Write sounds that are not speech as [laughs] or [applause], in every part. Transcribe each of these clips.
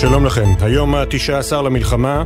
שלום לכם, היום ה-19 למלחמה,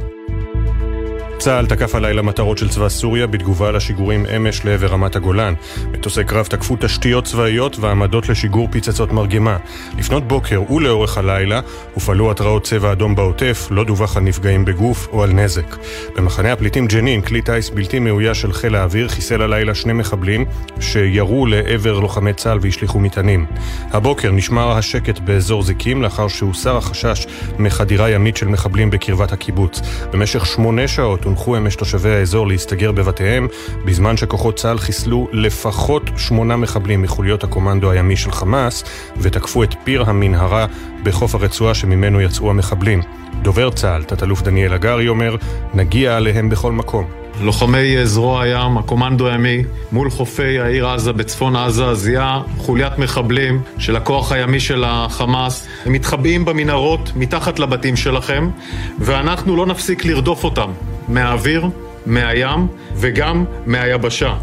צה"ל תקף הלילה מטרות של צבא סוריה בתגובה לשיגורים אמש לעבר רמת הגולן. מטוסי קרב תקפו תשתיות צבאיות ועמדות לשיגור פצצות מרגמה. לפנות בוקר ולאורך הלילה הופעלו התרעות צבע אדום בעוטף, לא דווח על נפגעים בגוף או על נזק. במחנה הפליטים ג'נין, כלי טיס בלתי מאויש של חיל האוויר חיסל הלילה שני מחבלים שירו לעבר לוחמי צה"ל והשליכו מטענים. הבוקר נשמר השקט באזור זיקים לאחר שהוסר החשש מחדירה ימית של מחבלים בקרבת הקיבוץ. במשך שמונה שעות הונחו אמש תושבי האזור להסתגר בבתיהם, בזמן שכוחות צה"ל חיסלו לפחות שמונה מחבלים מחוליות הקומנדו הימי של חמאס, ותקפו את פיר המנהרה בחוף הרצועה שממנו יצאו המחבלים. דובר צה"ל, תת-אלוף דניאל הגרי, אומר, נגיע עליהם בכל מקום. לוחמי זרוע הים, הקומנדו הימי, מול חופי העיר עזה בצפון עזה, זיהה חוליית מחבלים של הכוח הימי של החמאס. הם מתחבאים במנהרות מתחת לבתים שלכם, ואנחנו לא נפסיק לרדוף אותם מהאוויר, מהים וגם מהיבשה.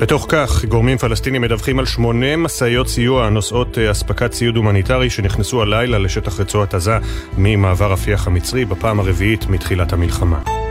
בתוך כך, גורמים פלסטינים מדווחים על שמונה משאיות סיוע הנושאות אספקת ציוד הומניטרי שנכנסו הלילה לשטח רצועת עזה ממעבר רפיח המצרי בפעם הרביעית מתחילת המלחמה.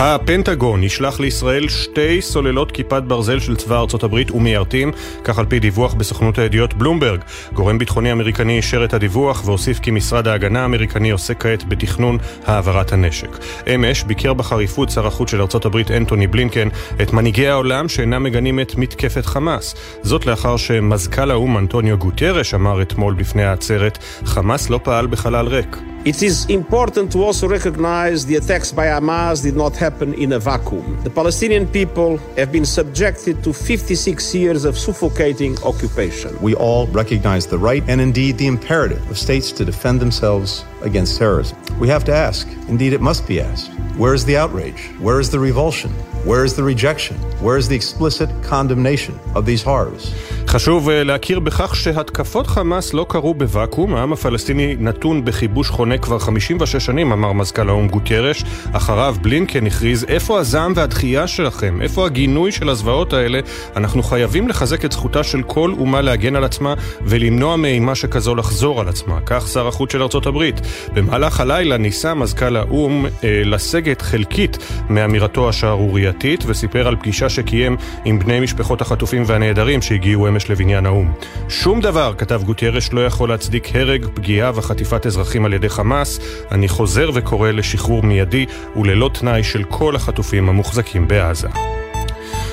הפנטגון ישלח לישראל שתי סוללות כיפת ברזל של צבא ארצות הברית ומיירטים, כך על פי דיווח בסוכנות הידיעות בלומברג. גורם ביטחוני אמריקני אישר את הדיווח והוסיף כי משרד ההגנה האמריקני עוסק כעת בתכנון העברת הנשק. אמש ביקר בחריפות שר החוץ של ארצות הברית אנטוני בלינקן את מנהיגי העולם שאינם מגנים את מתקפת חמאס. זאת לאחר שמזכ"ל האו"ם אנטוניו גוטרש אמר אתמול בפני העצרת, חמאס לא פעל בחלל ריק. It is important to also recognize the attacks by Hamas did not happen in a vacuum. The Palestinian people have been subjected to 56 years of suffocating occupation. We all recognize the right and indeed the imperative of states to defend themselves against terrorism. We have to ask, indeed it must be asked, where is the outrage? Where is the revulsion? Where is the rejection? Where is the explicit condemnation of these horrors? חשוב להכיר בכך שהתקפות חמאס לא קרו בוואקום, העם הפלסטיני נתון בכיבוש חונה כבר 56 שנים, אמר מזכ"ל האו"ם גוטרש. אחריו בלינקן הכריז, איפה הזעם והדחייה שלכם? איפה הגינוי של הזוועות האלה? אנחנו חייבים לחזק את זכותה של כל אומה להגן על עצמה ולמנוע מאימה שכזו לחזור על עצמה. כך שר החוץ של ארצות הברית. במהלך הלילה ניסה מזכ"ל האו"ם אה, לסגת חלקית מאמירתו השערורייתית וסיפר על פגישה שקיים עם בני משפחות החטופים והנעדרים שהגיעו אמש לבניין האו"ם. שום דבר, כתב גוטיירש, לא יכול להצדיק הרג, פגיעה וחטיפת אזרחים על ידי חמאס. אני חוזר וקורא לשחרור מיידי וללא תנאי של כל החטופים המוחזקים בעזה.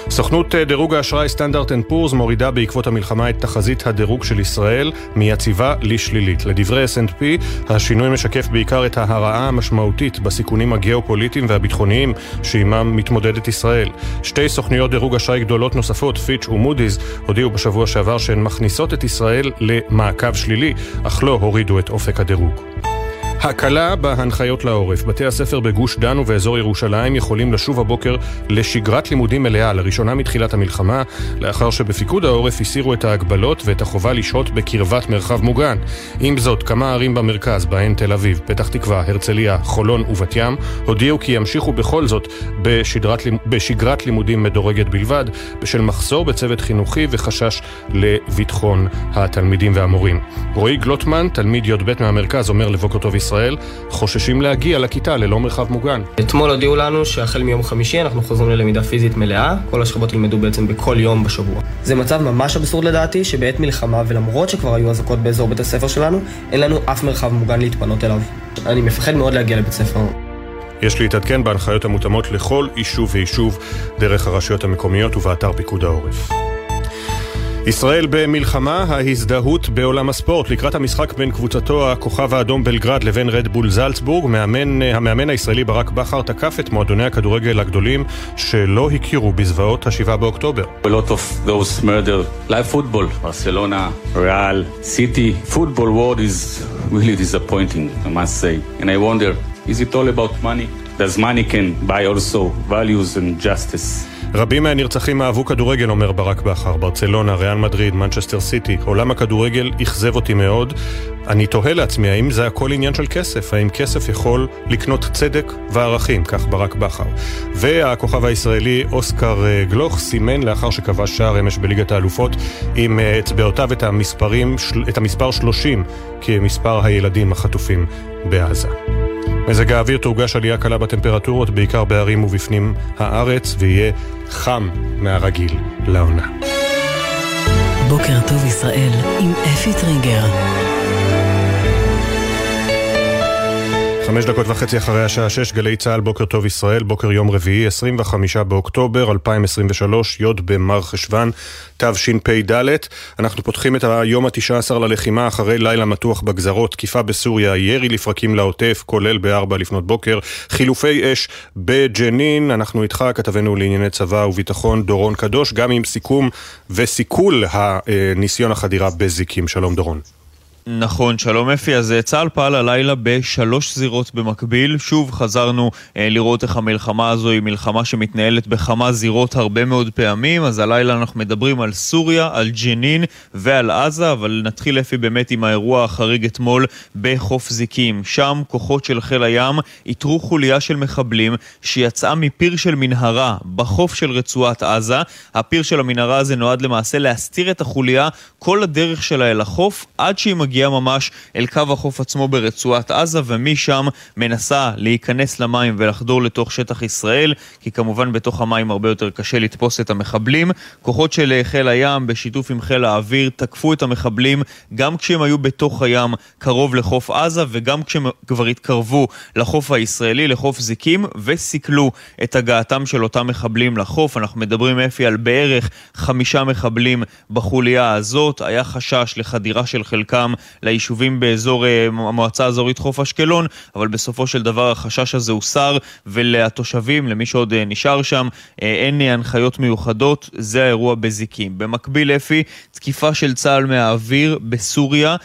סוכנות דירוג האשראי סטנדרט אנד פורס מורידה בעקבות המלחמה את תחזית הדירוג של ישראל מיציבה לשלילית. לדברי S&P, השינוי משקף בעיקר את ההרעה המשמעותית בסיכונים הגיאופוליטיים והביטחוניים שעימם מתמודדת ישראל. שתי סוכנויות דירוג אשראי גדולות נוספות, פיץ' ומודי'ס, הודיעו בשבוע שעבר שהן מכניסות את ישראל למעקב שלילי, אך לא הורידו את אופק הדירוג. הקלה בהנחיות לעורף. בתי הספר בגוש דן ובאזור ירושלים יכולים לשוב הבוקר לשגרת לימודים מלאה, לראשונה מתחילת המלחמה, לאחר שבפיקוד העורף הסירו את ההגבלות ואת החובה לשהות בקרבת מרחב מוגן. עם זאת, כמה ערים במרכז, בהן תל אביב, פתח תקווה, הרצליה, חולון ובת ים, הודיעו כי ימשיכו בכל זאת בשדרת, בשגרת לימודים מדורגת בלבד, בשל מחסור בצוות חינוכי וחשש לביטחון התלמידים והמורים. רועי גלוטמן, תלמיד י"ב מהמרכז, אומר לבוקר טוב ישראל ישראל חוששים להגיע לכיתה ללא מרחב מוגן. אתמול הודיעו לנו שהחל מיום חמישי אנחנו חוזרים ללמידה פיזית מלאה, כל השכבות ילמדו בעצם בכל יום בשבוע. זה מצב ממש אבסורד לדעתי, שבעת מלחמה ולמרות שכבר היו אזעקות באזור בית הספר שלנו, אין לנו אף מרחב מוגן להתפנות אליו. אני מפחד מאוד להגיע לבית ספר. יש להתעדכן בהנחיות המותאמות לכל יישוב ויישוב דרך הרשויות המקומיות ובאתר פיקוד העורף. ישראל במלחמה, ההזדהות בעולם הספורט לקראת המשחק בין קבוצתו הכוכב האדום בלגרד לבין רדבול זלצבורג, מאמן, המאמן הישראלי ברק בכר תקף את מועדוני הכדורגל הגדולים שלא הכירו בזוועות השבעה באוקטובר. A lot of those murder, live football, Barcelona, Real, City, football world is really disappointing, I must say. And I wonder is it all about money? Does money can buy also values and justice? רבים מהנרצחים אהבו כדורגל, אומר ברק בכר. ברצלונה, ריאל מדריד, מנצ'סטר סיטי. עולם הכדורגל אכזב אותי מאוד. אני תוהה לעצמי, האם זה הכל עניין של כסף? האם כסף יכול לקנות צדק וערכים? כך ברק בכר. והכוכב הישראלי אוסקר אה, גלוך סימן לאחר שכבש שער אמש בליגת האלופות עם אה, אצבעותיו את, המספרים, את המספר 30 כמספר הילדים החטופים בעזה. מזג האוויר תורגש עלייה קלה בטמפרטורות, בעיקר בערים ובפנים הארץ, ויהיה חם מהרגיל לעונה. בוקר טוב ישראל עם אפי טריגר. חמש דקות וחצי אחרי השעה שש, גלי צה"ל, בוקר טוב ישראל, בוקר יום רביעי, 25 באוקטובר 2023, י' במר חשוון, תשפ"ד. אנחנו פותחים את היום ה-19 ללחימה אחרי לילה מתוח בגזרות, תקיפה בסוריה, ירי לפרקים לעוטף, כולל בארבע לפנות בוקר, חילופי אש בג'נין. אנחנו איתך, כתבנו לענייני צבא וביטחון, דורון קדוש, גם עם סיכום וסיכול הניסיון החדירה בזיקים. שלום דורון. נכון, שלום אפי. אז אה, צה"ל פעל הלילה בשלוש זירות במקביל. שוב חזרנו אה, לראות איך המלחמה הזו היא מלחמה שמתנהלת בכמה זירות הרבה מאוד פעמים. אז הלילה אנחנו מדברים על סוריה, על ג'נין ועל עזה, אבל נתחיל אפי באמת עם האירוע החריג אתמול בחוף זיקים. שם כוחות של חיל הים איתרו חוליה של מחבלים שיצאה מפיר של מנהרה בחוף של רצועת עזה. הפיר של המנהרה הזה נועד למעשה להסתיר את החוליה כל הדרך שלה אל החוף עד שהיא מגיעה מגיעה ממש אל קו החוף עצמו ברצועת עזה, ומשם מנסה להיכנס למים ולחדור לתוך שטח ישראל, כי כמובן בתוך המים הרבה יותר קשה לתפוס את המחבלים. כוחות של חיל הים, בשיתוף עם חיל האוויר, תקפו את המחבלים גם כשהם היו בתוך הים קרוב לחוף עזה, וגם כשהם כבר התקרבו לחוף הישראלי, לחוף זיקים, וסיכלו את הגעתם של אותם מחבלים לחוף. אנחנו מדברים, אפי, על בערך חמישה מחבלים בחוליה הזאת. היה חשש לחדירה של חלקם ליישובים באזור אה, המועצה האזורית חוף אשקלון, אבל בסופו של דבר החשש הזה הוסר, ולתושבים, למי שעוד אה, נשאר שם, אה, אין הנחיות מיוחדות, זה האירוע בזיקים. במקביל, אפי, תקיפה של צה"ל מהאוויר בסוריה,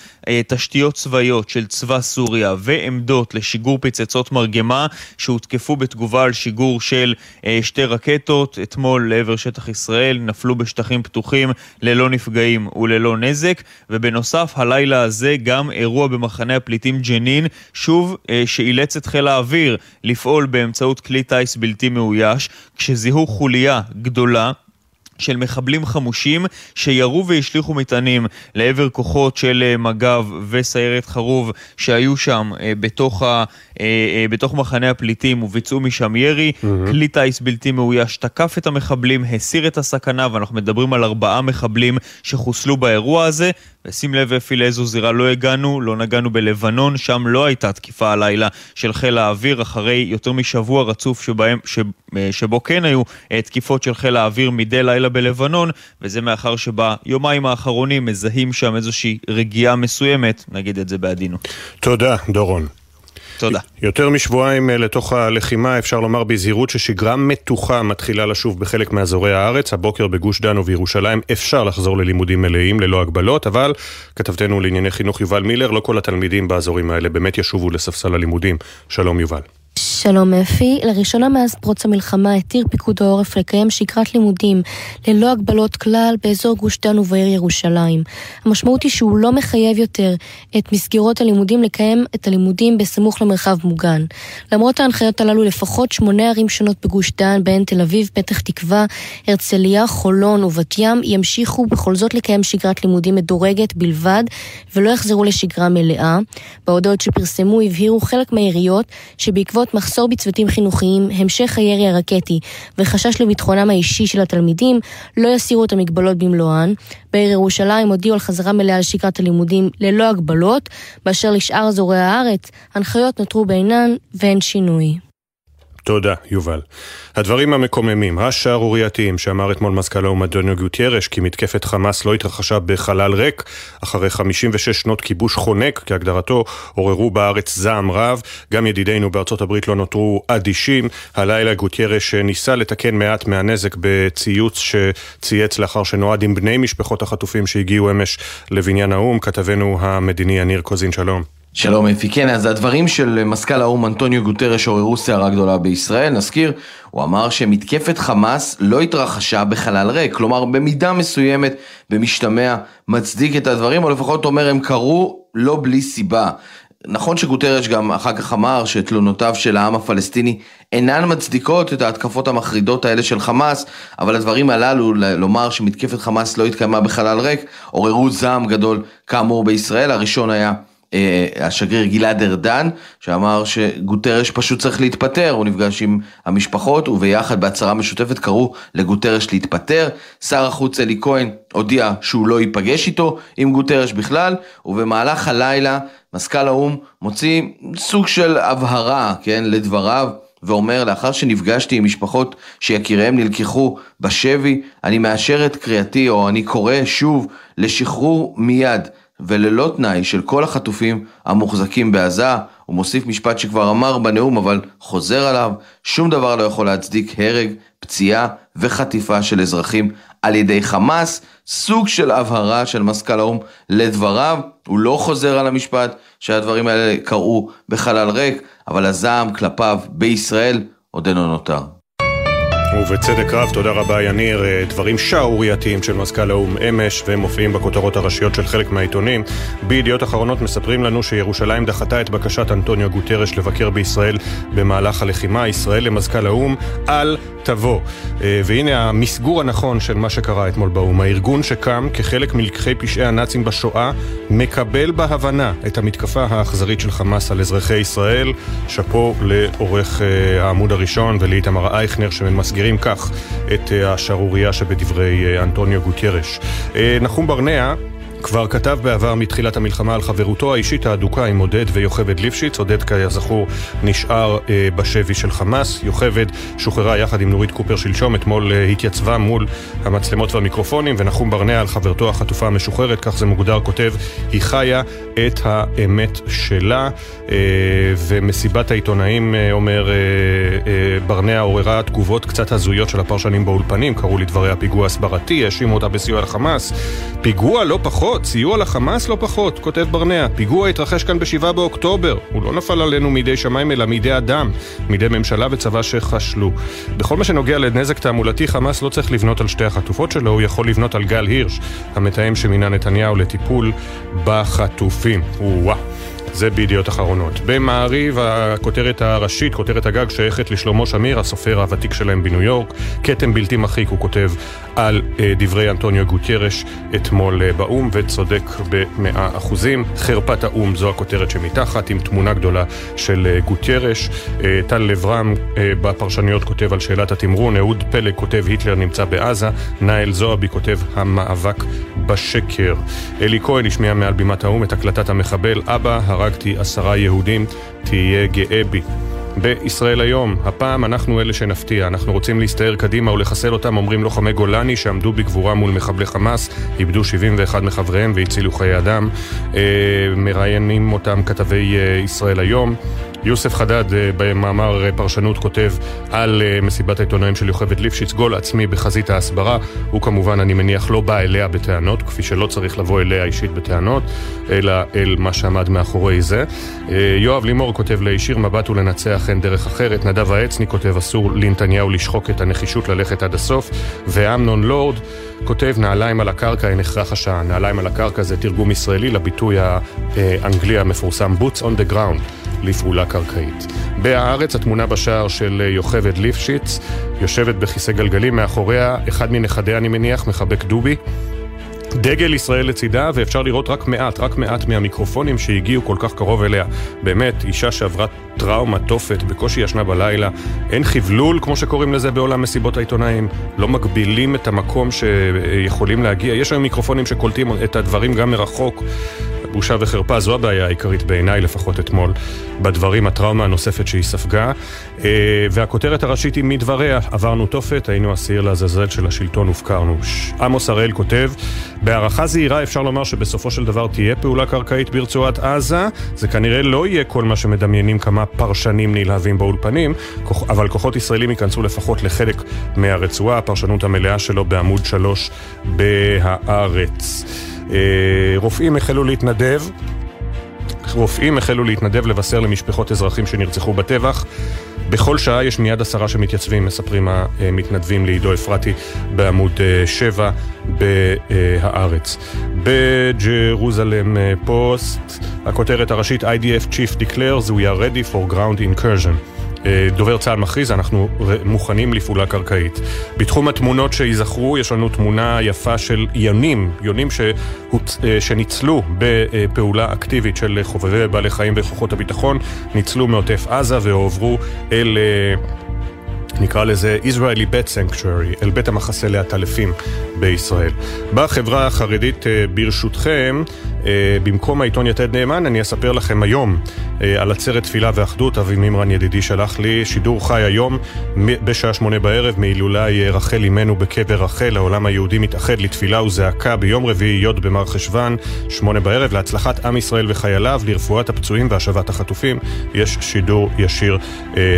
תשתיות צבאיות של צבא סוריה ועמדות לשיגור פצצות מרגמה שהותקפו בתגובה על שיגור של שתי רקטות אתמול לעבר שטח ישראל, נפלו בשטחים פתוחים ללא נפגעים וללא נזק, ובנוסף, הלילה הזה גם אירוע במחנה הפליטים ג'נין, שוב אה, שאילץ את חיל האוויר לפעול באמצעות כלי טיס בלתי מאויש, כשזיהו חוליה גדולה של מחבלים חמושים שירו והשליכו מטענים לעבר כוחות של אה, מג"ב וסיירת חרוב שהיו שם אה, בתוך, ה, בתוך מחנה הפליטים וביצעו משם ירי. Mm-hmm. כלי טיס בלתי מאויש תקף את המחבלים, הסיר את הסכנה ואנחנו מדברים על ארבעה מחבלים שחוסלו באירוע הזה. ושים לב אפי לאיזו זירה לא הגענו, לא נגענו בלבנון, שם לא הייתה תקיפה הלילה של חיל האוויר אחרי יותר משבוע רצוף שבהם, ש, שבו כן היו תקיפות של חיל האוויר מדי לילה בלבנון, וזה מאחר שביומיים האחרונים מזהים שם איזושהי רגיעה מסוימת, נגיד את זה בעדינות. תודה, דורון. תודה. יותר משבועיים אה, לתוך הלחימה אפשר לומר בזהירות ששגרה מתוחה מתחילה לשוב בחלק מאזורי הארץ. הבוקר בגוש דן ובירושלים אפשר לחזור ללימודים מלאים ללא הגבלות, אבל כתבתנו לענייני חינוך יובל מילר, לא כל התלמידים באזורים האלה באמת ישובו לספסל הלימודים. שלום יובל. שלום אפי, לראשונה מאז פרוץ המלחמה התיר פיקוד העורף לקיים שגרת לימודים ללא הגבלות כלל באזור גוש דן ובעיר ירושלים. המשמעות היא שהוא לא מחייב יותר את מסגרות הלימודים לקיים את הלימודים בסמוך למרחב מוגן. למרות ההנחיות הללו לפחות שמונה ערים שונות בגוש דן, בהן תל אביב, פתח תקווה, הרצליה, חולון ובת ים, ימשיכו בכל זאת לקיים שגרת לימודים מדורגת בלבד ולא יחזרו לשגרה מלאה. בהודעות שפרסמו הבהירו חלק מהעיריות שבעקבות מחסור מחסור בצוותים חינוכיים, המשך הירי הרקטי וחשש לביטחונם האישי של התלמידים לא יסירו את המגבלות במלואן. בעיר ירושלים הודיעו על חזרה מלאה לשגרת הלימודים ללא הגבלות, באשר לשאר אזורי הארץ, הנחיות נותרו בעינן ואין שינוי. תודה, יובל. הדברים המקוממים, השערורייתיים, שאמר אתמול מזכ"ל האו"ם אדוניו גוטיירש, כי מתקפת חמאס לא התרחשה בחלל ריק, אחרי 56 שנות כיבוש חונק, כהגדרתו, עוררו בארץ זעם רב. גם ידידינו בארצות הברית לא נותרו אדישים. הלילה גוטיירש ניסה לתקן מעט מהנזק בציוץ שצייץ לאחר שנועד עם בני משפחות החטופים שהגיעו אמש לבניין האו"ם. כתבנו המדיני יניר קוזין, שלום. שלום אפי, כן, אז הדברים של מזכ"ל האו"ם אנטוניו גוטרש עוררו סערה גדולה בישראל, נזכיר, הוא אמר שמתקפת חמאס לא התרחשה בחלל ריק, כלומר במידה מסוימת, במשתמע, מצדיק את הדברים, או לפחות אומר הם קרו לא בלי סיבה. נכון שגוטרש גם אחר כך אמר שתלונותיו של העם הפלסטיני אינן מצדיקות את ההתקפות המחרידות האלה של חמאס, אבל הדברים הללו, לומר שמתקפת חמאס לא התקיימה בחלל ריק, עוררו זעם גדול כאמור בישראל, הראשון היה השגריר גלעד ארדן, שאמר שגוטרש פשוט צריך להתפטר, הוא נפגש עם המשפחות וביחד בהצהרה משותפת קראו לגוטרש להתפטר. שר החוץ אלי כהן הודיע שהוא לא ייפגש איתו עם גוטרש בכלל, ובמהלך הלילה מזכ"ל האו"ם מוציא סוג של הבהרה, כן, לדבריו. ואומר, לאחר שנפגשתי עם משפחות שיקיריהם נלקחו בשבי, אני מאשר את קריאתי, או אני קורא שוב לשחרור מיד וללא תנאי של כל החטופים המוחזקים בעזה, הוא מוסיף משפט שכבר אמר בנאום אבל חוזר עליו, שום דבר לא יכול להצדיק הרג, פציעה וחטיפה של אזרחים על ידי חמאס, סוג של הבהרה של מזכ"ל האו"ם לדבריו, הוא לא חוזר על המשפט שהדברים האלה קרו בחלל ריק, אבל הזעם כלפיו בישראל עודנו נותר. ובצדק רב, תודה רבה יניר, אה, דברים שערורייתיים של מזכ"ל האו"ם אמש והם מופיעים בכותרות הראשיות של חלק מהעיתונים. בידיעות אחרונות מספרים לנו שירושלים דחתה את בקשת אנטוניו גוטרש לבקר בישראל במהלך הלחימה. ישראל למזכ"ל האו"ם, אל תבוא. אה, והנה המסגור הנכון של מה שקרה אתמול באו"ם. הארגון שקם כחלק מלקחי פשעי הנאצים בשואה, מקבל בהבנה את המתקפה האכזרית של חמאס על אזרחי ישראל. שאפו לעורך אה, העמוד הראשון ולאיתמר אייכנר שממסגרים כך את אה, השערורייה שבדברי אנטוניו גוטיירש. נחום ברנע כבר כתב בעבר מתחילת המלחמה על חברותו האישית האדוקה עם עודד ויוכבד ליפשיץ. עודד כזכור נשאר אה, בשבי של חמאס. יוכבד שוחררה יחד עם נורית קופר שלשום. אתמול אה, התייצבה מול המצלמות והמיקרופונים, ונחום ברנע על חברתו החטופה המשוחררת, כך זה מוגדר, כותב, היא חיה את האמת שלה. אה, ומסיבת העיתונאים, אה, אומר אה, אה, ברנע, עוררה תגובות קצת הזויות של הפרשנים באולפנים. קראו לדבריה פיגוע הסברתי, האשימו אותה בסיוע לחמאס. פיגוע לא פחות. פחות, סיוע לחמאס לא פחות, כותב ברנע. פיגוע התרחש כאן ב-7 באוקטובר. הוא לא נפל עלינו מידי שמיים אלא מידי אדם, מידי ממשלה וצבא שחשלו. בכל מה שנוגע לנזק תעמולתי, חמאס לא צריך לבנות על שתי החטופות שלו, הוא יכול לבנות על גל הירש, המתאם שמינה נתניהו לטיפול בחטופים. וואו. זה בידיעות אחרונות. במעריב, הכותרת הראשית, כותרת הגג, שייכת לשלמה שמיר, הסופר הוותיק שלהם בניו יורק. כתם בלתי מחיק, הוא כותב על אה, דברי אנטוניו גוטיירש אתמול אה, באו"ם, וצודק במאה אחוזים. חרפת האו"ם זו הכותרת שמתחת, עם תמונה גדולה של אה, גוטיירש. טל לברם אה, בפרשניות כותב על שאלת התמרון, אהוד פלג כותב היטלר נמצא בעזה, נאיל זועבי כותב המאבק בשקר. אלי כהן השמיע מעל בימת האו"ם את הקלטת המחבל, אבא, הרגתי עשרה יהודים, תהיה גאה בי. בישראל היום, הפעם אנחנו אלה שנפתיע, אנחנו רוצים להסתער קדימה ולחסל אותם, אומרים לוחמי גולני שעמדו בגבורה מול מחבלי חמאס, איבדו 71 מחבריהם והצילו חיי אדם, אה, מראיינים אותם כתבי אה, ישראל היום. יוסף חדד אה, במאמר אה, פרשנות כותב על אה, מסיבת העיתונאים של יוכבד ליפשיץ, גול עצמי בחזית ההסברה. הוא כמובן, אני מניח, לא בא אליה בטענות, כפי שלא צריך לבוא אליה אישית בטענות, אלא אל מה שעמד מאחורי זה. יואב לימור כותב להישיר מבט ולנצח אין דרך אחרת. נדב העצני כותב אסור לנתניהו לשחוק את הנחישות ללכת עד הסוף. ואמנון לורד כותב נעליים על הקרקע אין הכרח השעה. נעליים על הקרקע זה תרגום ישראלי לביטוי האנגלי המפורסם Boots on the ground. לפעולה קרקעית. בהארץ התמונה בשער של יוכבד ליפשיץ, יושבת בכיסא גלגלים מאחוריה, אחד מנכדיה אני מניח, מחבק דובי. דגל ישראל לצידה, ואפשר לראות רק מעט, רק מעט מהמיקרופונים שהגיעו כל כך קרוב אליה. באמת, אישה שעברה טראומה, תופת, בקושי ישנה בלילה. אין חבלול, כמו שקוראים לזה בעולם מסיבות העיתונאים. לא מגבילים את המקום שיכולים להגיע. יש היום מיקרופונים שקולטים את הדברים גם מרחוק. בושה וחרפה, זו הבעיה העיקרית בעיניי, לפחות אתמול, בדברים, הטראומה הנוספת שהיא ספגה. אה, והכותרת הראשית היא מדבריה, עברנו תופת, היינו השעיר לעזאזל של השלטון, הופקרנו. עמוס הראל כותב, בהערכה זהירה אפשר לומר שבסופו של דבר תהיה פעולה קרקעית ברצועת עזה, זה כנראה לא יהיה כל מה שמדמיינים כמה פרשנים נלהבים באולפנים, אבל כוחות ישראלים ייכנסו לפחות לחלק מהרצועה, הפרשנות המלאה שלו בעמוד 3 בהארץ. אה, רופאים החלו להתנדב רופאים החלו להתנדב לבשר למשפחות אזרחים שנרצחו בטבח. בכל שעה יש מיד עשרה שמתייצבים, מספרים המתנדבים לעידו אפרתי בעמוד 7 בהארץ. בג'רוזלם פוסט, הכותרת הראשית IDF Chief declares we are ready for ground incursion. אה, דובר צה"ל מכריז, אנחנו מוכנים לפעולה קרקעית. בתחום התמונות שייזכרו, יש לנו תמונה יפה של יונים, יונים שהוצ... אה, שניצלו בפעולה אקטיבית של חובבי בעלי חיים וכוחות הביטחון, ניצלו מעוטף עזה והועברו אל... אה, נקרא לזה Israeli Bat Sanctuary, אל בית המחסה לעטלפים בישראל. בחברה החרדית, ברשותכם, במקום העיתון יתד נאמן, אני אספר לכם היום אה, על עצרת תפילה ואחדות. אבי מימרן ידידי שלח לי שידור חי היום בשעה שמונה בערב מהילולי אה, רחל אימנו בקבר רחל. העולם היהודי מתאחד לתפילה וזעקה ביום רביעי י' במר חשוון, שמונה בערב, להצלחת עם ישראל וחייליו, לרפואת הפצועים והשבת החטופים. יש שידור ישיר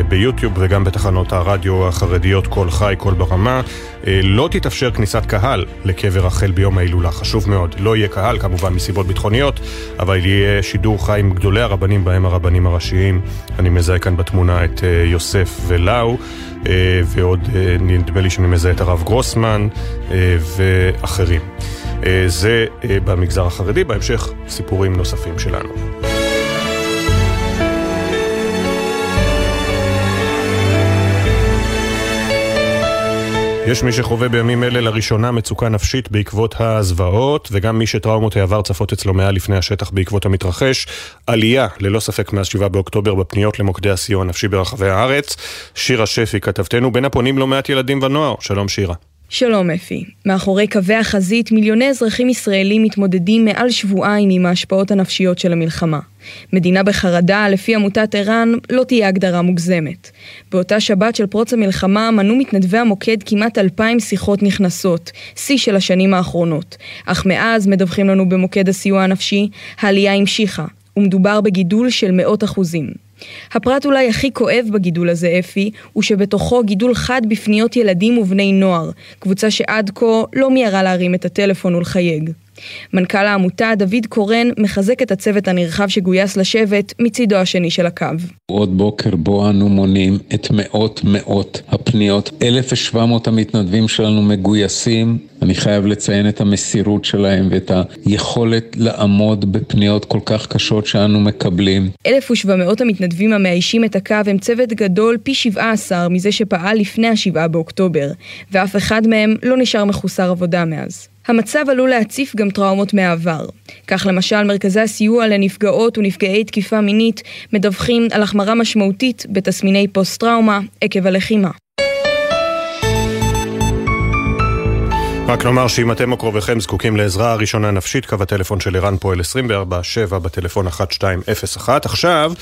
ביוטיוב וגם בתחנות הרדיו החרדיות קול חי, קול ברמה. לא תתאפשר כניסת קהל לקבר רחל ביום ההילולה, חשוב מאוד. לא יהיה קהל, כמובן מסיבות ביטחוניות, אבל יהיה שידור חי עם גדולי הרבנים, בהם הרבנים הראשיים. אני מזהה כאן בתמונה את אה, יוסף ולאו, אה, ועוד אה, נדמה לי שאני מזהה את הרב גרוסמן ואחרים. זה במגזר החרדי, בהמשך סיפורים נוספים שלנו. יש מי שחווה בימים אלה לראשונה מצוקה נפשית בעקבות הזוועות, וגם מי שטראומות העבר צפות אצלו מעל לפני השטח בעקבות המתרחש. עלייה, ללא ספק, מאז 7 באוקטובר בפניות למוקדי הסיוע הנפשי ברחבי הארץ. שירה שפי, כתבתנו, בין הפונים לא מעט ילדים ונוער. שלום שירה. שלום אפי. מאחורי קווי החזית מיליוני אזרחים ישראלים מתמודדים מעל שבועיים עם ההשפעות הנפשיות של המלחמה. מדינה בחרדה, לפי עמותת ער"ן, לא תהיה הגדרה מוגזמת. באותה שבת של פרוץ המלחמה מנו מתנדבי המוקד כמעט אלפיים שיחות נכנסות, שיא של השנים האחרונות. אך מאז, מדווחים לנו במוקד הסיוע הנפשי, העלייה המשיכה, ומדובר בגידול של מאות אחוזים. הפרט אולי הכי כואב בגידול הזה, אפי, הוא שבתוכו גידול חד בפניות ילדים ובני נוער, קבוצה שעד כה לא מיהרה להרים את הטלפון ולחייג. מנכ"ל העמותה, דוד קורן, מחזק את הצוות הנרחב שגויס לשבת מצידו השני של הקו. עוד בוקר בו אנו מונים את מאות מאות הפניות. 1,700 המתנדבים שלנו מגויסים. אני חייב לציין את המסירות שלהם ואת היכולת לעמוד בפניות כל כך קשות שאנו מקבלים. 1,700 המתנדבים המאיישים את הקו הם צוות גדול פי 17 מזה שפעל לפני ה-7 באוקטובר, ואף אחד מהם לא נשאר מחוסר עבודה מאז. המצב עלול להציף גם טראומות מהעבר. כך למשל, מרכזי הסיוע לנפגעות ונפגעי תקיפה מינית מדווחים על החמרה משמעותית בתסמיני פוסט-טראומה עקב הלחימה. רק נאמר שאם אתם או קרוביכם זקוקים לעזרה ראשונה נפשית, קו הטלפון של ערן פועל 24-7 בטלפון 1201. עכשיו,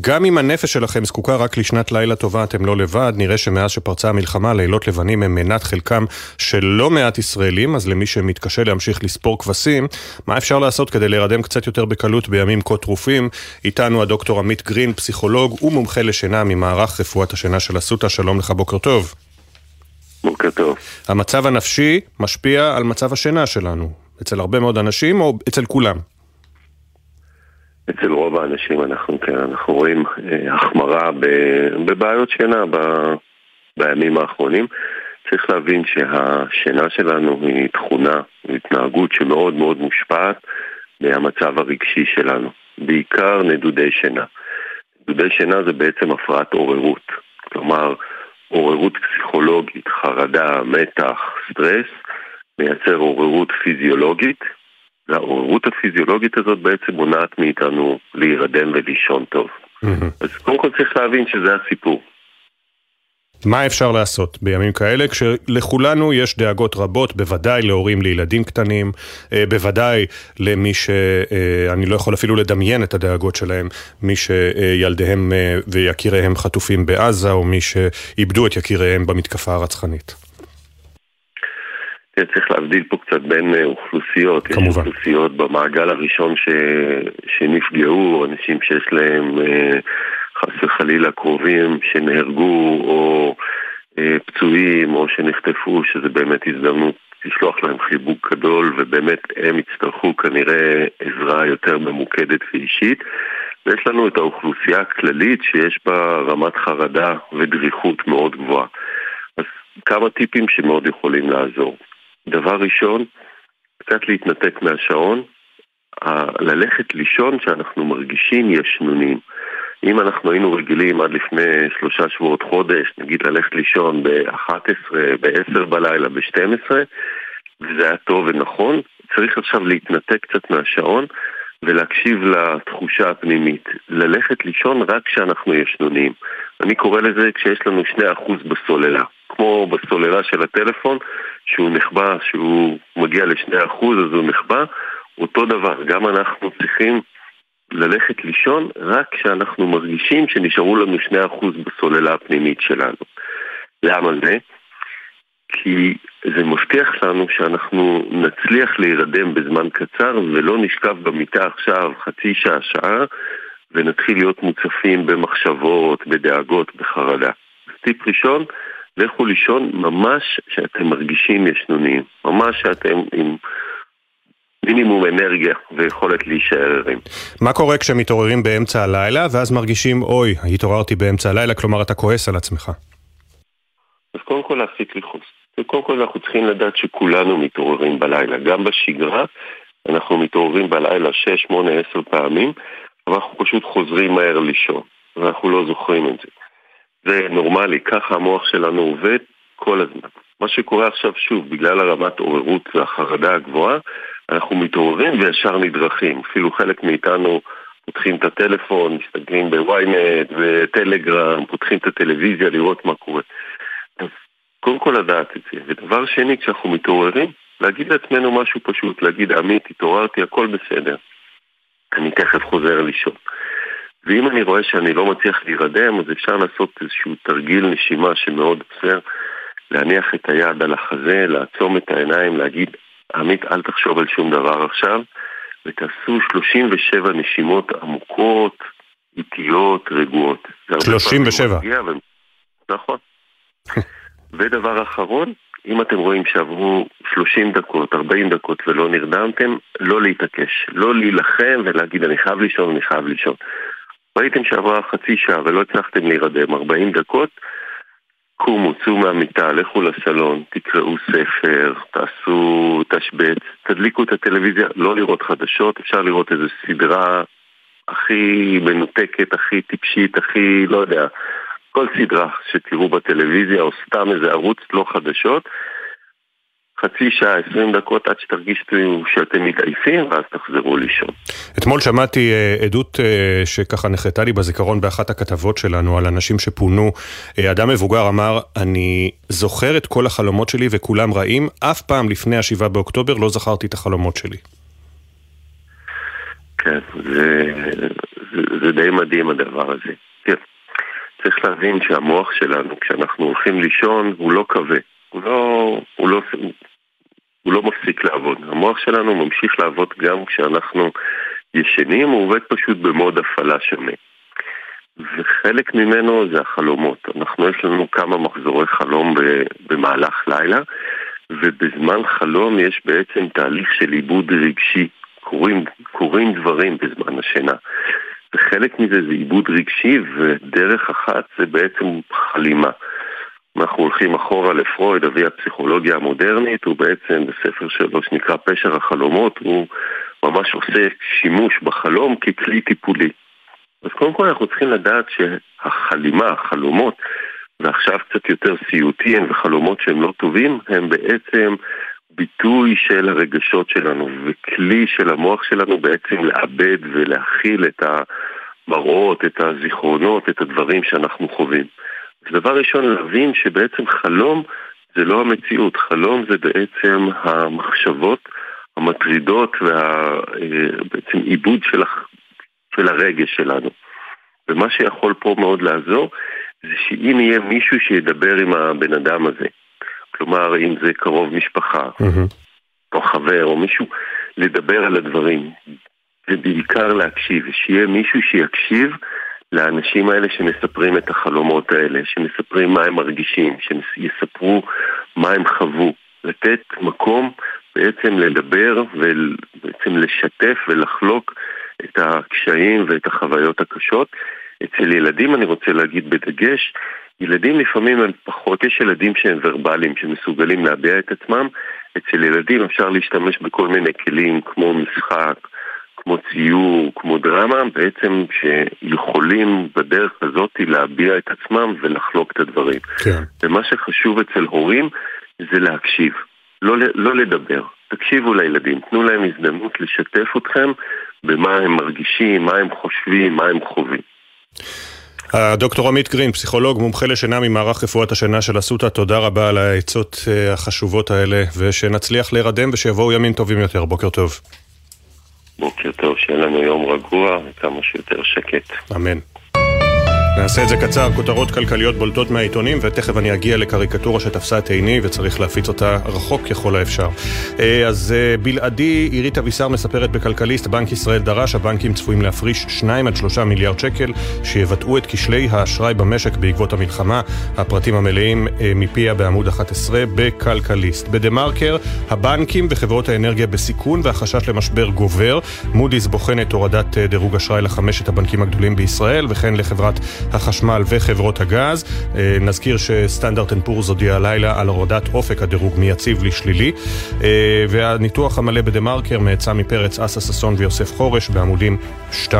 גם אם הנפש שלכם זקוקה רק לשנת לילה טובה, אתם לא לבד. נראה שמאז שפרצה המלחמה, לילות לבנים הם מנת חלקם של לא מעט ישראלים, אז למי שמתקשה להמשיך לספור כבשים, מה אפשר לעשות כדי להירדם קצת יותר בקלות בימים כה טרופים? איתנו הדוקטור עמית גרין, פסיכולוג ומומחה לשינה ממערך רפואת השינה של אסותא. שלום לך, בוקר טוב. בוקר טוב. המצב הנפשי משפיע על מצב השינה שלנו, אצל הרבה מאוד אנשים או אצל כולם? אצל רוב האנשים אנחנו, כן, אנחנו רואים אה, החמרה בבעיות שינה ב, בימים האחרונים. צריך להבין שהשינה שלנו היא תכונה, היא התנהגות שמאוד מאוד מושפעת מהמצב הרגשי שלנו, בעיקר נדודי שינה. נדודי שינה זה בעצם הפרעת עוררות, כלומר עוררות פסיכולוגית, חרדה, מתח, סטרס, מייצר עוררות פיזיולוגית, והעוררות הפיזיולוגית הזאת בעצם מונעת מאיתנו להירדם ולישון טוב. Mm-hmm. אז קודם כל צריך להבין שזה הסיפור. מה אפשר לעשות בימים כאלה כשלכולנו יש דאגות רבות, בוודאי להורים לילדים קטנים, אה, בוודאי למי שאני אה, לא יכול אפילו לדמיין את הדאגות שלהם, מי שילדיהם אה, ויקיריהם חטופים בעזה או מי שאיבדו את יקיריהם במתקפה הרצחנית. צריך להבדיל פה קצת בין אוכלוסיות. כמובן. יש אוכלוסיות במעגל הראשון ש... שנפגעו, אנשים שיש להם... חס וחלילה קרובים שנהרגו או אה, פצועים או שנחטפו, שזה באמת הזדמנות לשלוח להם חיבוק גדול, ובאמת הם יצטרכו כנראה עזרה יותר ממוקדת ואישית. ויש לנו את האוכלוסייה הכללית שיש בה רמת חרדה ודריכות מאוד גבוהה. אז כמה טיפים שמאוד יכולים לעזור. דבר ראשון, קצת להתנתק מהשעון, ללכת לישון שאנחנו מרגישים ישנונים. אם אנחנו היינו רגילים עד לפני שלושה שבועות חודש, נגיד ללכת לישון ב-11, ב-10 בלילה, ב-12, וזה היה טוב ונכון, צריך עכשיו להתנתק קצת מהשעון ולהקשיב לתחושה הפנימית. ללכת לישון רק כשאנחנו ישנונים. אני קורא לזה כשיש לנו 2% בסוללה. כמו בסוללה של הטלפון, שהוא נחבא, שהוא מגיע ל-2% אז הוא נחבא, אותו דבר, גם אנחנו צריכים ללכת לישון רק כשאנחנו מרגישים שנשארו לנו 2% בסוללה הפנימית שלנו. למה זה? כי זה מבטיח לנו שאנחנו נצליח להירדם בזמן קצר ולא נשכב במיטה עכשיו חצי שעה, שעה ונתחיל להיות מוצפים במחשבות, בדאגות, בחרדה. טיפ ראשון, לכו לישון ממש שאתם מרגישים ישנונים, ממש שאתם עם מינימום אנרגיה ויכולת להישאר ערים. מה קורה כשמתעוררים באמצע הלילה ואז מרגישים, אוי, התעוררתי באמצע הלילה, כלומר אתה כועס על עצמך? אז קודם כל להפסיק לכעוס. וקודם כל אנחנו צריכים לדעת שכולנו מתעוררים בלילה. גם בשגרה אנחנו מתעוררים בלילה 6, 8, 10 פעמים, אבל אנחנו פשוט חוזרים מהר לישון, ואנחנו לא זוכרים את זה. זה נורמלי, ככה המוח שלנו עובד כל הזמן. מה שקורה עכשיו שוב, בגלל הרמת עוררות והחרדה הגבוהה, אנחנו מתעוררים וישר נדרכים. אפילו חלק מאיתנו פותחים את הטלפון, מסתכלים בוויינט וטלגרם, פותחים את הטלוויזיה לראות מה קורה. אז קודם כל לדעת את זה. ודבר שני, כשאנחנו מתעוררים, להגיד לעצמנו משהו פשוט, להגיד, עמית, התעוררתי, הכל בסדר. אני תכף חוזר לישון. ואם אני רואה שאני לא מצליח להירדם, אז אפשר לעשות איזשהו תרגיל נשימה שמאוד עוזר, להניח את היד על החזה, לעצום את העיניים, להגיד, עמית, אל תחשוב על שום דבר עכשיו, ותעשו 37 נשימות עמוקות, איטיות, רגועות. 37. ו... נכון. [laughs] ודבר אחרון, אם אתם רואים שעברו 30 דקות, 40 דקות ולא נרדמתם, לא להתעקש. לא להילחם ולהגיד אני חייב לישון, אני חייב לישון. ראיתם שעברה חצי שעה ולא הצלחתם להירדם 40 דקות, קומו, צאו מהמיטה, לכו לסלון, תקראו ספר, תעשו תשבץ, תדליקו את הטלוויזיה, לא לראות חדשות, אפשר לראות איזו סדרה הכי מנותקת, הכי טיפשית, הכי, לא יודע, כל סדרה שתראו בטלוויזיה או סתם איזה ערוץ לא חדשות, חצי שעה, עשרים דקות עד שתרגישו שאתם מתעייפים, ואז תחזרו לישון. אתמול שמעתי uh, עדות uh, שככה נחרטה לי בזיכרון באחת הכתבות שלנו על אנשים שפונו. Uh, אדם מבוגר אמר, אני זוכר את כל החלומות שלי וכולם רעים, אף פעם לפני השבעה באוקטובר לא זכרתי את החלומות שלי. כן, זה, זה, זה די מדהים הדבר הזה. כן. צריך להבין שהמוח שלנו, כשאנחנו הולכים לישון, הוא לא כבה. הוא לא, הוא לא, הוא לא מפסיק לעבוד. המוח שלנו ממשיך לעבוד גם כשאנחנו ישנים, הוא עובד פשוט במוד הפעלה שונה. וחלק ממנו זה החלומות. אנחנו, יש לנו כמה מחזורי חלום במהלך לילה, ובזמן חלום יש בעצם תהליך של עיבוד רגשי. קורים, קורים דברים בזמן השינה. וחלק מזה זה עיבוד רגשי, ודרך אחת זה בעצם חלימה. אנחנו הולכים אחורה לפרויד, אבי הפסיכולוגיה המודרנית, הוא בעצם בספר שלו שנקרא פשר החלומות, הוא ממש עושה שימוש בחלום ככלי טיפולי. אז קודם כל אנחנו צריכים לדעת שהחלימה, החלומות, ועכשיו קצת יותר סיוטים וחלומות שהם לא טובים, הם בעצם ביטוי של הרגשות שלנו וכלי של המוח שלנו בעצם לאבד ולהכיל את המראות, את הזיכרונות, את הדברים שאנחנו חווים. דבר ראשון להבין שבעצם חלום זה לא המציאות, חלום זה בעצם המחשבות המטרידות ובעצם אה, עיבוד של, הח... של הרגש שלנו. ומה שיכול פה מאוד לעזור זה שאם יהיה מישהו שידבר עם הבן אדם הזה, כלומר אם זה קרוב משפחה, mm-hmm. או חבר, או מישהו, לדבר על הדברים, ובעיקר להקשיב, שיהיה מישהו שיקשיב לאנשים האלה שמספרים את החלומות האלה, שמספרים מה הם מרגישים, שיספרו מה הם חוו. לתת מקום בעצם לדבר ובעצם לשתף ולחלוק את הקשיים ואת החוויות הקשות. אצל ילדים אני רוצה להגיד בדגש, ילדים לפעמים הם פחות, יש ילדים שהם ורבליים, שמסוגלים להביע את עצמם, אצל ילדים אפשר להשתמש בכל מיני כלים כמו משחק, כמו ציור, כמו דרמה, בעצם שיכולים בדרך הזאת להביע את עצמם ולחלוק את הדברים. כן. ומה שחשוב אצל הורים זה להקשיב, לא, לא לדבר. תקשיבו לילדים, תנו להם הזדמנות לשתף אתכם במה הם מרגישים, מה הם חושבים, מה הם חווים. הדוקטור עמית גרין, פסיכולוג, מומחה לשינה ממערך רפואת השינה של אסותא, תודה רבה על העצות אה, החשובות האלה, ושנצליח להירדם ושיבואו ימים טובים יותר. בוקר טוב. בוקר טוב, שיהיה לנו יום רגוע וכמה שיותר שקט. אמן. נעשה את זה קצר, כותרות כלכליות בולטות מהעיתונים, ותכף אני אגיע לקריקטורה שתפסה את עיני וצריך להפיץ אותה רחוק ככל האפשר. אה, אז אה, בלעדי, עירית אבישר מספרת בכלכליסט, בנק ישראל דרש, הבנקים צפויים להפריש 2 עד 3 מיליארד שקל, שיבטאו את כשלי האשראי במשק בעקבות המלחמה. הפרטים המלאים אה, מפיה בעמוד 11 בכלכליסט. בדה מרקר, הבנקים וחברות האנרגיה בסיכון והחשש למשבר גובר. מודי'ס בוחנת הורדת דירוג אשראי לחמשת הבנקים הגדולים בישראל, וכן לחברת החשמל וחברות הגז. אה, נזכיר שסטנדרט אנד פורס הודיע הלילה על הורדת אופק הדירוג מיציב לשלילי. אה, והניתוח המלא בדה מרקר מאת סמי פרץ, אסא ששון ויוסף חרש בעמודים 2-3.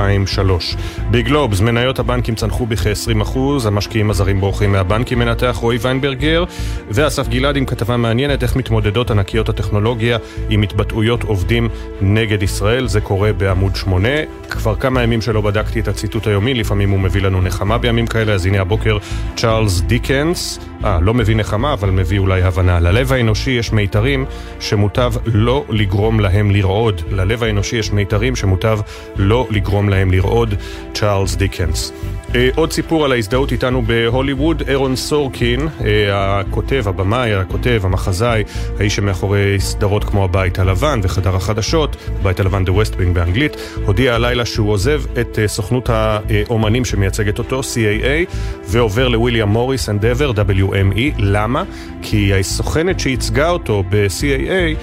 בגלובס, מניות הבנקים צנחו בכ-20%, המשקיעים הזרים בורחים מהבנקים, מנתח רועי ויינברגר, ואסף גלעד עם כתבה מעניינת איך מתמודדות ענקיות הטכנולוגיה עם התבטאויות עובדים נגד ישראל. זה קורה בעמוד 8. כבר כמה ימים שלא בדקתי את הציטוט היומי, לפעמים הוא מביא לנו נחמה בימים כאלה, אז הנה הבוקר צ'ארלס דיקנס, אה, לא מביא נחמה, אבל מביא אולי הבנה. ללב האנושי יש מיתרים שמוטב לא לגרום להם לרעוד. ללב האנושי יש מיתרים שמוטב לא לגרום להם לרעוד, צ'ארלס דיקנס. אה, עוד סיפור על ההזדהות איתנו בהוליווד, אירון סורקין, אה, הכותב, הבמאי, הכותב, המחזאי, האיש שמאחורי סדרות כמו הבית הלבן וחדר החדשות, בית הלבן West Wing באנגלית, הודיע הלילה שהוא עוזב את אה, סוכנות האומנים שמייצגת אותו, CAA, ועובר לוויליאם מוריס אנדבר, WME. למה? כי הסוכנת שייצגה אותו ב-CAA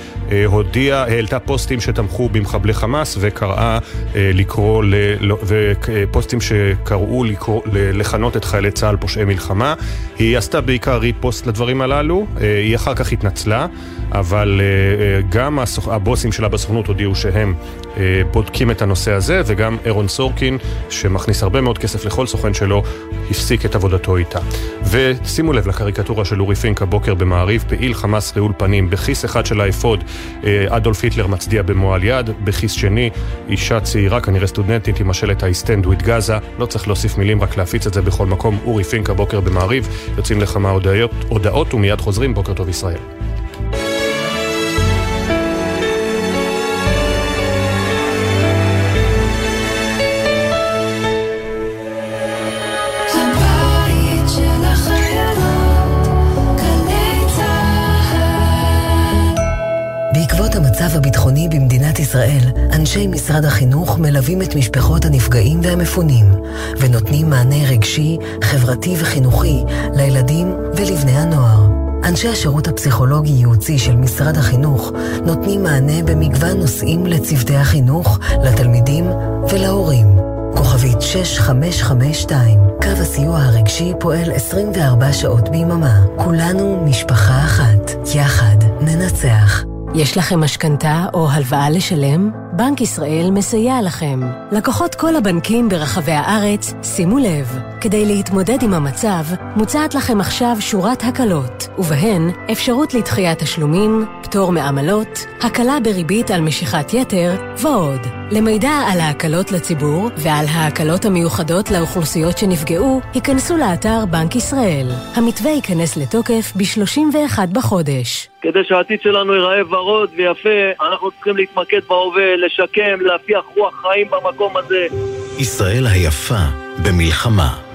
הודיעה, העלתה פוסטים שתמכו במחבלי חמאס וקראה לקרוא, ופוסטים שקראו לקרוא לכנות את חיילי צה"ל פושעי מלחמה. היא עשתה בעיקר repost לדברים הללו, אה, היא אחר כך התנצלה, אבל אה, אה, גם הבוסים שלה בסוכנות הודיעו שהם בודקים את הנושא הזה, וגם ארון סורקין, שמכניס הרבה מאוד כסף לכל סוכן שלו, הפסיק את עבודתו איתה. ושימו לב לקריקטורה של אורי פינק הבוקר במעריב, פעיל חמאס רעול פנים, בכיס אחד של האפוד, אדולף היטלר מצדיע במועל יד, בכיס שני, אישה צעירה, כנראה סטודנטית, עם השלט I stand with Gaza, לא צריך להוסיף מילים, רק להפיץ את זה בכל מקום. אורי פינק הבוקר במעריב, יוצאים לכמה הודעות, הודעות ומיד חוזרים, בוקר טוב ישראל. ישראל, אנשי משרד החינוך מלווים את משפחות הנפגעים והמפונים, ונותנים מענה רגשי, חברתי וחינוכי לילדים ולבני הנוער. אנשי השירות הפסיכולוגי-ייעוצי של משרד החינוך נותנים מענה במגוון נושאים לצוותי החינוך, לתלמידים ולהורים. כוכבית 6552, קו הסיוע הרגשי פועל 24 שעות ביממה. כולנו משפחה אחת. יחד ננצח. יש לכם משכנתה או הלוואה לשלם? בנק ישראל מסייע לכם. לקוחות כל הבנקים ברחבי הארץ, שימו לב, כדי להתמודד עם המצב, מוצעת לכם עכשיו שורת הקלות, ובהן אפשרות לדחיית תשלומים, פטור מעמלות, הקלה בריבית על משיכת יתר ועוד. למידע על ההקלות לציבור ועל ההקלות המיוחדות לאוכלוסיות שנפגעו, היכנסו לאתר בנק ישראל. המתווה ייכנס לתוקף ב-31 בחודש. כדי שהעתיד שלנו ייראה ורוד ויפה, אנחנו צריכים להתמקד בהווה, לשקם, להפיח רוח חיים במקום הזה. ישראל היפה במלחמה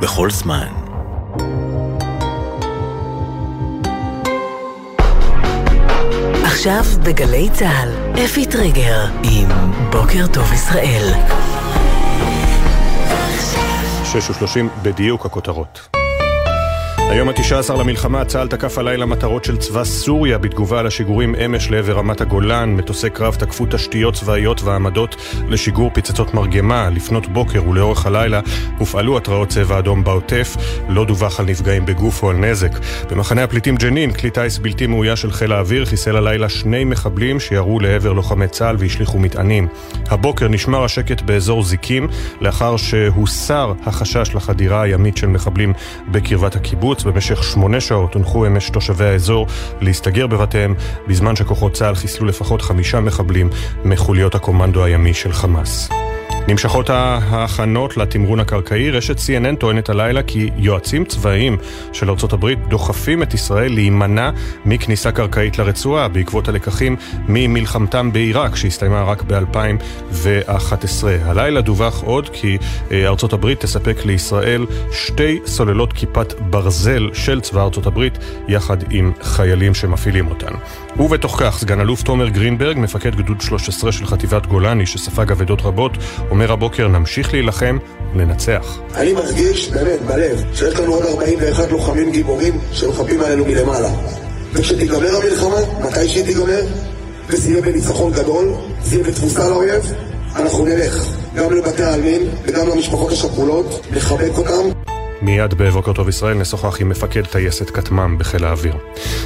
בכל זמן. עכשיו בגלי צה"ל, אפי טריגר עם בוקר טוב ישראל. שש ושלושים בדיוק הכותרות. היום ה-19 למלחמה צה"ל תקף הלילה מטרות של צבא סוריה בתגובה על השיגורים אמש לעבר רמת הגולן. מטוסי קרב תקפו תשתיות צבאיות ועמדות לשיגור פצצות מרגמה. לפנות בוקר ולאורך הלילה הופעלו התרעות צבע אדום בעוטף. לא דווח על נפגעים בגוף או על נזק. במחנה הפליטים ג'נין, כלי טיס בלתי מאויש של חיל האוויר חיסל הלילה שני מחבלים שירו לעבר לוחמי צה"ל והשליכו מטענים. הבוקר נשמר השקט באזור זיקים לאחר שהוסר החשש לחדירה הימית של מחבלים בקרבת הקיבוץ. בחוץ במשך שמונה שעות הונחו אמש תושבי האזור להסתגר בבתיהם, בזמן שכוחות צה"ל חיסלו לפחות חמישה מחבלים מחוליות הקומנדו הימי של חמאס. נמשכות ההכנות לתמרון הקרקעי, רשת CNN טוענת הלילה כי יועצים צבאיים של ארה"ב דוחפים את ישראל להימנע מכניסה קרקעית לרצועה בעקבות הלקחים ממלחמתם בעיראק שהסתיימה רק ב-2011. הלילה דווח עוד כי אה, ארה"ב תספק לישראל שתי סוללות כיפת ברזל של צבא ארה"ב יחד עם חיילים שמפעילים אותן. ובתוך כך, סגן אלוף תומר גרינברג, מפקד גדוד 13 של חטיבת גולני שספג אבדות רבות, אומר הבוקר נמשיך להילחם וננצח. אני מרגיש באמת בלב שיש לנו עוד 41 לוחמים גיבורים שלוחמים עלינו מלמעלה. וכשתיגמר המלחמה, מתי שהיא תיגמר, וזה יהיה בניצחון גדול, זה יהיה בתבוסה לאויב, אנחנו נלך גם לבתי העלמין וגם למשפחות השכולות, לחבק אותם. מיד בבוקר טוב ישראל נשוחח עם מפקד טייסת כטמ"ם בחיל האוויר.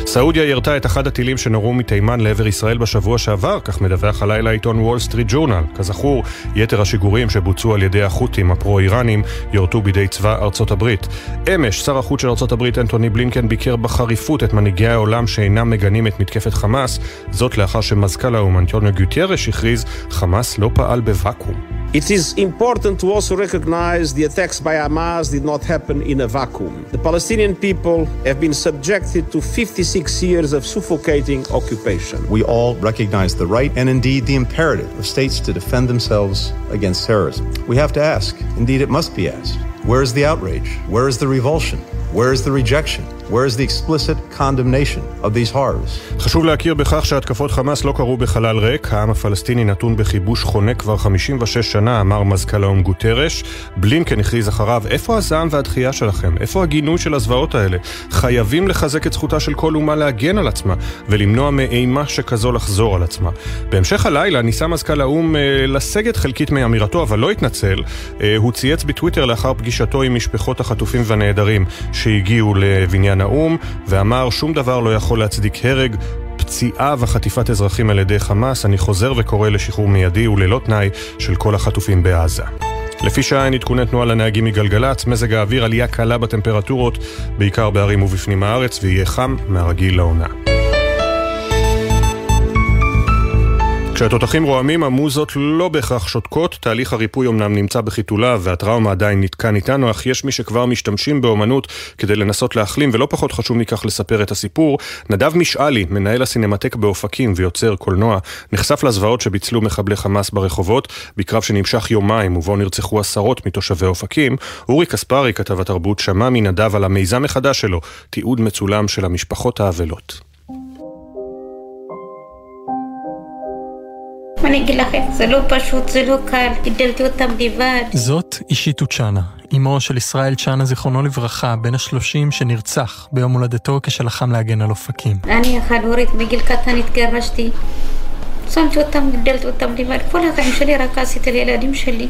סעודיה ירתה את אחד הטילים שנורו מתימן לעבר ישראל בשבוע שעבר, כך מדווח הלילה עיתון וול סטריט ג'ורנל. כזכור, יתר השיגורים שבוצעו על ידי החות'ים הפרו-איראנים יורטו בידי צבא ארצות הברית. אמש, שר החוץ של ארצות הברית אנטוני בלינקן ביקר בחריפות את מנהיגי העולם שאינם מגנים את מתקפת חמאס, זאת לאחר שמזכ"ל האו"ם גוטיירש הכריז, חמאס לא פעל בוואקום. It is important to also recognize the attacks by Hamas did not happen in a vacuum. The Palestinian people have been subjected to 56 years of suffocating occupation. We all recognize the right and indeed the imperative of states to defend themselves against terrorism. We have to ask, indeed it must be asked, where is the outrage? Where is the revulsion? Where is the rejection? Where is the explicit condemnation of these horrors? חשוב להכיר בכך שהתקפות חמאס לא קרו בחלל ריק. העם הפלסטיני נתון בכיבוש חונה כבר 56 שנה, אמר מזכ"ל האו"ם גוטרש. בלינקן הכריז אחריו, איפה הזעם והדחייה שלכם? איפה הגינוי של הזוועות האלה? חייבים לחזק את זכותה של כל אומה להגן על עצמה, ולמנוע מאימה שכזו לחזור על עצמה. בהמשך הלילה ניסה מזכ"ל האו"ם אה, לסגת חלקית מאמירתו, אבל לא התנצל. אה, הוא צייץ בטוויטר לאחר פגישתו עם משפחות החטופים והנעדרים שהגיעו לבניין האו"ם, ואמר שום דבר לא יכול להצדיק הרג, פציעה וחטיפת אזרחים על ידי חמאס, אני חוזר וקורא לשחרור מיידי וללא תנאי של כל החטופים בעזה. לפי שעה אין עדכוני תנועה לנהגים מגלגלצ, מזג האוויר עלייה קלה בטמפרטורות, בעיקר בערים ובפנים הארץ, ויהיה חם מהרגיל לעונה. כשהתותחים רועמים, המוזות לא בהכרח שותקות, תהליך הריפוי אמנם נמצא בחיתוליו והטראומה עדיין נתקן איתנו, אך יש מי שכבר משתמשים באומנות כדי לנסות להחלים, ולא פחות חשוב מכך לספר את הסיפור. נדב משאלי, מנהל הסינמטק באופקים ויוצר קולנוע, נחשף לזוועות שביצלו מחבלי חמאס ברחובות, בקרב שנמשך יומיים ובו נרצחו עשרות מתושבי אופקים. אורי קספרי, כתב התרבות, שמע מנדב על המיזם מחדש שלו, תיעוד מצולם של המשפחות האבלות. אני אגיד לכם, זה לא פשוט, זה לא קל, גידלתי אותם לבד. זאת אישית צ'אנה, אמו של ישראל צ'אנה, זיכרונו לברכה, בן השלושים שנרצח ביום הולדתו כשלחם להגן על אופקים. אני חד-הורית, בגיל קטן התגרשתי. שמתי אותם, גידלתי אותם לבד. כל החיים שלי רק עשיתי לילדים שלי.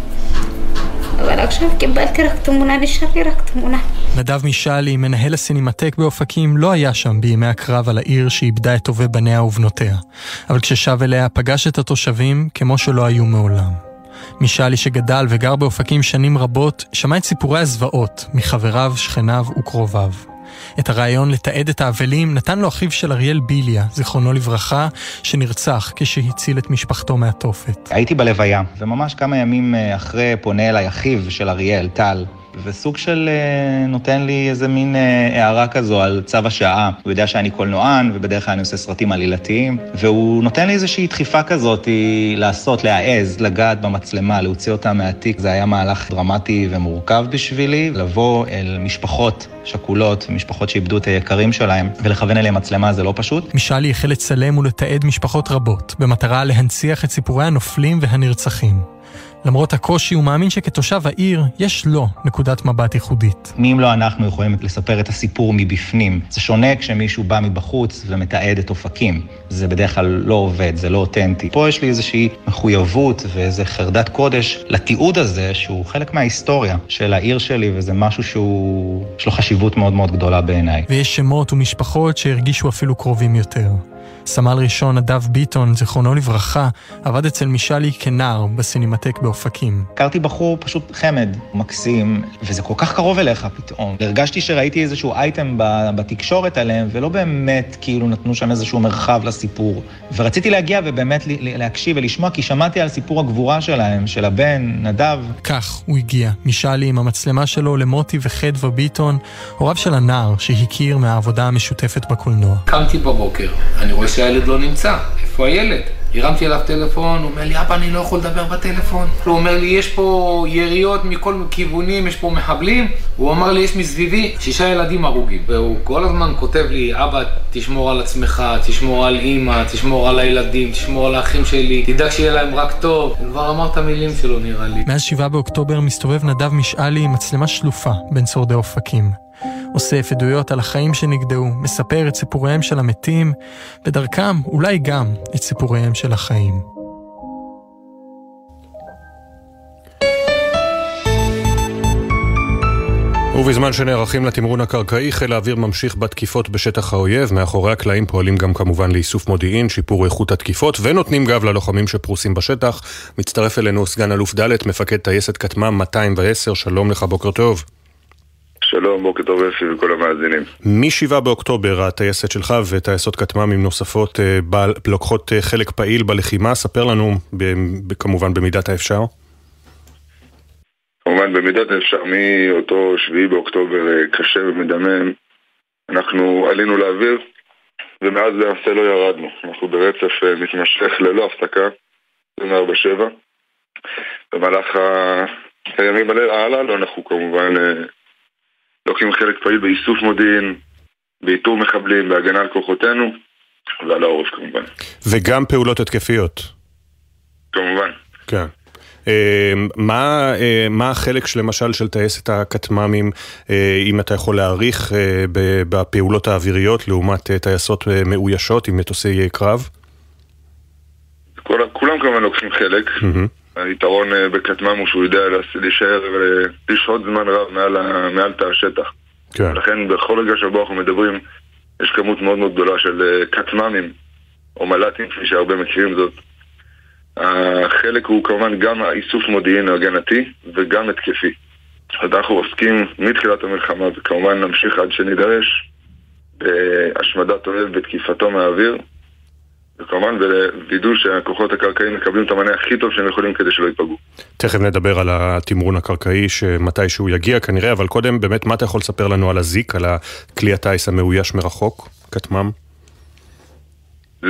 אבל עכשיו קיבלתי רק תמונה, נשאר לי רק תמונה. נדב משאלי, מנהל הסינמטק באופקים, לא היה שם בימי הקרב על העיר שאיבדה את טובי בניה ובנותיה. אבל כששב אליה, פגש את התושבים כמו שלא היו מעולם. משאלי שגדל וגר באופקים שנים רבות, שמע את סיפורי הזוועות מחבריו, שכניו וקרוביו. את הרעיון לתעד את האבלים נתן לו אחיו של אריאל ביליה, זיכרונו לברכה, שנרצח כשהציל את משפחתו מהתופת. הייתי בלוויה, וממש כמה ימים אה, אחרי פונה אליי אחיו של אריאל, טל, וסוג של אה, נותן לי איזה מין אה, הערה כזו על צו השעה. הוא יודע שאני קולנוען, ובדרך כלל אני עושה סרטים עלילתיים, והוא נותן לי איזושהי דחיפה כזאת לעשות, להעז, לגעת במצלמה, להוציא אותה מהתיק. זה היה מהלך דרמטי ומורכב בשבילי, לבוא אל משפחות שכולות, משפחות שאיבדו את היקרים שלהם, ולכוון אליהם מצלמה זה לא פשוט. משאלי החל לצלם ולתעד משפחות רבות, במטרה להנציח את סיפורי הנופלים והנרצחים. למרות הקושי, הוא מאמין שכתושב העיר, יש לו נקודת מבט ייחודית. מי אם לא אנחנו יכולים לספר את הסיפור מבפנים? זה שונה כשמישהו בא מבחוץ ומתעד את אופקים. זה בדרך כלל לא עובד, זה לא אותנטי. פה יש לי איזושהי מחויבות ואיזה חרדת קודש לתיעוד הזה, שהוא חלק מההיסטוריה של העיר שלי, וזה משהו שהוא... יש לו חשיבות מאוד מאוד גדולה בעיניי. ויש שמות ומשפחות שהרגישו אפילו קרובים יותר. סמל ראשון נדב ביטון, זיכרונו לברכה, עבד אצל מישלי כנער בסינמטק באופקים. הכרתי בחור פשוט חמד, מקסים, וזה כל כך קרוב אליך פתאום. הרגשתי שראיתי איזשהו אייטם בתקשורת עליהם, ולא באמת כאילו נתנו שם איזשהו מרחב לסיפור. ורציתי להגיע ובאמת להקשיב ולשמוע, כי שמעתי על סיפור הגבורה שלהם, של הבן, נדב. כך הוא הגיע, מישלי עם המצלמה שלו למוטי וחדווה ביטון, הוריו של הנער שהכיר מהעבודה המשותפת בקולנוע. קמתי בבוקר, אני רואה שהילד לא נמצא, איפה הילד? הרמתי אליו טלפון, הוא אומר לי, אבא, אני לא יכול לדבר בטלפון. הוא אומר לי, יש פה יריות מכל כיוונים, יש פה מחבלים. הוא אמר לי, יש מסביבי שישה ילדים הרוגים. והוא כל הזמן כותב לי, אבא, תשמור על עצמך, תשמור על אימא, תשמור על הילדים, תשמור על האחים שלי, תדאג שיהיה להם רק טוב. הוא כבר אמר את המילים שלו, נראה לי. מאז שבעה באוקטובר מסתובב נדב משאלי עם מצלמה שלופה בין שורדי אופקים. אוסף עדויות על החיים שנגדעו, מספר את סיפוריהם של המתים, ודרכם אולי גם את סיפוריהם של החיים. ובזמן שנערכים לתמרון הקרקעי, חיל האוויר ממשיך בתקיפות בשטח האויב. מאחורי הקלעים פועלים גם כמובן לאיסוף מודיעין, שיפור איכות התקיפות, ונותנים גב ללוחמים שפרוסים בשטח. מצטרף אלינו סגן אלוף ד', מפקד טייסת כטמ"ם 210, שלום לך, בוקר טוב. שלום, בוקר טוב אפי וכל המאזינים. מ-7 באוקטובר הטייסת שלך וטייסות כטמ"מים נוספות אה, לוקחות אה, חלק פעיל בלחימה, ספר לנו כמובן במידת האפשר. כמובן במידת האפשר, מאותו 7 באוקטובר אה, קשה ומדמם, אנחנו עלינו לאוויר ומאז למעשה לא ירדנו. אנחנו ברצף מתמשך ללא הפסקה, 24-7. במהלך הימים הללו אנחנו כמובן לוקחים חלק פעיל באיסוף מודיעין, באיתור מחבלים, בהגנה על כוחותינו ועל העורף כמובן. וגם פעולות התקפיות. כמובן. כן. אה, מה, אה, מה החלק למשל של טייסת הכטמ"מים, אה, אם אתה יכול להעריך בפעולות האוויריות לעומת טייסות מאוישות עם מטוסי קרב? כולם כמובן לוקחים חלק. Mm-hmm. היתרון אה, בכטמ"ם הוא שהוא יודע להישאר ולשהות זמן רב מעל, מעל תא השטח. כן. לכן בכל רגע שבו אנחנו מדברים, יש כמות מאוד מאוד גדולה של אה, כטמ"מים, או מל"טים, כפי שהרבה מכירים זאת. החלק הוא כמובן גם האיסוף מודיעין הגנתי וגם התקפי. אז אנחנו עוסקים מתחילת המלחמה, וכמובן נמשיך עד שנידרש, בהשמדת אוהב בתקיפתו מהאוויר, וכמובן בווידוא שהכוחות הקרקעיים מקבלים את המענה הכי טוב שהם יכולים כדי שלא ייפגעו. תכף נדבר על התמרון הקרקעי שמתי שהוא יגיע כנראה, אבל קודם באמת מה אתה יכול לספר לנו על הזיק, על הכלי הטיס המאויש מרחוק, כטמ"ם?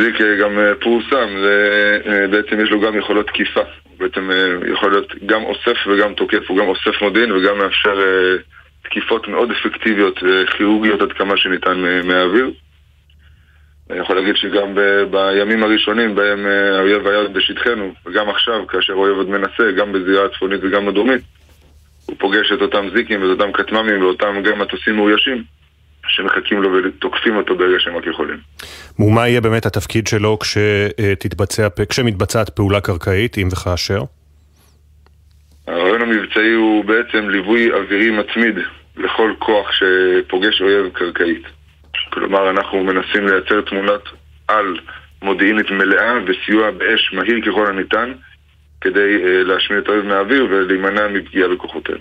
זיק אה, גם אה, פורסם, זה, אה, בעצם יש לו גם יכולות תקיפה, בעצם יכול להיות גם אוסף וגם תוקף, הוא גם אוסף מודיעין וגם מאפשר תקיפות מאוד אפקטיביות, כירורגיות עד כמה שניתן מהאוויר. אני יכול להגיד שגם ב- בימים הראשונים בהם אה, האויב היה בשטחנו, וגם עכשיו, כאשר האויב עוד מנסה, גם בזירה הצפונית וגם בדרומית, הוא פוגש את אותם זיקים ואת אותם כטמ"מים ואותם גם מטוסים מאוישים שמחכים לו ותוקפים אותו ברגע שהם רק יכולים. ומה יהיה באמת התפקיד שלו כשתתבצע, כשמתבצעת פעולה קרקעית, אם וכאשר? הרעיון המבצעי הוא בעצם ליווי אווירי מתמיד לכל כוח שפוגש אויב קרקעית. כלומר, אנחנו מנסים לייצר תמונת על מודיעינית מלאה וסיוע באש מהיר ככל הניתן, כדי להשמיע את האויב מהאוויר ולהימנע מפגיעה בכוחותינו.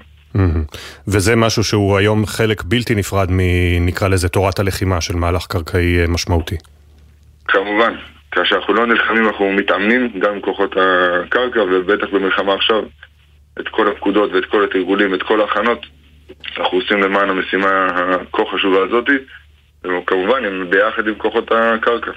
וזה משהו שהוא היום חלק בלתי נפרד מנקרא לזה תורת הלחימה של מהלך קרקעי משמעותי. כמובן, כאשר אנחנו לא נלחמים אנחנו מתאמנים גם עם כוחות הקרקע ובטח במלחמה עכשיו את כל הפקודות ואת כל התרגולים ואת כל ההכנות אנחנו עושים למען המשימה הכה חשובה הזאתי וכמובן הם ביחד עם כוחות הקרקע.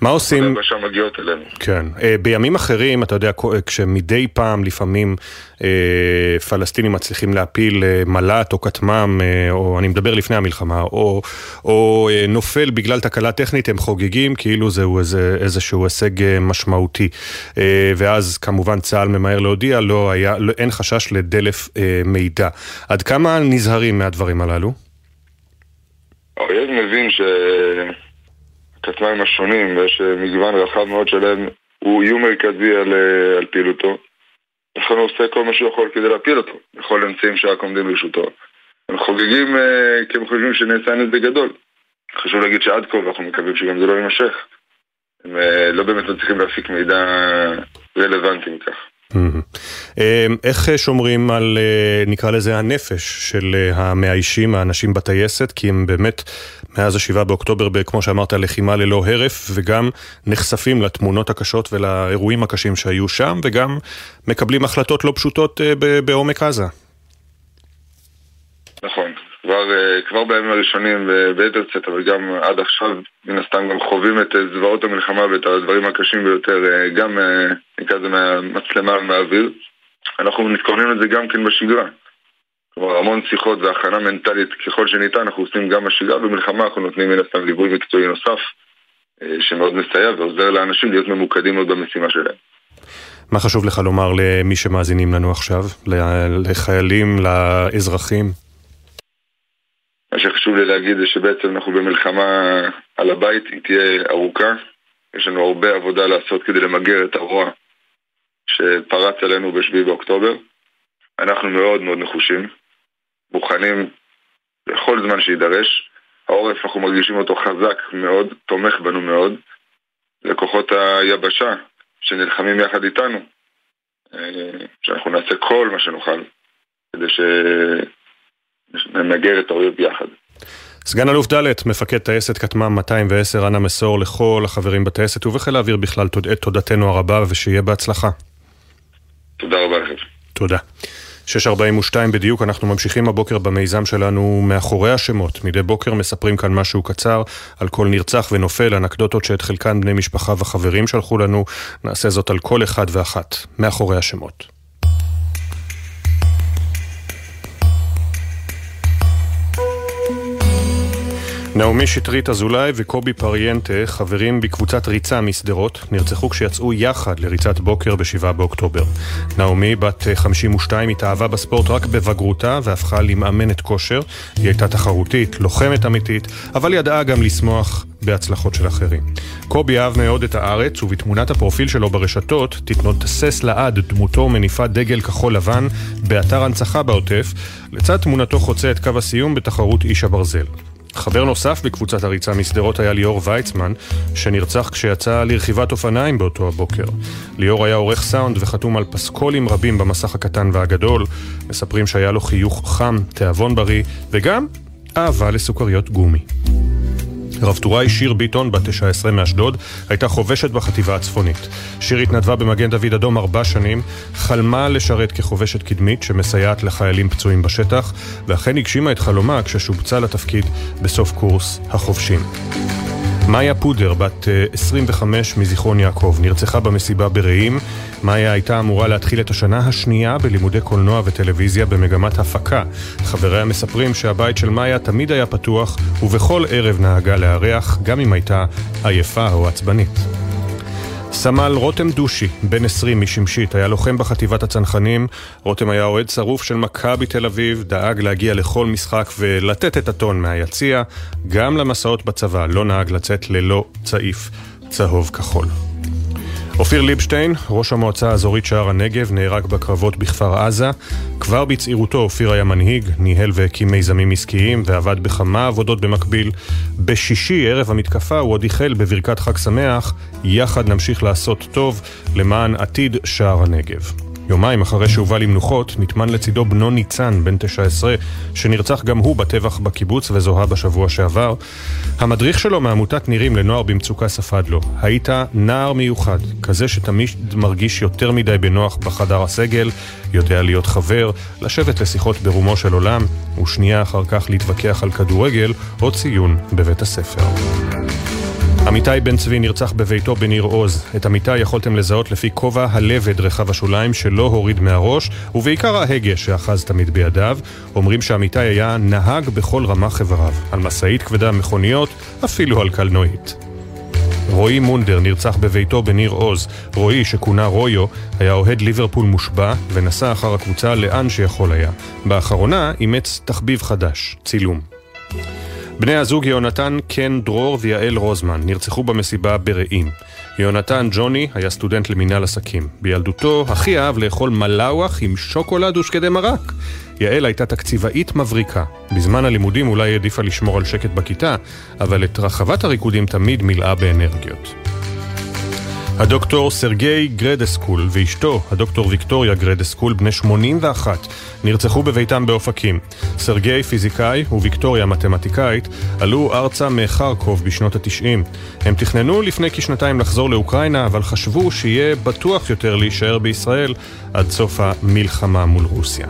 מה עושים... היבשה מגיעות אלינו. כן. אה, בימים אחרים, אתה יודע, כשמדי פעם לפעמים אה, פלסטינים מצליחים להפיל אה, מל"ט או כטמ"ם, או אני מדבר לפני המלחמה, או, או נופל בגלל תקלה טכנית, הם חוגגים כאילו זהו איזה, איזשהו הישג משמעותי. ואז כמובן צה"ל ממהר להודיע, לא היה, לא, אין חשש לדלף מידע. עד כמה נזהרים מהדברים הללו? האויב מבין שהכתמיים השונים, ויש מגוון רחב מאוד שלהם, הוא איום מרכזי על, על פעילותו. לכן הוא עושה כל מה שהוא יכול כדי להפיל אותו, בכל אמצעים שרק עומדים לרשותו. הם חוגגים כי הם חושבים שנעשה נזק גדול. חשוב להגיד שעד כה, ואנחנו מקווים שגם זה לא יימשך, הם לא באמת מצליחים להפיק מידע רלוונטי מכך. אמ, איך שומרים על, אה, נקרא לזה, הנפש של אה, המאיישים, האנשים בטייסת? כי הם באמת, מאז השבעה באוקטובר, כמו שאמרת, לחימה ללא הרף, וגם נחשפים לתמונות הקשות ולאירועים הקשים שהיו שם, וגם מקבלים החלטות לא פשוטות אה, בעומק עזה. נכון. כבר, אה, כבר בימים הראשונים ביתר צאת, אבל גם עד עכשיו, מן הסתם גם חווים את אה, זוועות המלחמה ואת הדברים הקשים ביותר, אה, גם נקרא לזה מהמצלמה ומהאוויר. אנחנו מתכוננים לזה גם כן בשגרה. כלומר, המון שיחות והכנה מנטלית ככל שניתן, אנחנו עושים גם בשגרה, במלחמה אנחנו נותנים מן הסתם ליווי מקצועי נוסף, שמאוד מסייע ועוזר לאנשים להיות ממוקדים מאוד במשימה שלהם. מה חשוב לך לומר למי שמאזינים לנו עכשיו? לחיילים, לאזרחים? שחשוב לי להגיד זה שבעצם אנחנו במלחמה על הבית, היא תהיה ארוכה. יש לנו הרבה עבודה לעשות כדי למגר את הרוע שפרץ עלינו ב-7 באוקטובר. אנחנו מאוד מאוד נחושים, מוכנים בכל זמן שיידרש. העורף, אנחנו מרגישים אותו חזק מאוד, תומך בנו מאוד. לכוחות היבשה שנלחמים יחד איתנו, אה, שאנחנו נעשה כל מה שנוכל כדי ש... נמגר את האויב ביחד. סגן אלוף ד', מפקד טייסת כטמ"ם 210, אנא מסור לכל החברים בטייסת ובחיל האוויר בכלל את תודתנו הרבה ושיהיה בהצלחה. תודה רבה לכם. תודה. 6.42 בדיוק, אנחנו ממשיכים הבוקר במיזם שלנו מאחורי השמות. מדי בוקר מספרים כאן משהו קצר על כל נרצח ונופל, אנקדוטות שאת חלקן בני משפחה וחברים שלחו לנו. נעשה זאת על כל אחד ואחת, מאחורי השמות. נעמי שטרית אזולאי וקובי פריאנטה, חברים בקבוצת ריצה משדרות, נרצחו כשיצאו יחד לריצת בוקר ב-7 באוקטובר. נעמי, בת 52, התאהבה בספורט רק בבגרותה והפכה למאמנת כושר. היא הייתה תחרותית, לוחמת אמיתית, אבל ידעה גם לשמוח בהצלחות של אחרים. קובי אהב מאוד את הארץ, ובתמונת הפרופיל שלו ברשתות תתנוסס לעד דמותו מניפה דגל כחול לבן באתר הנצחה בעוטף, לצד תמונתו חוצה את קו הסיום בתחרות איש הברזל. חבר נוסף בקבוצת הריצה משדרות היה ליאור ויצמן, שנרצח כשיצא לרכיבת אופניים באותו הבוקר. ליאור היה עורך סאונד וחתום על פסקולים רבים במסך הקטן והגדול. מספרים שהיה לו חיוך חם, תיאבון בריא, וגם אהבה לסוכריות גומי. רב טוראי שיר ביטון, בת 19 מאשדוד, הייתה חובשת בחטיבה הצפונית. שיר התנדבה במגן דוד אדום ארבע שנים, חלמה לשרת כחובשת קדמית שמסייעת לחיילים פצועים בשטח, ואכן הגשימה את חלומה כששובצה לתפקיד בסוף קורס החובשים. מאיה פודר, בת 25 אה, מזיכרון יעקב, נרצחה במסיבה ברעים. מאיה הייתה אמורה להתחיל את השנה השנייה בלימודי קולנוע וטלוויזיה במגמת הפקה. חבריה מספרים שהבית של מאיה תמיד היה פתוח, ובכל ערב נהגה לארח, גם אם הייתה עייפה או עצבנית. סמל רותם דושי, בן 20 משמשית, היה לוחם בחטיבת הצנחנים. רותם היה אוהד שרוף של מכבי תל אביב, דאג להגיע לכל משחק ולתת את הטון מהיציע. גם למסעות בצבא לא נהג לצאת ללא צעיף צהוב כחול. אופיר ליבשטיין, ראש המועצה האזורית שער הנגב, נהרג בקרבות בכפר עזה. כבר בצעירותו אופיר היה מנהיג, ניהל והקים מיזמים עסקיים ועבד בכמה עבודות במקביל. בשישי, ערב המתקפה, הוא עוד איחל בברכת חג שמח, יחד נמשיך לעשות טוב למען עתיד שער הנגב. יומיים אחרי שהובא למנוחות, נטמן לצידו בנו ניצן, בן 19, שנרצח גם הוא בטבח בקיבוץ וזוהה בשבוע שעבר. המדריך שלו מעמותת נירים לנוער במצוקה ספד לו: היית נער מיוחד, כזה שתמיד מרגיש יותר מדי בנוח בחדר הסגל, יודע להיות חבר, לשבת לשיחות ברומו של עולם, ושנייה אחר כך להתווכח על כדורגל או ציון בבית הספר. עמיתי בן צבי נרצח בביתו בניר עוז. את עמיתי יכולתם לזהות לפי כובע הלבד רחב השוליים שלא הוריד מהראש, ובעיקר ההגה שאחז תמיד בידיו. אומרים שעמיתי היה נהג בכל רמ"ח איבריו, על משאית כבדה מכוניות, אפילו על קלנועית. רועי מונדר נרצח בביתו בניר עוז. רועי, שכונה רויו, היה אוהד ליברפול מושבע ונסע אחר הקבוצה לאן שיכול היה. באחרונה אימץ תחביב חדש, צילום. בני הזוג יהונתן קן דרור ויעל רוזמן נרצחו במסיבה ברעים. יהונתן ג'וני היה סטודנט למינהל עסקים. בילדותו הכי אהב לאכול מלאווח עם שוקולד ושקדי מרק. יעל הייתה תקציבאית מבריקה. בזמן הלימודים אולי העדיפה לשמור על שקט בכיתה, אבל את רחבת הריקודים תמיד מילאה באנרגיות. הדוקטור סרגי גרדסקול ואשתו, הדוקטור ויקטוריה גרדסקול, בני 81, נרצחו בביתם באופקים. סרגי פיזיקאי וויקטוריה מתמטיקאית עלו ארצה מחרקוב בשנות התשעים. הם תכננו לפני כשנתיים לחזור לאוקראינה, אבל חשבו שיהיה בטוח יותר להישאר בישראל עד סוף המלחמה מול רוסיה.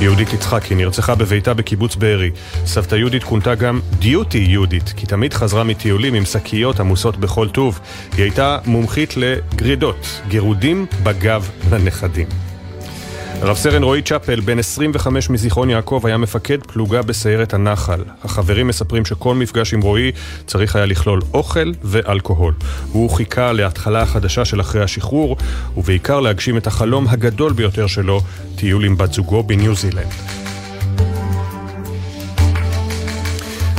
יהודית יצחקי נרצחה בביתה בקיבוץ בארי. סבתא יהודית כונתה גם דיוטי יהודית, כי תמיד חזרה מטיולים עם שקיות עמוסות בכל טוב. היא הייתה מומחית לגרידות, גירודים בגב לנכדים. רב סרן רועי צ'אפל, בן 25 מזיכרון יעקב, היה מפקד פלוגה בסיירת הנחל. החברים מספרים שכל מפגש עם רועי צריך היה לכלול אוכל ואלכוהול. הוא חיכה להתחלה החדשה של אחרי השחרור, ובעיקר להגשים את החלום הגדול ביותר שלו, טיול עם בת זוגו בניו זילנד.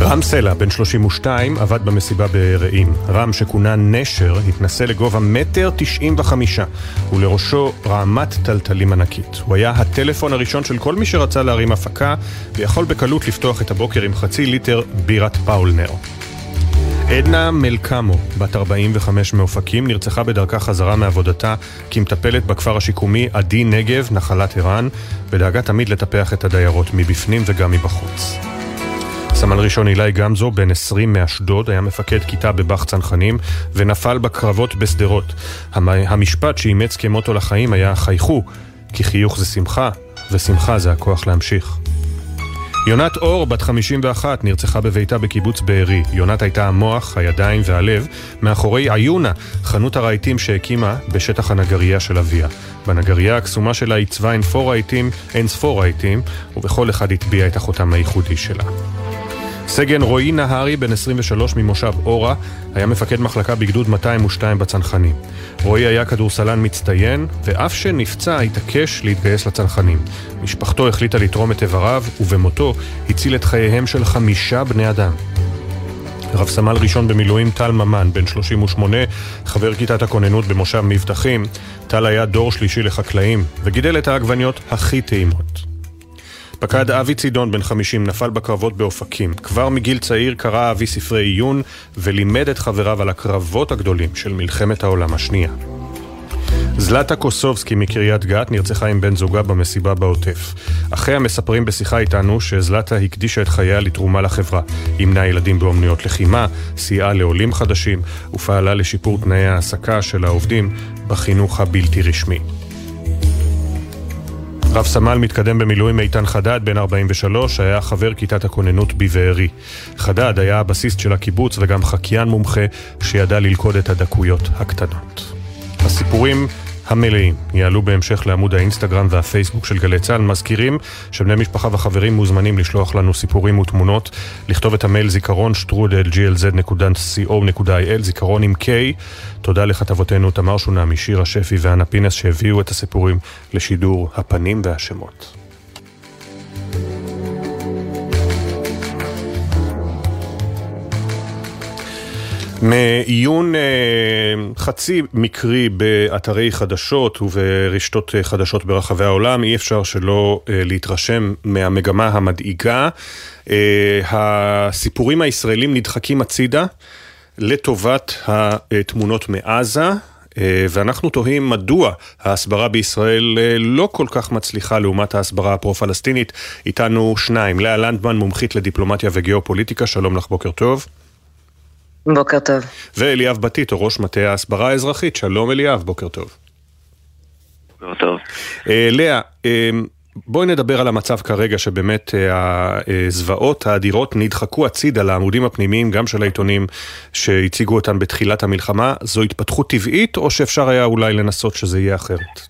רם סלע, בן 32, עבד במסיבה ברעים. רם, שכונה נשר, התנסה לגובה מטר תשעים וחמישה, ולראשו רעמת טלטלים ענקית. הוא היה הטלפון הראשון של כל מי שרצה להרים הפקה, ויכול בקלות לפתוח את הבוקר עם חצי ליטר בירת פאולנר. עדנה מלקמו, בת 45 מאופקים, נרצחה בדרכה חזרה מעבודתה כמטפלת בכפר השיקומי עדי נגב, נחלת ערן, ודאגה תמיד לטפח את הדיירות מבפנים וגם מבחוץ. סמל ראשון אילי גמזו, בן 20 מאשדוד, היה מפקד כיתה בבאח צנחנים ונפל בקרבות בשדרות. המשפט שאימץ כמוטו לחיים היה חייכו, כי חיוך זה שמחה, ושמחה זה הכוח להמשיך. יונת אור, בת 51, נרצחה בביתה בקיבוץ בארי. יונת הייתה המוח, הידיים והלב מאחורי עיונה, חנות הרהיטים שהקימה בשטח הנגרייה של אביה. בנגרייה הקסומה שלה עיצבה אין ספור רהיטים, ובכל אחד הטביעה את החותם הייחודי שלה. סגן רועי נהרי, בן 23 ממושב אורה, היה מפקד מחלקה בגדוד 202 בצנחנים. רועי היה כדורסלן מצטיין, ואף שנפצע התעקש להתגייס לצנחנים. משפחתו החליטה לתרום את איבריו, ובמותו הציל את חייהם של חמישה בני אדם. רב סמל ראשון במילואים טל ממן, בן 38, חבר כיתת הכוננות במושב מבטחים. טל היה דור שלישי לחקלאים, וגידל את העגבניות הכי טעימות. פקד אבי צידון, בן 50, נפל בקרבות באופקים. כבר מגיל צעיר קרא אבי ספרי עיון ולימד את חבריו על הקרבות הגדולים של מלחמת העולם השנייה. זלטה קוסובסקי מקריית גת נרצחה עם בן זוגה במסיבה בעוטף. אחיה מספרים בשיחה איתנו שזלטה הקדישה את חייה לתרומה לחברה. אימנה ילדים באומנויות לחימה, סייעה לעולים חדשים ופעלה לשיפור תנאי ההעסקה של העובדים בחינוך הבלתי רשמי. רב סמל מתקדם במילואים איתן חדד, בן 43, היה חבר כיתת הכוננות בבארי. חדד היה הבסיסט של הקיבוץ וגם חקיין מומחה שידע ללכוד את הדקויות הקטנות. הסיפורים המלאים יעלו בהמשך לעמוד האינסטגרם והפייסבוק של גלי צה"ל. מזכירים שבני משפחה וחברים מוזמנים לשלוח לנו סיפורים ותמונות, לכתוב את המייל זיכרון שטרודל glz.co.il, זיכרון עם K. תודה לכתבותינו תמר שונמי, שירה שפי ואנה פינס שהביאו את הסיפורים לשידור הפנים והשמות. מעיון אה, חצי מקרי באתרי חדשות וברשתות אה, חדשות ברחבי העולם, אי אפשר שלא אה, להתרשם מהמגמה המדאיגה. הסיפורים הישראלים נדחקים הצידה לטובת התמונות מעזה. ואנחנו תוהים מדוע ההסברה בישראל לא כל כך מצליחה לעומת ההסברה הפרו-פלסטינית. איתנו שניים, לאה לנדמן, מומחית לדיפלומטיה וגיאופוליטיקה, שלום לך, בוקר טוב. בוקר טוב. ואליאב בטיטו, ראש מטה ההסברה האזרחית, שלום אליאב, בוקר טוב. בוקר טוב. Uh, לאה, uh, בואי נדבר על המצב כרגע, שבאמת הזוועות האדירות נדחקו הצידה לעמודים הפנימיים, גם של העיתונים שהציגו אותן בתחילת המלחמה. זו התפתחות טבעית, או שאפשר היה אולי לנסות שזה יהיה אחרת?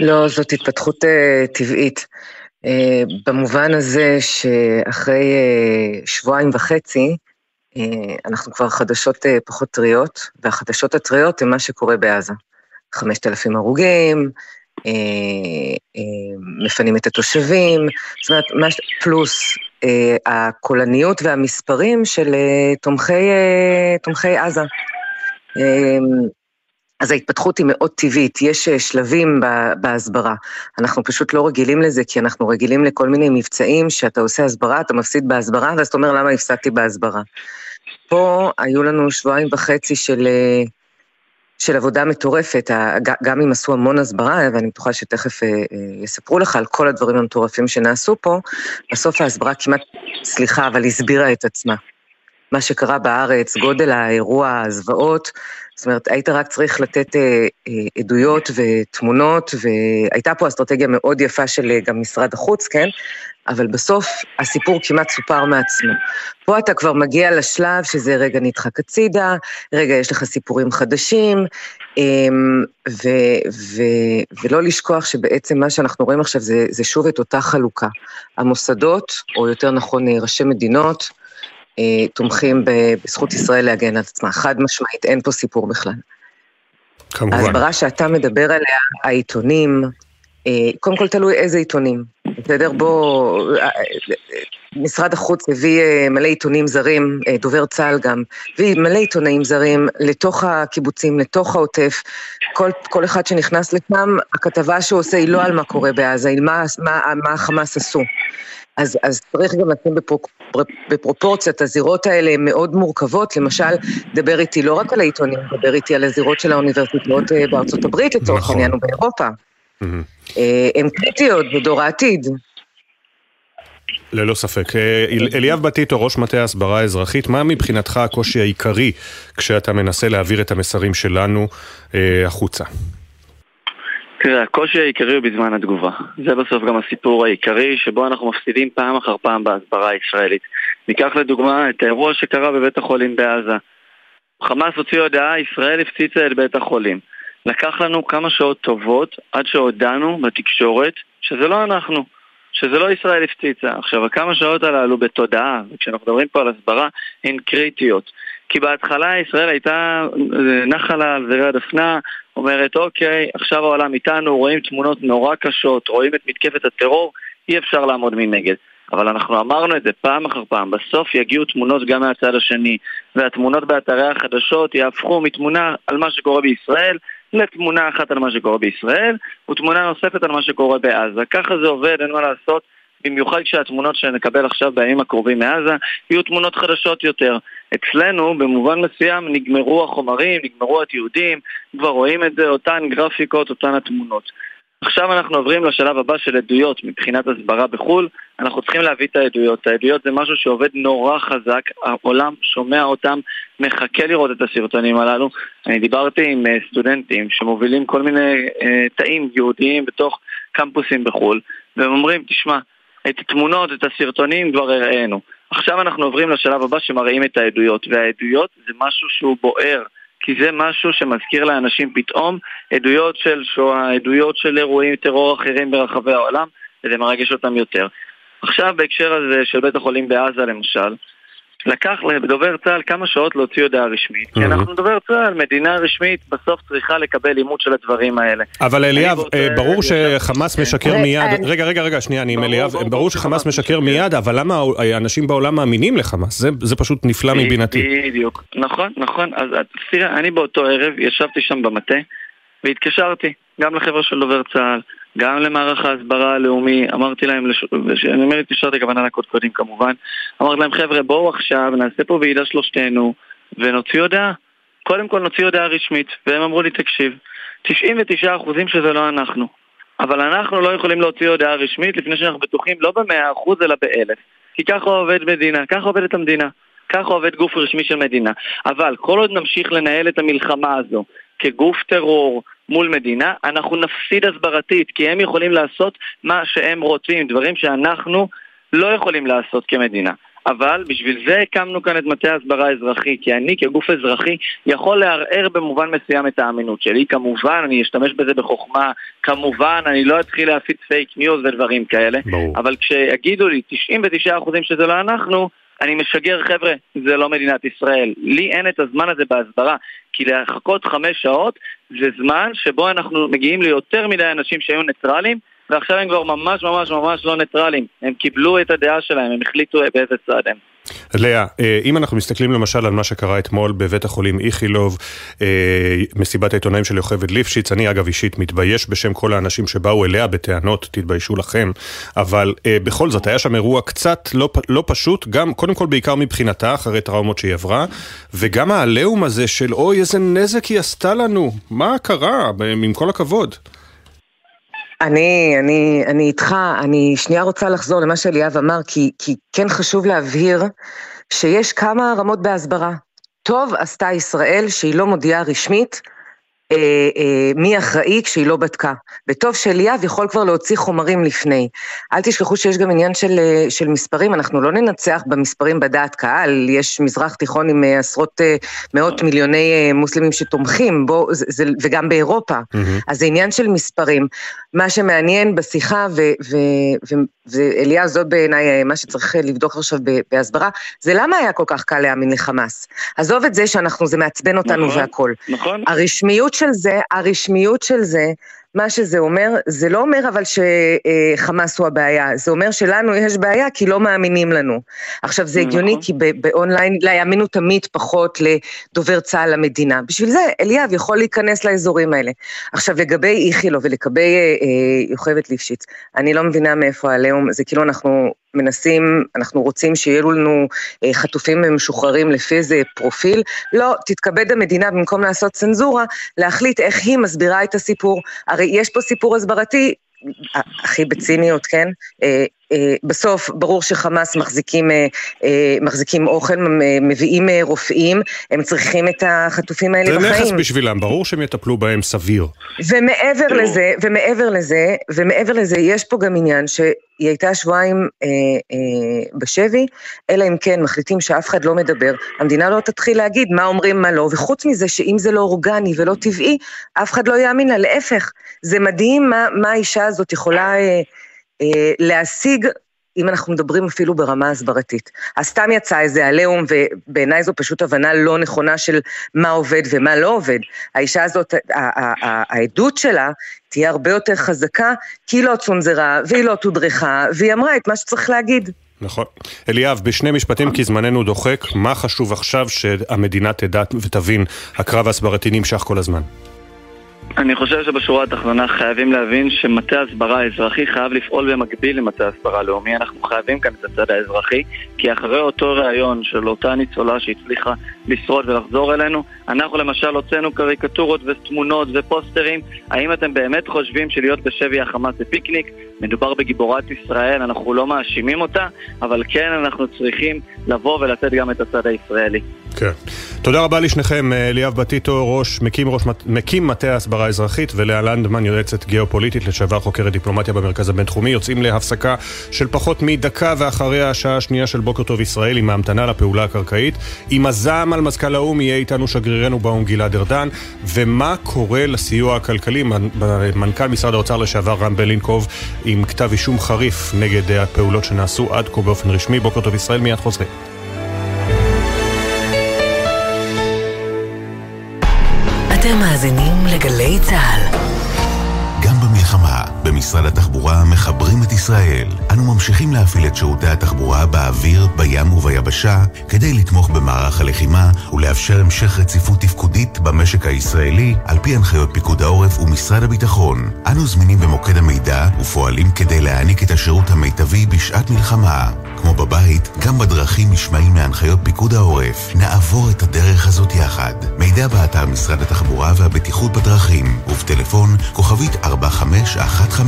לא, זאת התפתחות uh, טבעית. Uh, במובן הזה שאחרי uh, שבועיים וחצי, אה, אנחנו כבר חדשות אה, פחות טריות, והחדשות הטריות הן מה שקורה בעזה. 5,000 הרוגים, אה, מפנים את התושבים, זאת אומרת, פלוס הקולניות והמספרים של תומכי, תומכי עזה. אז ההתפתחות היא מאוד טבעית, יש שלבים בהסברה. אנחנו פשוט לא רגילים לזה, כי אנחנו רגילים לכל מיני מבצעים שאתה עושה הסברה, אתה מפסיד בהסברה, ואז אתה אומר למה הפסדתי בהסברה. פה היו לנו שבועיים וחצי של, אה, של עבודה מטורפת, גם אם עשו המון הסברה, ואני בטוחה שתכף אה, אה, יספרו לך על כל הדברים המטורפים שנעשו פה, בסוף ההסברה כמעט, סליחה, אבל הסבירה את עצמה. מה שקרה בארץ, גודל האירוע, הזוועות, זאת אומרת, היית רק צריך לתת אה, אה, עדויות ותמונות, והייתה פה אסטרטגיה מאוד יפה של גם משרד החוץ, כן? אבל בסוף הסיפור כמעט סופר מעצמו. פה אתה כבר מגיע לשלב שזה רגע נדחק הצידה, רגע יש לך סיפורים חדשים, אמ, ו, ו, ולא לשכוח שבעצם מה שאנחנו רואים עכשיו זה, זה שוב את אותה חלוקה. המוסדות, או יותר נכון ראשי מדינות, אה, תומכים בזכות ישראל להגן על עצמה. חד משמעית, אין פה סיפור בכלל. כמובן. ההסברה שאתה מדבר עליה, העיתונים, אה, קודם כל תלוי איזה עיתונים, בסדר? בוא, אה, משרד החוץ הביא מלא עיתונים זרים, דובר צה"ל גם, הביא מלא עיתונאים זרים לתוך הקיבוצים, לתוך העוטף. כל, כל אחד שנכנס לשם, הכתבה שהוא עושה היא לא על מה קורה בעזה, היא מה, מה, מה החמאס עשו. אז, אז צריך גם לשים בפרופ, בפרופורציות, הזירות האלה הן מאוד מורכבות, למשל, דבר איתי לא רק על העיתונים, דבר איתי על הזירות של האוניברסיטאות אה, בארצות הברית לצורך נכון. העניין ובאירופה. Mm-hmm. הן קריטיות בדור העתיד. ללא ספק. אה, אליאב בטיטו, ראש מטה ההסברה האזרחית, מה מבחינתך הקושי העיקרי כשאתה מנסה להעביר את המסרים שלנו אה, החוצה? תראה, הקושי העיקרי הוא בזמן התגובה. זה בסוף גם הסיפור העיקרי שבו אנחנו מפסידים פעם אחר פעם בהסברה הישראלית. ניקח לדוגמה את האירוע שקרה בבית החולים בעזה. חמאס הוציא הודעה, ישראל הפציצה את בית החולים. לקח לנו כמה שעות טובות עד שהודענו בתקשורת שזה לא אנחנו, שזה לא ישראל הפציצה. עכשיו, הכמה שעות הללו בתודעה, וכשאנחנו מדברים פה על הסברה, הן קריטיות. כי בהתחלה ישראל הייתה נחה לה על זרי הדפנה, אומרת אוקיי, עכשיו העולם איתנו, רואים תמונות נורא קשות, רואים את מתקפת הטרור, אי אפשר לעמוד מנגד. אבל אנחנו אמרנו את זה פעם אחר פעם, בסוף יגיעו תמונות גם מהצד השני, והתמונות באתרי החדשות יהפכו מתמונה על מה שקורה בישראל לתמונה אחת על מה שקורה בישראל, ותמונה נוספת על מה שקורה בעזה. ככה זה עובד, אין מה לעשות. במיוחד כשהתמונות שנקבל עכשיו בימים הקרובים מעזה יהיו תמונות חדשות יותר. אצלנו, במובן מסוים, נגמרו החומרים, נגמרו התיעודים, כבר רואים את זה, אותן גרפיקות, אותן התמונות. עכשיו אנחנו עוברים לשלב הבא של עדויות מבחינת הסברה בחו"ל, אנחנו צריכים להביא את העדויות. העדויות זה משהו שעובד נורא חזק, העולם שומע אותם, מחכה לראות את הסרטונים הללו. אני דיברתי עם אה, סטודנטים שמובילים כל מיני אה, תאים יהודיים בתוך קמפוסים בחו"ל, והם אומרים, תשמע, את התמונות, את הסרטונים כבר הראינו. עכשיו אנחנו עוברים לשלב הבא שמראים את העדויות, והעדויות זה משהו שהוא בוער. כי זה משהו שמזכיר לאנשים פתאום עדויות של שואה, עדויות של אירועים טרור אחרים ברחבי העולם, וזה מרגש אותם יותר. עכשיו בהקשר הזה של בית החולים בעזה למשל, לקח לדובר צה"ל כמה שעות להוציא הודעה רשמית. כי אנחנו דובר צה"ל, מדינה רשמית, בסוף צריכה לקבל לימוד של הדברים האלה. אבל אליאב, אה, ברור שחמאס משקר מיד, רגע, רגע, רגע, שנייה, אני עם אליאב, ברור שחמאס משקר מיד, אבל למה אנשים בעולם מאמינים לחמאס? זה פשוט נפלא מבינתי. בדיוק, נכון, נכון. אז תראה, אני באותו ערב ישבתי שם במטה, והתקשרתי, גם לחבר'ה של דובר צה"ל, גם למערך ההסברה הלאומי, אמרתי להם, לש... אני אומר התקשרתי הכוונה לקודקודים כמובן, אמרתי להם חבר'ה בואו עכשיו נעשה פה ועידה שלושתנו ונוציא הודעה, קודם כל נוציא הודעה רשמית, והם אמרו לי תקשיב, 99% שזה לא אנחנו, אבל אנחנו לא יכולים להוציא הודעה רשמית לפני שאנחנו בטוחים לא ב-100% אלא ב-1000, כי ככה עובד מדינה, ככה עובדת המדינה. ככה עובד גוף רשמי של מדינה. אבל כל עוד נמשיך לנהל את המלחמה הזו כגוף טרור מול מדינה, אנחנו נפסיד הסברתית, כי הם יכולים לעשות מה שהם רוצים, דברים שאנחנו לא יכולים לעשות כמדינה. אבל בשביל זה הקמנו כאן את מטה ההסברה האזרחי, כי אני כגוף אזרחי יכול לערער במובן מסוים את האמינות שלי. כמובן, אני אשתמש בזה בחוכמה, כמובן, אני לא אתחיל להפיץ פייק ניוז ודברים כאלה, ברור. אבל כשיגידו לי 99% שזה לא אנחנו, אני משגר, חבר'ה, זה לא מדינת ישראל. לי אין את הזמן הזה בהסברה, כי לחכות חמש שעות זה זמן שבו אנחנו מגיעים ליותר מדי אנשים שהיו ניטרלים, ועכשיו הם כבר ממש ממש ממש לא ניטרלים. הם קיבלו את הדעה שלהם, הם החליטו באיזה צד הם. לאה, אה, אם אנחנו מסתכלים למשל על מה שקרה אתמול בבית החולים איכילוב, אה, מסיבת העיתונאים של יוכבד ליפשיץ, אני אגב אישית מתבייש בשם כל האנשים שבאו אליה בטענות, תתביישו לכם, אבל אה, בכל זאת היה שם אירוע קצת לא, לא פשוט, גם קודם כל בעיקר מבחינתה, אחרי טראומות שהיא עברה, וגם העליהום הזה של אוי איזה נזק היא עשתה לנו, מה קרה, עם כל הכבוד. אני, אני, אני איתך, אני שנייה רוצה לחזור למה שאליאב אמר, כי, כי כן חשוב להבהיר שיש כמה רמות בהסברה. טוב עשתה ישראל שהיא לא מודיעה רשמית מי אחראי כשהיא לא בדקה. וטוב שאליאב יכול כבר להוציא חומרים לפני. אל תשכחו שיש גם עניין של, אה, של מספרים, אנחנו לא ננצח במספרים בדעת קהל, יש מזרח תיכון עם אה, עשרות אה, מאות מיליוני אה, מוסלמים שתומכים בו, זה, וגם באירופה. אז זה עניין של מספרים. מה שמעניין בשיחה, ואליאב, זאת בעיניי אה, מה שצריך לבדוק עכשיו בהסברה, זה למה היה כל כך קל להאמין לחמאס. עזוב את זה שאנחנו, זה מעצבן אותנו נכון, והכול. נכון. הרשמיות של זה, הרשמיות של זה, מה שזה אומר, זה לא אומר אבל שחמאס הוא הבעיה, זה אומר שלנו יש בעיה כי לא מאמינים לנו. עכשיו זה הגיוני נכון. כי באונליין לא יאמינו תמיד פחות לדובר צה"ל למדינה. בשביל זה אליאב יכול להיכנס לאזורים האלה. עכשיו לגבי איכילו ולגבי אה, אה, יוכבת ליפשיץ, אני לא מבינה מאיפה העליהום, זה כאילו אנחנו מנסים, אנחנו רוצים שיהיו לנו אה, חטופים משוחררים לפי איזה פרופיל, לא, תתכבד המדינה במקום לעשות צנזורה, להחליט איך היא מסבירה את הסיפור. הרי יש פה סיפור הסברתי, הכי בציניות, כן? אה, אה, בסוף ברור שחמאס מחזיקים, מחזיקים אוכל, מביאים רופאים, הם צריכים את החטופים האלה בחיים. זה נכס בשבילם, ברור שהם יטפלו בהם סביר. ומעבר לזה, ומעבר לזה, ומעבר לזה, יש פה גם עניין ש... היא הייתה שבועיים אה, אה, בשבי, אלא אם כן מחליטים שאף אחד לא מדבר, המדינה לא תתחיל להגיד מה אומרים, מה לא, וחוץ מזה שאם זה לא אורגני ולא טבעי, אף אחד לא יאמין לה, להפך, זה מדהים מה, מה האישה הזאת יכולה אה, אה, להשיג אם אנחנו מדברים אפילו ברמה הסברתית. אז סתם יצא איזה עליהום, ובעיניי זו פשוט הבנה לא נכונה של מה עובד ומה לא עובד. האישה הזאת, העדות שלה תהיה הרבה יותר חזקה, כי היא לא צונזרה, והיא לא תודרכה, והיא אמרה את מה שצריך להגיד. נכון. אליאב, בשני משפטים, כי זמננו דוחק, מה חשוב עכשיו שהמדינה תדע ותבין, הקרב ההסברתי נמשך כל הזמן? אני חושב שבשורה התחתונה חייבים להבין שמטה הסברה האזרחי חייב לפעול במקביל למטה הסברה הלאומי. אנחנו חייבים כאן את הצד האזרחי, כי אחרי אותו ראיון של אותה ניצולה שהצליחה לשרוד ולחזור אלינו, אנחנו למשל הוצאנו קריקטורות ותמונות ופוסטרים. האם אתם באמת חושבים שלהיות בשבי החמאס זה פיקניק? מדובר בגיבורת ישראל, אנחנו לא מאשימים אותה, אבל כן אנחנו צריכים לבוא ולתת גם את הצד הישראלי. כן. תודה רבה לשניכם, אליאב בטיטו, ראש, מקים, ראש, מקים מטה ההסברה האזרחית, ולאה לנדמן, יועצת גיאופוליטית לשעבר חוקרת דיפלומטיה במרכז הבינתחומי. יוצאים להפסקה של פחות מדקה ואחריה השעה השנייה של בוקר טוב ישראל עם ההמתנה לפעולה הקרקעית. עם הזעם על מזכ"ל האו"ם יהיה איתנו שגרירנו באו"ם גלעד ארדן, ומה קורה לסיוע הכלכלי? מנכ"ל משרד האוצר לשעבר רם בלינקוב עם כתב אישום חריף נגד הפעולות שנעשו עד כה באופן רשמי. בוקר טוב ישראל, מיד חוזרים. במשרד התחבורה מחברים את ישראל. אנו ממשיכים להפעיל את שירותי התחבורה באוויר, בים וביבשה, כדי לתמוך במערך הלחימה ולאפשר המשך רציפות תפקודית במשק הישראלי, על פי הנחיות פיקוד העורף ומשרד הביטחון. אנו זמינים במוקד המידע ופועלים כדי להעניק את השירות המיטבי בשעת מלחמה. כמו בבית, גם בדרכים נשמעים להנחיות פיקוד העורף. נעבור את הדרך הזאת יחד. מידע באתר משרד התחבורה והבטיחות בדרכים, ובטלפון כוכבית 4515.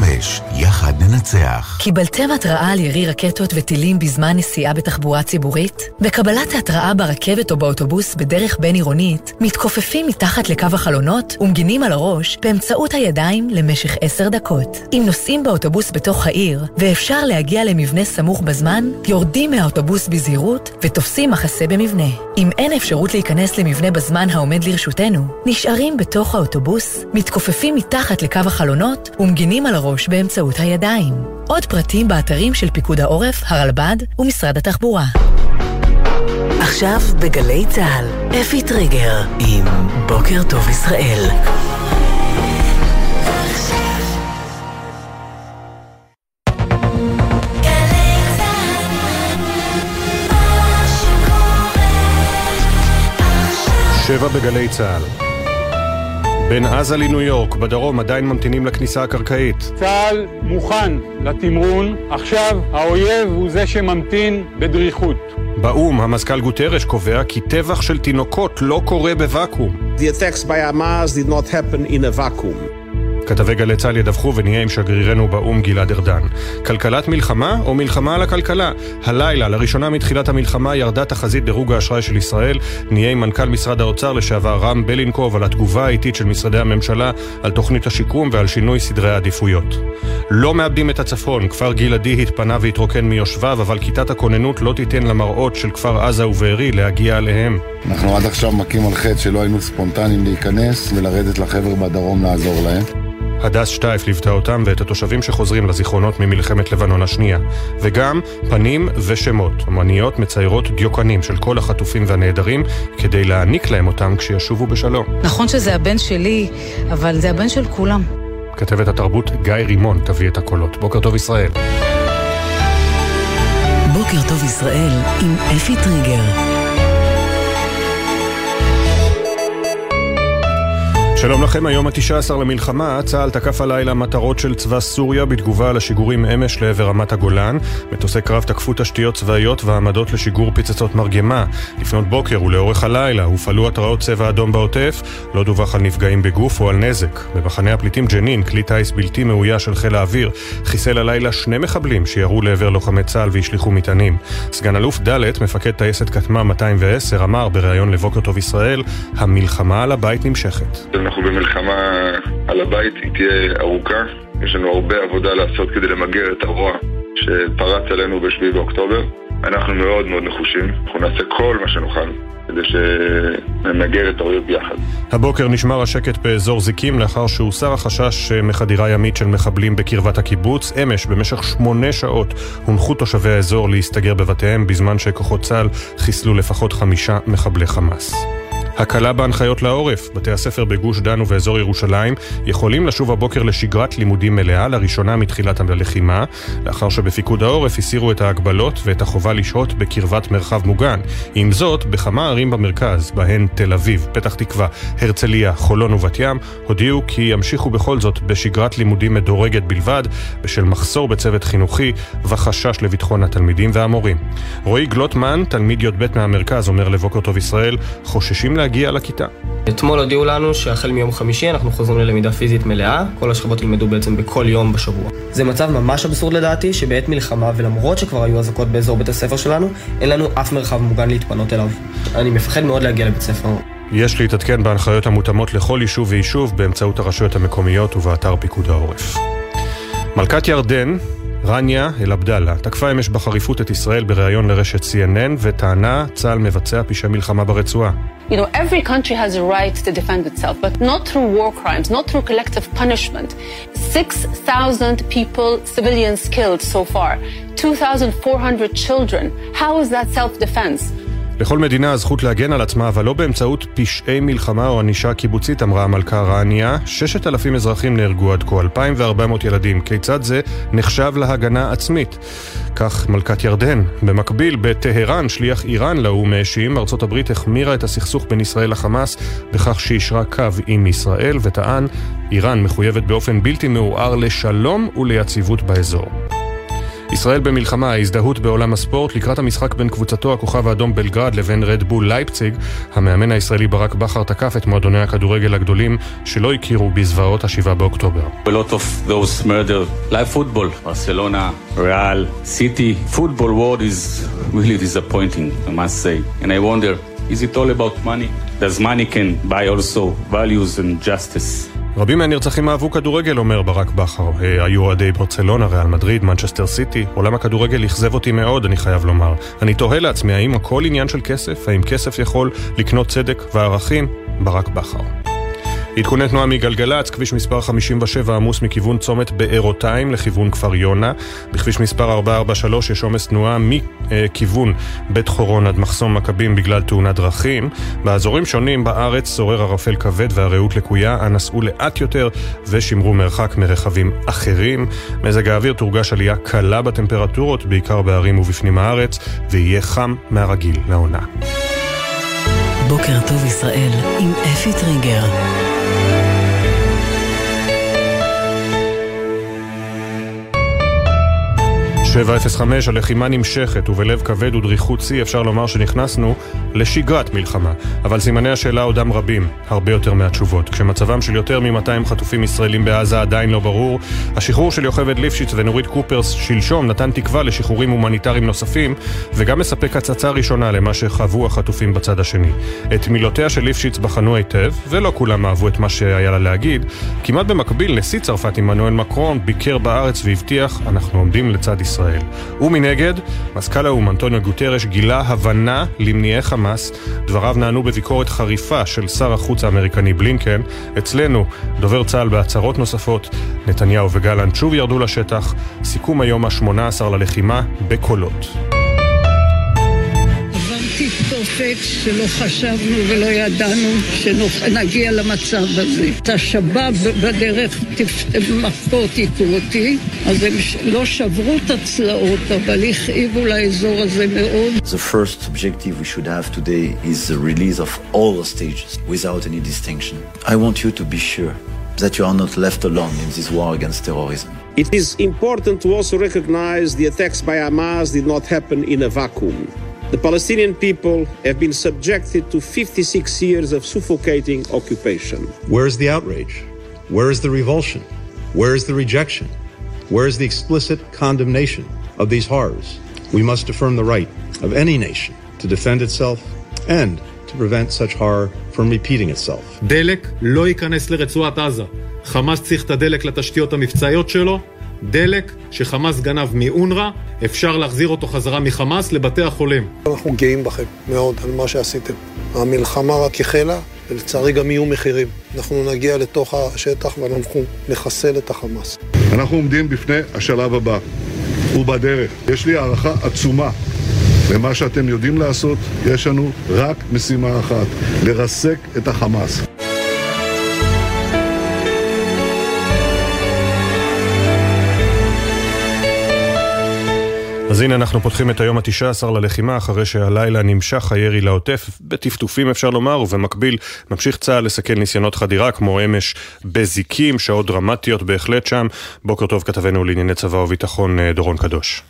יחד ננצח. קיבלתם התראה על ירי רקטות וטילים בזמן נסיעה בתחבורה ציבורית? בקבלת ההתראה ברכבת או באוטובוס בדרך בין-עירונית, מתכופפים מתחת לקו החלונות ומגינים על הראש באמצעות הידיים למשך עשר דקות. אם נוסעים באוטובוס בתוך העיר, ואפשר להגיע למבנה סמוך בזמן, יורדים מהאוטובוס בזהירות ותופסים מחסה במבנה. אם אין אפשרות להיכנס למבנה בזמן העומד לרשותנו, נשארים בתוך האוטובוס, מתכופפים מתחת לקו החלונות ומגינים על הראש באמצעות הידיים. עוד פרטים באתרים של פיקוד העורף, הרלב"ד ומשרד התחבורה. עכשיו בגלי צה"ל, אפי טריגר עם בוקר טוב ישראל. שבע בגלי צה"ל. בין עזה לניו יורק, בדרום עדיין ממתינים לכניסה הקרקעית. צה"ל מוכן לתמרון, עכשיו האויב הוא זה שממתין בדריכות. באו"ם, המזכ"ל גוטרש קובע כי טבח של תינוקות לא קורה בוואקום. The attacks by Hamas did not happen in a vacuum. כתבי גלי צה"ל ידווחו ונהיה עם שגרירנו באו"ם גלעד ארדן. כלכלת מלחמה או מלחמה על הכלכלה? הלילה, לראשונה מתחילת המלחמה, ירדה תחזית דירוג האשראי של ישראל. נהיה עם מנכ"ל משרד האוצר לשעבר רם בלינקוב על התגובה האיטית של משרדי הממשלה על תוכנית השיקום ועל שינוי סדרי העדיפויות. לא מאבדים את הצפון, כפר גלעדי התפנה והתרוקן מיושביו, אבל כיתת הכוננות לא תיתן למראות של כפר עזה ובארי להגיע עליהם. אנחנו עד עכשיו מכים על חטא שלא היינו ספונטניים להיכנס ולרדת לחבר בדרום לעזור להם. הדס שטייף ליוותה אותם ואת התושבים שחוזרים לזיכרונות ממלחמת לבנון השנייה. וגם פנים ושמות. אמניות מציירות דיוקנים של כל החטופים והנעדרים כדי להעניק להם אותם כשישובו בשלום. נכון שזה הבן שלי, אבל זה הבן של כולם. כתבת התרבות גיא רימון תביא את הקולות. בוקר טוב ישראל. בוקר טוב ישראל עם אפי טריגר. שלום לכם, היום ה-19 למלחמה, צה"ל תקף הלילה מטרות של צבא סוריה בתגובה על השיגורים אמש לעבר רמת הגולן. מטוסי קרב תקפו תשתיות צבאיות ועמדות לשיגור פצצות מרגמה. לפנות בוקר ולאורך הלילה הופעלו התרעות צבע אדום בעוטף, לא דווח על נפגעים בגוף או על נזק. במחנה הפליטים ג'נין, כלי טיס בלתי מאויש של חיל האוויר, חיסל הלילה שני מחבלים שירו לעבר לוחמי צה"ל והשליכו מטענים. סגן אלוף ד', מפקד טייסת כטמ"ם 210, אמר בריאיון לבוקר טוב ישראל, המלחמה על הבית נמשכת. אנחנו במלחמה על הבית, היא תהיה ארוכה. יש לנו הרבה עבודה לעשות כדי למגר את הרוע שפרץ עלינו ב-7 באוקטובר. אנחנו מאוד מאוד נחושים, אנחנו נעשה כל מה שנוכל כדי שנמגר את האויב ביחד. הבוקר נשמר השקט באזור זיקים לאחר שהוסר החשש מחדירה ימית של מחבלים בקרבת הקיבוץ. אמש, במשך שמונה שעות, הונחו תושבי האזור להסתגר בבתיהם בזמן שכוחות צה"ל חיסלו לפחות חמישה מחבלי חמאס. הקלה בהנחיות לעורף. בתי הספר בגוש דן ובאזור ירושלים יכולים לשוב הבוקר לשגרת לימודים מלאה, לראשונה מתחילת הלחימה, לאחר שבפיקוד העורף הסירו את ההגבלות ואת החובה לשהות בקרבת מרחב מוגן. עם זאת, בכמה ערים במרכז, בהן תל אביב, פתח תקווה, הרצליה, חולון ובת ים, הודיעו כי ימשיכו בכל זאת בשגרת לימודים מדורגת בלבד, בשל מחסור בצוות חינוכי וחשש לביטחון התלמידים והמורים. רועי גלוטמן, תלמיד י"ב מהמרכז, אומר לבוקר טוב ישראל, חוששים להגיע להגיע לכיתה. אתמול הודיעו לנו שהחל מיום חמישי אנחנו חוזרים ללמידה פיזית מלאה, כל השכבות ילמדו בעצם בכל יום בשבוע. זה מצב ממש אבסורד לדעתי, שבעת מלחמה, ולמרות שכבר היו אזעקות באזור בית הספר שלנו, אין לנו אף מרחב מוגן להתפנות אליו. אני מפחד מאוד להגיע לבית ספר. יש להתעדכן בהנחיות המותאמות לכל יישוב ויישוב באמצעות הרשויות המקומיות ובאתר פיקוד העורף. מלכת ירדן, רניה אל-עבדאללה תקפה אמש בחריפות את ישראל בריאיון לרשת CNN וטענה צה"ל מבצע פשעי מלחמה ברצועה. You know, every country has a right to defend itself, but not through war crimes, not through collective punishment. 6,000 people, civilians killed so far, 2,400 children. How is that self-defense? לכל מדינה הזכות להגן על עצמה, אבל לא באמצעות פשעי מלחמה או ענישה קיבוצית, אמרה המלכה רעניה. 6,000 אזרחים נהרגו עד כה, 2,400 ילדים. כיצד זה נחשב להגנה עצמית? כך מלכת ירדן. במקביל, בטהרן, שליח איראן לאו"ם האשים, ארצות הברית החמירה את הסכסוך בין ישראל לחמאס בכך שאישרה קו עם ישראל, וטען, איראן מחויבת באופן בלתי מעורער לשלום וליציבות באזור. ישראל במלחמה, ההזדהות בעולם הספורט לקראת המשחק בין קבוצתו הכוכב האדום בלגרד לבין רדבול לייפציג, המאמן הישראלי ברק בכר תקף את מועדוני הכדורגל הגדולים שלא הכירו בזוועות השבעה באוקטובר. Is it all about money? Does money can buy also values and justice? רבים מהנרצחים אהבו כדורגל, אומר ברק בכר. אה, היו אוהדי ברצלונה, ריאל מדריד, מנצ'סטר סיטי. עולם הכדורגל אכזב אותי מאוד, אני חייב לומר. אני תוהה לעצמי, האם הכל עניין של כסף? האם כסף יכול לקנות צדק וערכים? ברק בכר. עדכוני תנועה מגלגלצ, כביש מספר 57 עמוס מכיוון צומת בארותיים לכיוון כפר יונה. בכביש מספר 443 יש עומס תנועה מכיוון בית חורון עד מחסום מכבים בגלל תאונת דרכים. באזורים שונים בארץ שורר ערפל כבד והרעות לקויה, אנא סעו לאט יותר ושמרו מרחק מרכבים אחרים. מזג האוויר תורגש עלייה קלה בטמפרטורות, בעיקר בערים ובפנים הארץ, ויהיה חם מהרגיל לעונה. בוקר טוב ישראל עם אפי טריגר. 705, הלחימה נמשכת, ובלב כבד ודריכות שיא אפשר לומר שנכנסנו לשגרת מלחמה. אבל סימני השאלה עודם רבים, הרבה יותר מהתשובות. כשמצבם של יותר מ-200 חטופים ישראלים בעזה עדיין לא ברור, השחרור של יוכבד ליפשיץ ונורית קופרס שלשום נתן תקווה לשחרורים הומניטריים נוספים, וגם מספק הצצה ראשונה למה שחוו החטופים בצד השני. את מילותיה של ליפשיץ בחנו היטב, ולא כולם אהבו את מה שהיה לה להגיד. כמעט במקביל, נשיא צרפת עמנואל מקרון ביקר בארץ והבטיח, אנחנו עומדים לצד ישראל. ישראל. ומנגד, מזכ"ל האו"ם אנטוניו גוטרש גילה הבנה למניעי חמאס. דבריו נענו בביקורת חריפה של שר החוץ האמריקני בלינקן. אצלנו, דובר צה"ל בהצהרות נוספות, נתניהו וגלנט שוב ירדו לשטח. סיכום היום ה-18 ללחימה בקולות. ספק שלא חשבנו ולא ידענו שנגיע למצב הזה. את השב"ב בדרך מכות היכו אותי, אז הם לא שברו את הצלעות, אבל הכאיבו לאזור הזה מאוד. The first objective we should have today is the release of all the stages without any distinction. I want you to be sure that you are not left alone in this war against terrorism. It is important to also recognize the attacks by Hamas did not happen in a vacuum. The Palestinian people have been subjected to 56 years of suffocating occupation. Where is the outrage? Where is the revulsion? Where is the rejection? Where is the explicit condemnation of these horrors? We must affirm the right of any nation to defend itself and to prevent such horror from repeating itself. דלק לא ייכנס לרצועת עזה. חמאס צריך את הדלק לתשתיות המבצעיות שלו, דלק שחמאס גנב מאונר"א, אפשר להחזיר אותו חזרה מחמאס לבתי החולים. אנחנו גאים בכם מאוד על מה שעשיתם. המלחמה רק החלה, ולצערי גם יהיו מחירים. אנחנו נגיע לתוך השטח ואנחנו נחסל את החמאס. אנחנו עומדים בפני השלב הבא, הוא בדרך. יש לי הערכה עצומה למה שאתם יודעים לעשות, יש לנו רק משימה אחת, לרסק את החמאס. אז הנה אנחנו פותחים את היום התשע עשר ללחימה אחרי שהלילה נמשך הירי לעוטף בטפטופים אפשר לומר ובמקביל ממשיך צה"ל לסכל ניסיונות חדירה כמו אמש בזיקים, שעות דרמטיות בהחלט שם. בוקר טוב כתבנו לענייני צבא וביטחון אה, דורון קדוש.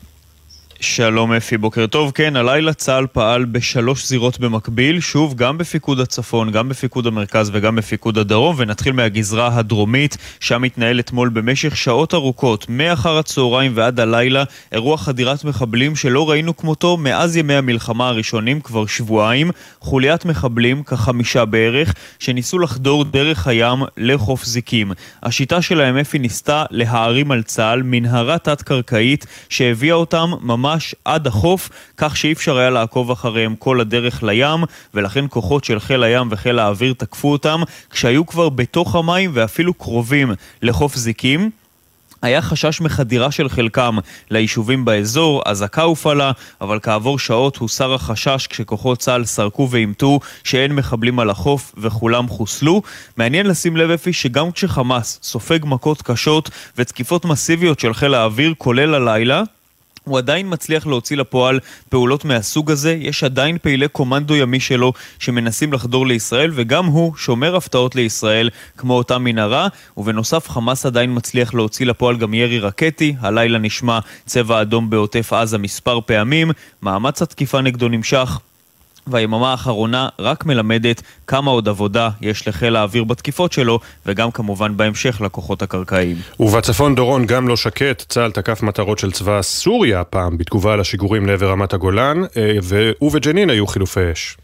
שלום אפי, בוקר טוב. כן, הלילה צה"ל פעל בשלוש זירות במקביל, שוב, גם בפיקוד הצפון, גם בפיקוד המרכז וגם בפיקוד הדרום, ונתחיל מהגזרה הדרומית, שם התנהל אתמול במשך שעות ארוכות, מאחר הצהריים ועד הלילה, אירוע חדירת מחבלים שלא ראינו כמותו מאז ימי המלחמה הראשונים, כבר שבועיים, חוליית מחבלים, כחמישה בערך, שניסו לחדור דרך הים לחוף זיקים. השיטה שלהם, אפי, ניסתה להערים על צה"ל מנהרה תת-קרקעית שהביאה אותם ממש ממש עד החוף, כך שאי אפשר היה לעקוב אחריהם כל הדרך לים, ולכן כוחות של חיל הים וחיל האוויר תקפו אותם כשהיו כבר בתוך המים ואפילו קרובים לחוף זיקים. היה חשש מחדירה של חלקם ליישובים באזור, אזעקה הופעלה, אבל כעבור שעות הוסר החשש כשכוחות צה"ל סרקו ואימתו שאין מחבלים על החוף וכולם חוסלו. מעניין לשים לב אפי שגם כשחמאס סופג מכות קשות ותקיפות מסיביות של חיל האוויר, כולל הלילה, הוא עדיין מצליח להוציא לפועל פעולות מהסוג הזה, יש עדיין פעילי קומנדו ימי שלו שמנסים לחדור לישראל, וגם הוא שומר הפתעות לישראל כמו אותה מנהרה, ובנוסף חמאס עדיין מצליח להוציא לפועל גם ירי רקטי, הלילה נשמע צבע אדום בעוטף עזה מספר פעמים, מאמץ התקיפה נגדו נמשך, והיממה האחרונה רק מלמדת כמה עוד עבודה יש לחיל האוויר בתקיפות שלו, וגם כמובן בהמשך לכוחות הקרקעיים. ובצפון דורון גם לא שקט, צה"ל תקף מטרות של צבא סוריה הפעם בתגובה על השיגורים לעבר רמת הגולן, אה, ובג'נין היו חילופי אש.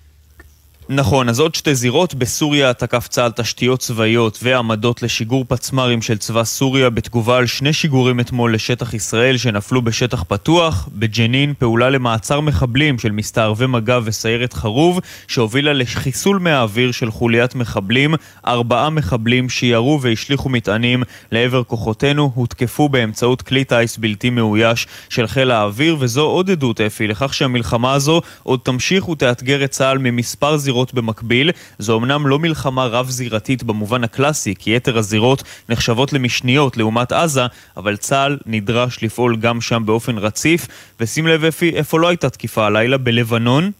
נכון, אז עוד שתי זירות, בסוריה תקף צה"ל תשתיות צבאיות ועמדות לשיגור פצמ"רים של צבא סוריה בתגובה על שני שיגורים אתמול לשטח ישראל שנפלו בשטח פתוח. בג'נין פעולה למעצר מחבלים של מסתערבי מג"ב וסיירת חרוב שהובילה לחיסול מהאוויר של חוליית מחבלים. ארבעה מחבלים שירו והשליכו מטענים לעבר כוחותינו הותקפו באמצעות כלי טיס בלתי מאויש של חיל האוויר וזו עוד עדות אפי לכך שהמלחמה הזו עוד תמשיך ותאתגר את צה"ל ממספר זירות זירות במקביל. זו אמנם לא מלחמה רב-זירתית במובן הקלאסי, כי יתר הזירות נחשבות למשניות לעומת עזה, אבל צה"ל נדרש לפעול גם שם באופן רציף. ושים לב איפה לא הייתה תקיפה הלילה? בלבנון.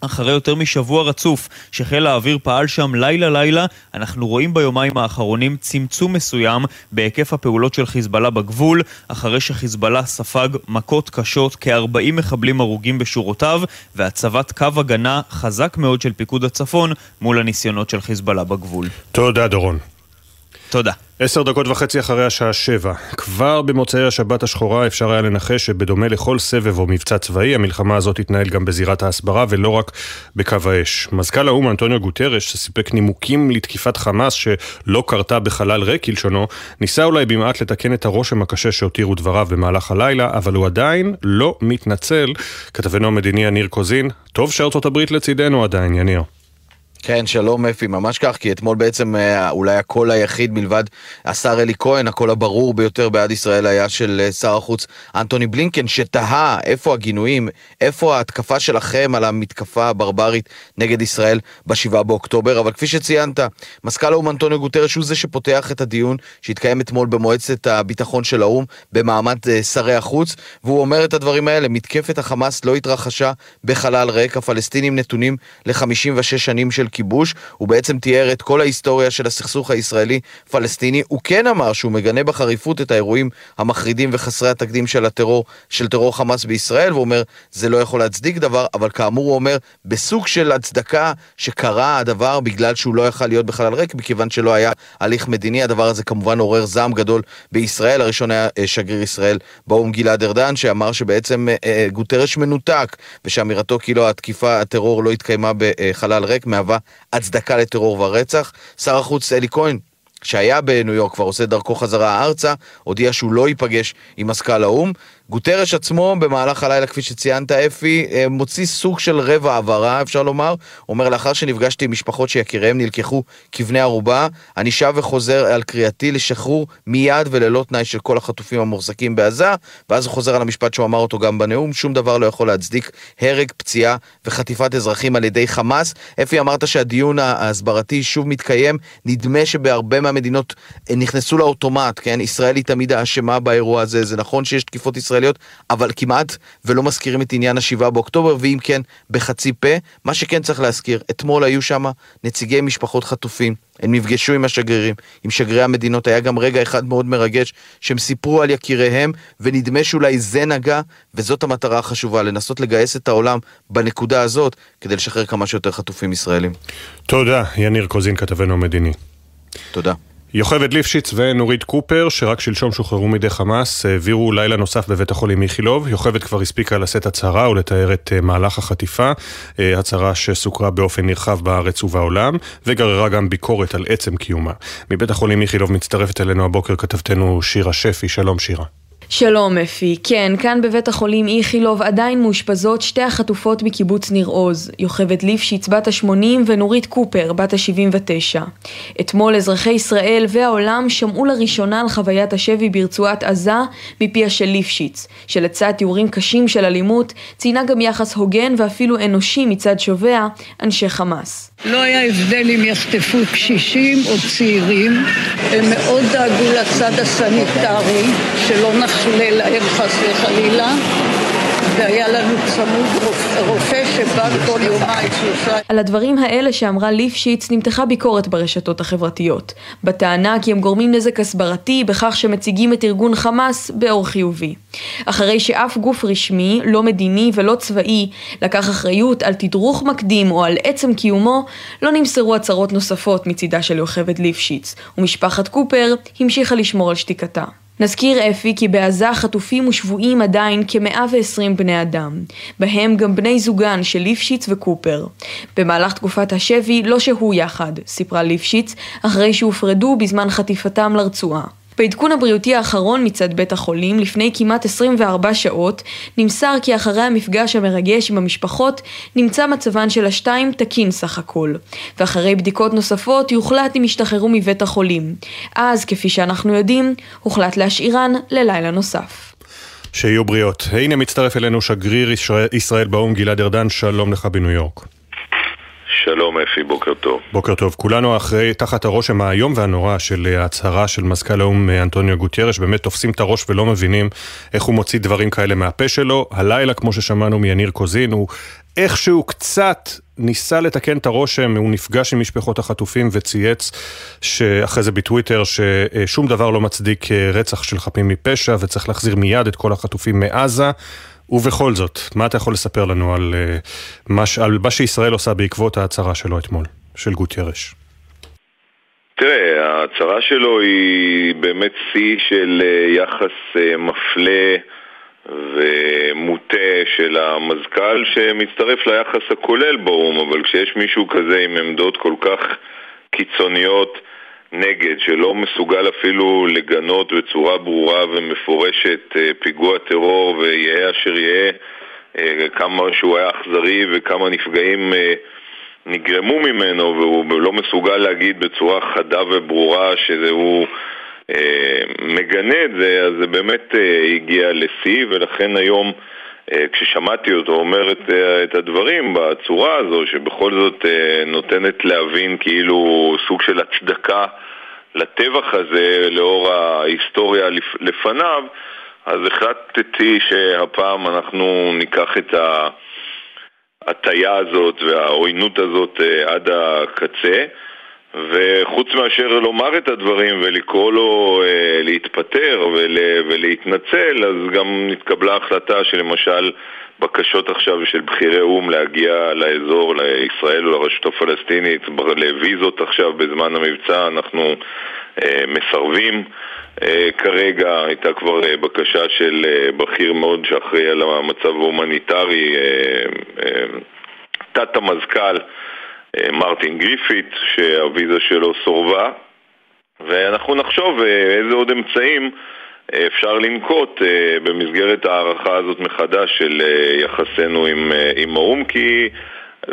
אחרי יותר משבוע רצוף שחיל האוויר פעל שם לילה-לילה, אנחנו רואים ביומיים האחרונים צמצום מסוים בהיקף הפעולות של חיזבאללה בגבול, אחרי שחיזבאללה ספג מכות קשות, כ-40 מחבלים הרוגים בשורותיו, והצבת קו הגנה חזק מאוד של פיקוד הצפון מול הניסיונות של חיזבאללה בגבול. תודה, דורון. תודה. עשר דקות וחצי אחרי השעה שבע. כבר במוצאי השבת השחורה אפשר היה לנחש שבדומה לכל סבב או מבצע צבאי, המלחמה הזאת תתנהל גם בזירת ההסברה ולא רק בקו האש. מזכ"ל האו"ם אנטוניו גוטרש, שסיפק נימוקים לתקיפת חמאס שלא קרתה בחלל ריק כלשונו, ניסה אולי במעט לתקן את הרושם הקשה שהותירו דבריו במהלך הלילה, אבל הוא עדיין לא מתנצל. כתבנו המדיני יניר קוזין, טוב שארצות הברית לצידנו עדיין, יניר. כן, שלום אפי, ממש כך, כי אתמול בעצם אה, אולי הקול היחיד מלבד השר אלי כהן, הקול הברור ביותר בעד ישראל היה של אה, שר החוץ אנטוני בלינקן, שתהה איפה הגינויים, איפה ההתקפה שלכם על המתקפה הברברית נגד ישראל ב-7 באוקטובר, אבל כפי שציינת, מזכ"ל האו"ם אנטוני גוטרש הוא זה שפותח את הדיון שהתקיים אתמול במועצת הביטחון של האו"ם במעמד אה, שרי החוץ, והוא אומר את הדברים האלה, מתקפת החמאס לא התרחשה בחלל ריק, הפלסטינים נתונים ל-56 שנים של כיבוש, הוא בעצם תיאר את כל ההיסטוריה של הסכסוך הישראלי-פלסטיני. הוא כן אמר שהוא מגנה בחריפות את האירועים המחרידים וחסרי התקדים של הטרור, של טרור חמאס בישראל, והוא אומר, זה לא יכול להצדיק דבר, אבל כאמור הוא אומר, בסוג של הצדקה שקרה הדבר בגלל שהוא לא יכל להיות בחלל ריק, מכיוון שלא היה הליך מדיני, הדבר הזה כמובן עורר זעם גדול בישראל. הראשון היה אה, שגריר ישראל באו"ם גלעד ארדן, שאמר שבעצם אה, אה, גוטרש מנותק, ושאמירתו כאילו התקיפה, הטרור לא התקיימה בחלל ריק, מהווה הצדקה לטרור ורצח. שר החוץ אלי כהן שהיה בניו יורק, כבר עושה דרכו חזרה ארצה, הודיע שהוא לא ייפגש עם מזכ"ל האו"ם. גוטרש עצמו במהלך הלילה, כפי שציינת אפי, אה, מוציא סוג של רבע הבהרה, אפשר לומר. אומר, לאחר שנפגשתי עם משפחות שיקיריהם נלקחו כבני ערובה, אני שב וחוזר על קריאתי לשחרור מיד וללא תנאי של כל החטופים המוחזקים בעזה, ואז הוא חוזר על המשפט שהוא אמר אותו גם בנאום, שום דבר לא יכול להצדיק הרג, פציעה וחטיפת אזרחים על ידי חמאס. אפי, אמרת שהדיון ההסברתי שוב מתקיים, נדמה שבהרבה מהמדינות אה, נכנסו לאוטומט, כן? ישראל היא תמיד האשמה באירוע הזה, זה נכון שיש תקיפות ישראל ישראליות, אבל כמעט ולא מזכירים את עניין השבעה באוקטובר, ואם כן, בחצי פה. מה שכן צריך להזכיר, אתמול היו שם נציגי משפחות חטופים, הם נפגשו עם השגרירים, עם שגרירי המדינות, היה גם רגע אחד מאוד מרגש, שהם סיפרו על יקיריהם, ונדמה שאולי זה נגע, וזאת המטרה החשובה, לנסות לגייס את העולם בנקודה הזאת, כדי לשחרר כמה שיותר חטופים ישראלים. תודה, יניר קוזין, כתבנו המדיני. תודה. יוכבד ליפשיץ ונורית קופר, שרק שלשום שוחררו מידי חמאס, העבירו לילה נוסף בבית החולים איכילוב. יוכבד כבר הספיקה לשאת הצהרה ולתאר את אה, מהלך החטיפה, אה, הצהרה שסוקרה באופן נרחב בארץ ובעולם, וגררה גם ביקורת על עצם קיומה. מבית החולים איכילוב מצטרפת אלינו הבוקר כתבתנו שירה שפי, שלום שירה. שלום אפי, כן, כאן בבית החולים איכילוב עדיין מאושפזות שתי החטופות מקיבוץ ניר עוז, יוכבד ליפשיץ בת ה-80 ונורית קופר בת ה-79. אתמול אזרחי ישראל והעולם שמעו לראשונה על חוויית השבי ברצועת עזה מפיה של ליפשיץ, שלצד תיאורים קשים של אלימות, ציינה גם יחס הוגן ואפילו אנושי מצד שובע, אנשי חמאס. לא היה הבדל אם יחטפו קשישים או צעירים, הם מאוד דאגו לצד הסניטרי, שלא נחלה להם חס וחלילה. והיה לנו צמוד רופא שבא כל יומיים שלושה. על הדברים האלה שאמרה ליפשיץ נמתחה ביקורת ברשתות החברתיות, בטענה כי הם גורמים נזק הסברתי בכך שמציגים את ארגון חמאס באור חיובי. אחרי שאף גוף רשמי, לא מדיני ולא צבאי, לקח אחריות על תדרוך מקדים או על עצם קיומו, לא נמסרו הצהרות נוספות מצידה של יוכבד ליפשיץ, ומשפחת קופר המשיכה לשמור על שתיקתה. נזכיר אפי כי בעזה חטופים ושבויים עדיין כ-120 בני אדם, בהם גם בני זוגן של ליפשיץ וקופר. במהלך תקופת השבי לא שהו יחד, סיפרה ליפשיץ, אחרי שהופרדו בזמן חטיפתם לרצועה. בעדכון הבריאותי האחרון מצד בית החולים, לפני כמעט 24 שעות, נמסר כי אחרי המפגש המרגש עם המשפחות, נמצא מצבן של השתיים תקין סך הכל. ואחרי בדיקות נוספות, יוחלט אם ישתחררו מבית החולים. אז, כפי שאנחנו יודעים, הוחלט להשאירן ללילה נוסף. שיהיו בריאות. הנה מצטרף אלינו שגריר ישראל באו"ם גלעד ארדן, שלום לך בניו יורק. שלום אפי, בוקר טוב. בוקר טוב. כולנו אחרי, תחת הרושם האיום והנורא של ההצהרה של מזכ"ל האו"ם אנטוניו גוטיירש, באמת תופסים את הראש ולא מבינים איך הוא מוציא דברים כאלה מהפה שלו. הלילה, כמו ששמענו מיניר קוזין, הוא איכשהו קצת ניסה לתקן את הרושם, הוא נפגש עם משפחות החטופים וצייץ שאחרי זה בטוויטר ששום דבר לא מצדיק רצח של חפים מפשע וצריך להחזיר מיד את כל החטופים מעזה. ובכל זאת, מה אתה יכול לספר לנו על, uh, מה, על מה שישראל עושה בעקבות ההצהרה שלו אתמול, של גוטיירש? תראה, ההצהרה שלו היא באמת שיא של uh, יחס uh, מפלה ומוטה של המזכ"ל שמצטרף ליחס הכולל באו"ם, אבל כשיש מישהו כזה עם עמדות כל כך קיצוניות נגד, שלא מסוגל אפילו לגנות בצורה ברורה ומפורשת אה, פיגוע טרור ויהא אשר יהא, אה, כמה שהוא היה אכזרי וכמה נפגעים אה, נגרמו ממנו, והוא לא מסוגל להגיד בצורה חדה וברורה שהוא מגנה את זה, אז זה באמת הגיע לשיא, ולכן היום כששמעתי אותו אומר את, את הדברים בצורה הזו, שבכל זאת נותנת להבין כאילו סוג של הצדקה לטבח הזה לאור ההיסטוריה לפניו, אז החלטתי שהפעם אנחנו ניקח את ההטייה הזאת והעוינות הזאת עד הקצה. וחוץ מאשר לומר את הדברים ולקרוא לו אה, להתפטר ול, ולהתנצל, אז גם נתקבלה החלטה שלמשל בקשות עכשיו של בכירי או"ם להגיע לאזור, לישראל או לרשות הפלסטינית, לוויזות עכשיו בזמן המבצע, אנחנו אה, מסרבים. אה, כרגע הייתה כבר אה, בקשה של אה, בכיר מאוד שאחראי על המצב ההומניטרי, אה, אה, תת המזכ"ל אה, מרטין גריפית'ס, שהוויזה שלו סורבה, ואנחנו נחשוב אה, איזה עוד אמצעים אה, אפשר לנקוט במסגרת ההערכה הזאת מחדש של יחסינו עם, עם האו"ם, כי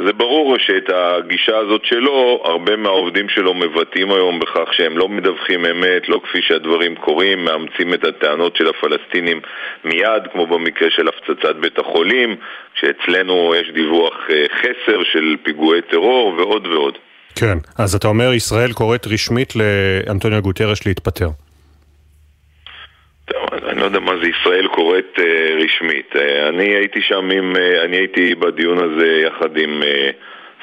זה ברור שאת הגישה הזאת שלו, הרבה מהעובדים שלו מבטאים היום בכך שהם לא מדווחים אמת, לא כפי שהדברים קורים, מאמצים את הטענות של הפלסטינים מיד, כמו במקרה של הפצצת בית החולים, שאצלנו יש דיווח אה, חסר של פיגועי טרור ועוד ועוד. כן, אז אתה אומר ישראל קוראת רשמית לאנטוניו גוטרש להתפטר. אני לא יודע מה זה ישראל קוראת uh, רשמית. Uh, אני הייתי שם עם, uh, אני הייתי בדיון הזה יחד עם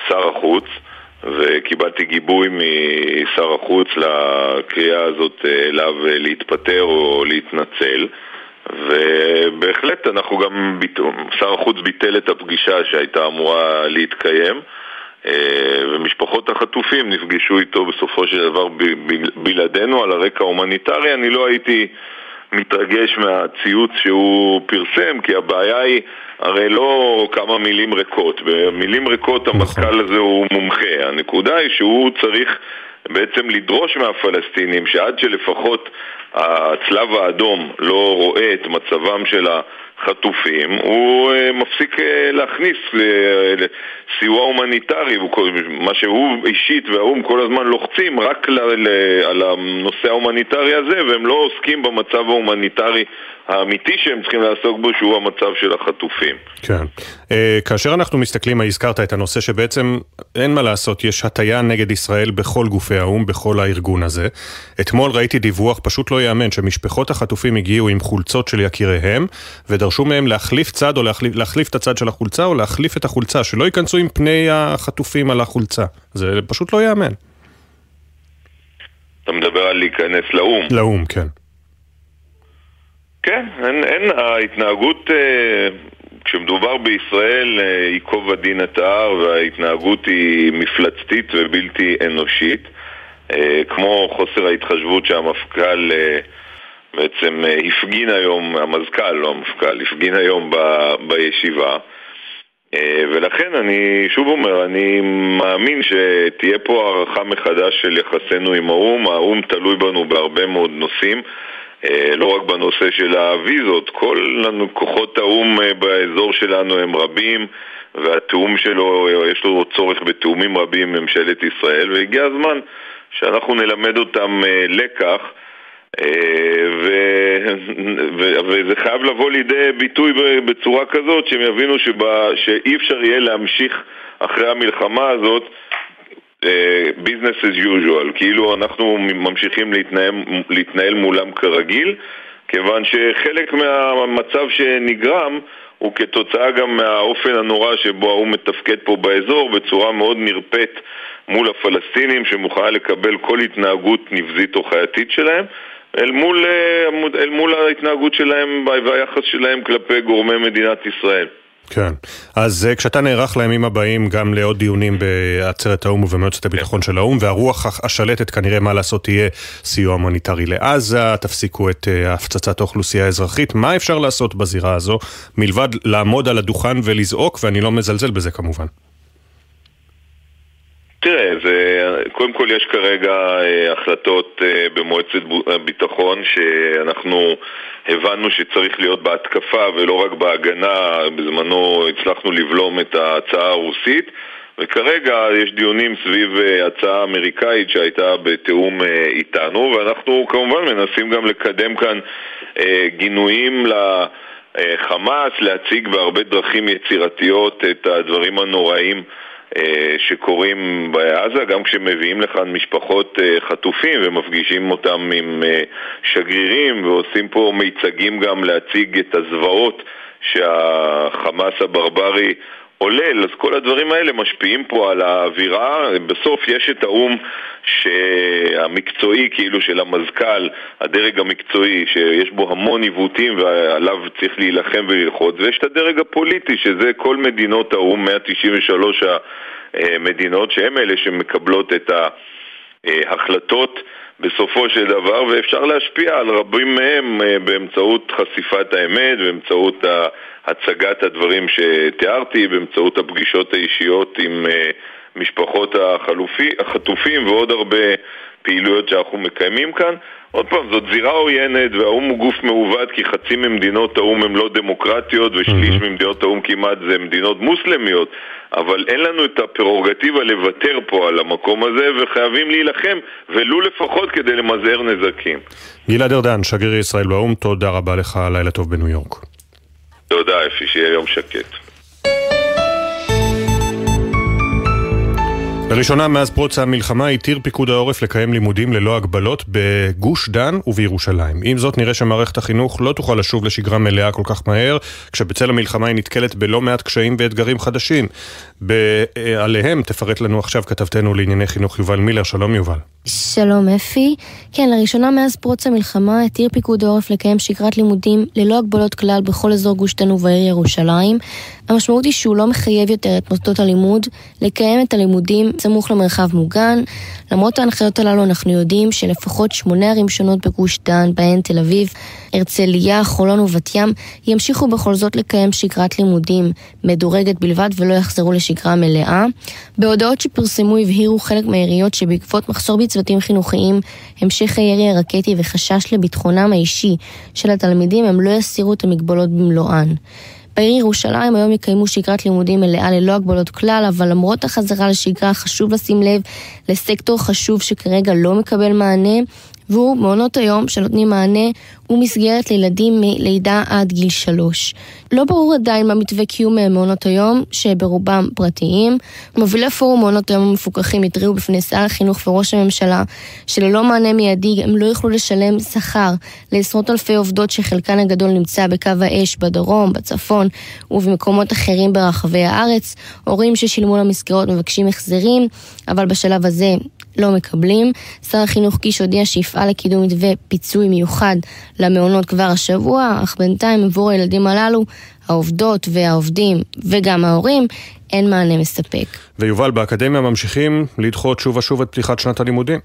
שר החוץ וקיבלתי גיבוי משר החוץ לקריאה הזאת אליו להתפטר או להתנצל ובהחלט אנחנו גם, שר החוץ ביטל את הפגישה שהייתה אמורה להתקיים ומשפחות החטופים נפגשו איתו בסופו של דבר בלעדינו על הרקע ההומניטרי. אני לא הייתי מתרגש מהציוץ שהוא פרסם, כי הבעיה היא הרי לא כמה מילים ריקות. במילים ריקות נכון. המזכ"ל הזה הוא מומחה. הנקודה היא שהוא צריך בעצם לדרוש מהפלסטינים שעד שלפחות הצלב האדום לא רואה את מצבם של החטופים, הוא אה, מפסיק אה, להכניס לסיוע הומניטרי, מה שהוא אישית והאו"ם כל הזמן לוחצים רק על הנושא ההומניטרי הזה, והם לא עוסקים במצב ההומניטרי האמיתי שהם צריכים לעסוק בו, שהוא המצב של החטופים. כן. אה, כאשר אנחנו מסתכלים, הזכרת את הנושא שבעצם אין מה לעשות, יש הטיה נגד ישראל בכל גופי האו"ם, בכל הארגון הזה. אתמול ראיתי דיווח פשוט לא ייאמן, שמשפחות החטופים הגיעו עם חולצות של יקיריהם, ודרשו מהם להחליף צד או להחליף, להחליף את הצד של החולצה או להחליף את החולצה, שלא ייכנסו עם פני החטופים על החולצה. זה פשוט לא ייאמן. אתה מדבר על להיכנס לאו"ם. לאו"ם, כן. כן, אין, אין ההתנהגות, אה, כשמדובר בישראל, אה, ייקוב הדין את ההר וההתנהגות היא מפלצתית ובלתי אנושית, אה, כמו חוסר ההתחשבות שהמפכ"ל בעצם הפגין היום, המזכ"ל, לא המפכ"ל, הפגין היום ב, בישיבה. ולכן אני שוב אומר, אני מאמין שתהיה פה הערכה מחדש של יחסינו עם האו"ם, האו"ם תלוי בנו בהרבה מאוד נושאים. אה, לא רק בנושא של הוויזות, כל כוחות האו"ם אה, באזור שלנו הם רבים והתיאום שלו, יש לו צורך בתיאומים רבים עם ממשלת ישראל והגיע הזמן שאנחנו נלמד אותם אה, לקח ו... [laughs] ו... וזה חייב לבוא לידי ביטוי בצורה כזאת שהם יבינו שבא... שאי אפשר יהיה להמשיך אחרי המלחמה הזאת business as usual, כאילו אנחנו ממשיכים להתנהל, להתנהל מולם כרגיל, כיוון שחלק מהמצב שנגרם הוא כתוצאה גם מהאופן הנורא שבו האו"ם מתפקד פה באזור בצורה מאוד נרפאת מול הפלסטינים שמוכנה לקבל כל התנהגות נבזית או חייתית שלהם אל מול, אל מול ההתנהגות שלהם והיחס שלהם כלפי גורמי מדינת ישראל. כן. אז אה, כשאתה נערך לימים הבאים גם לעוד דיונים בעצרת האו"ם ובמועצת הביטחון של האו"ם, והרוח השלטת כנראה מה לעשות תהיה סיוע הומניטרי לעזה, תפסיקו את אה, הפצצת האוכלוסייה האזרחית, מה אפשר לעשות בזירה הזו, מלבד לעמוד על הדוכן ולזעוק, ואני לא מזלזל בזה כמובן. תראה, זה, קודם כל יש כרגע אה, החלטות אה, במועצת הביטחון שאנחנו הבנו שצריך להיות בהתקפה ולא רק בהגנה, בזמנו הצלחנו לבלום את ההצעה הרוסית וכרגע יש דיונים סביב אה, הצעה אמריקאית שהייתה בתיאום איתנו ואנחנו כמובן מנסים גם לקדם כאן גינויים לחמאס, להציג בהרבה דרכים יצירתיות את הדברים הנוראים אה, שקורים בעזה, גם כשמביאים לכאן משפחות אה, חטופים ומפגישים אותם עם אה, שגרירים ועושים פה מיצגים גם להציג את הזוועות שהחמאס הברברי עולל, אז כל הדברים האלה משפיעים פה על האווירה. בסוף יש את האו"ם המקצועי, כאילו של המזכ"ל, הדרג המקצועי, שיש בו המון עיוותים ועליו צריך להילחם וללחוץ, ויש את הדרג הפוליטי, שזה כל מדינות האו"ם, 193 המדינות, שהן אלה שמקבלות את ההחלטות. בסופו של דבר, ואפשר להשפיע על רבים מהם אה, באמצעות חשיפת האמת, באמצעות הצגת הדברים שתיארתי, באמצעות הפגישות האישיות עם אה, משפחות החלופי, החטופים ועוד הרבה פעילויות שאנחנו מקיימים כאן. עוד פעם, זאת זירה עוינת והאו"ם הוא גוף מעוות כי חצי ממדינות האו"ם הן לא דמוקרטיות ושליש mm-hmm. ממדינות האו"ם כמעט זה מדינות מוסלמיות אבל אין לנו את הפררוגטיבה לוותר פה על המקום הזה וחייבים להילחם ולו לפחות כדי למזער נזקים. גלעד ארדן, שגריר ישראל באו"ם, תודה רבה לך, לילה טוב בניו יורק. תודה אפי, שיהיה יום שקט. לראשונה מאז פרוץ המלחמה התיר פיקוד העורף לקיים לימודים ללא הגבלות בגוש דן ובירושלים. עם זאת נראה שמערכת החינוך לא תוכל לשוב לשגרה מלאה כל כך מהר, כשבצל המלחמה היא נתקלת בלא מעט קשיים ואתגרים חדשים. עליהם תפרט לנו עכשיו כתבתנו לענייני חינוך יובל מילר. שלום יובל. שלום אפי. כן, לראשונה מאז פרוץ המלחמה התיר פיקוד העורף לקיים שגרת לימודים ללא הגבלות כלל בכל אזור גוש דן ובעיר ירושלים. המשמעות היא שהוא לא מחייב יותר את מוסדות הלימוד לקיים את הלימודים סמוך למרחב מוגן. למרות ההנחיות הללו אנחנו יודעים שלפחות שמונה ערים שונות בגוש דן, בהן תל אביב, הרצליה, חולון ובת ים, ימשיכו בכל זאת לקיים שגרת לימודים מדורגת בלבד ולא יחזרו לשגרה מלאה. בהודעות שפרסמו הבהירו חלק מהעיריות שבעקבות מחסור צוותים חינוכיים, המשך הירי הרקטי וחשש לביטחונם האישי של התלמידים, הם לא יסירו את המגבלות במלואן. בעיר ירושלים היום יקיימו שגרת לימודים מלאה ללא הגבלות כלל, אבל למרות החזרה לשגרה חשוב לשים לב לסקטור חשוב שכרגע לא מקבל מענה, והוא מעונות היום שנותנים מענה ומסגרת לילדים מלידה עד גיל שלוש. לא ברור עדיין מה מתווה קיום מעונות היום, שברובם פרטיים. מובילי פורום מעונות היום המפוקחים התריעו בפני שר החינוך וראש הממשלה שללא מענה מיידי הם לא יוכלו לשלם שכר לעשרות אלפי עובדות שחלקן הגדול נמצא בקו האש בדרום, בצפון ובמקומות אחרים ברחבי הארץ. הורים ששילמו למסגרות מבקשים החזרים, אבל בשלב הזה לא מקבלים. שר החינוך קיש הודיע שיפעל לקידום מתווה פיצוי מיוחד למעונות כבר השבוע, אך בינתיים עבור הילדים הללו, העובדות והעובדים וגם ההורים, אין מענה מספק. ויובל, באקדמיה ממשיכים לדחות שוב ושוב את פתיחת שנת הלימודים.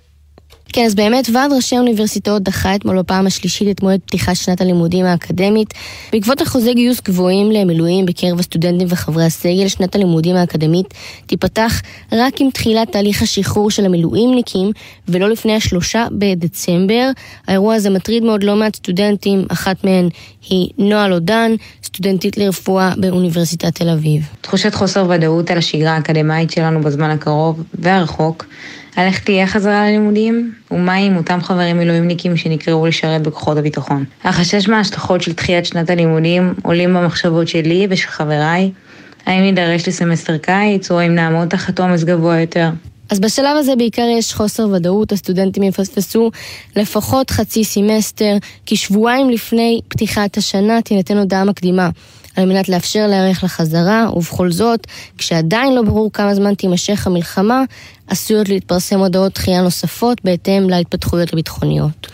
כן, אז באמת ועד ראשי האוניברסיטאות דחה אתמול בפעם השלישית את מועד פתיחת שנת הלימודים האקדמית. בעקבות אחוזי גיוס גבוהים למילואים בקרב הסטודנטים וחברי הסגל, שנת הלימודים האקדמית תיפתח רק עם תחילת תהליך השחרור של המילואימניקים, ולא לפני השלושה בדצמבר. האירוע הזה מטריד מאוד לא מעט סטודנטים, אחת מהן היא נועה לודן, סטודנטית לרפואה באוניברסיטת תל אביב. תחושת חוסר ודאות על השגרה האקדמית שלנו בזמן הקרוב והרחוק. על איך תהיה חזרה ללימודים, ומה עם אותם חברים מילואימניקים שנקראו לשרת בכוחות הביטחון. החשש מההשלכות של דחיית שנת הלימודים עולים במחשבות שלי ושל חבריי, האם נידרש לסמסטר קיץ, או האם נעמוד תחת עומס גבוה יותר. אז בשלב הזה בעיקר יש חוסר ודאות, הסטודנטים יפספסו לפחות חצי סמסטר, כי שבועיים לפני פתיחת השנה תינתן הודעה מקדימה על מנת לאפשר להיערך לחזרה, ובכל זאת, כשעדיין לא ברור כמה זמן תימשך המלחמה, עשויות להתפרסם הודעות דחייה נוספות בהתאם להתפתחויות הביטחוניות.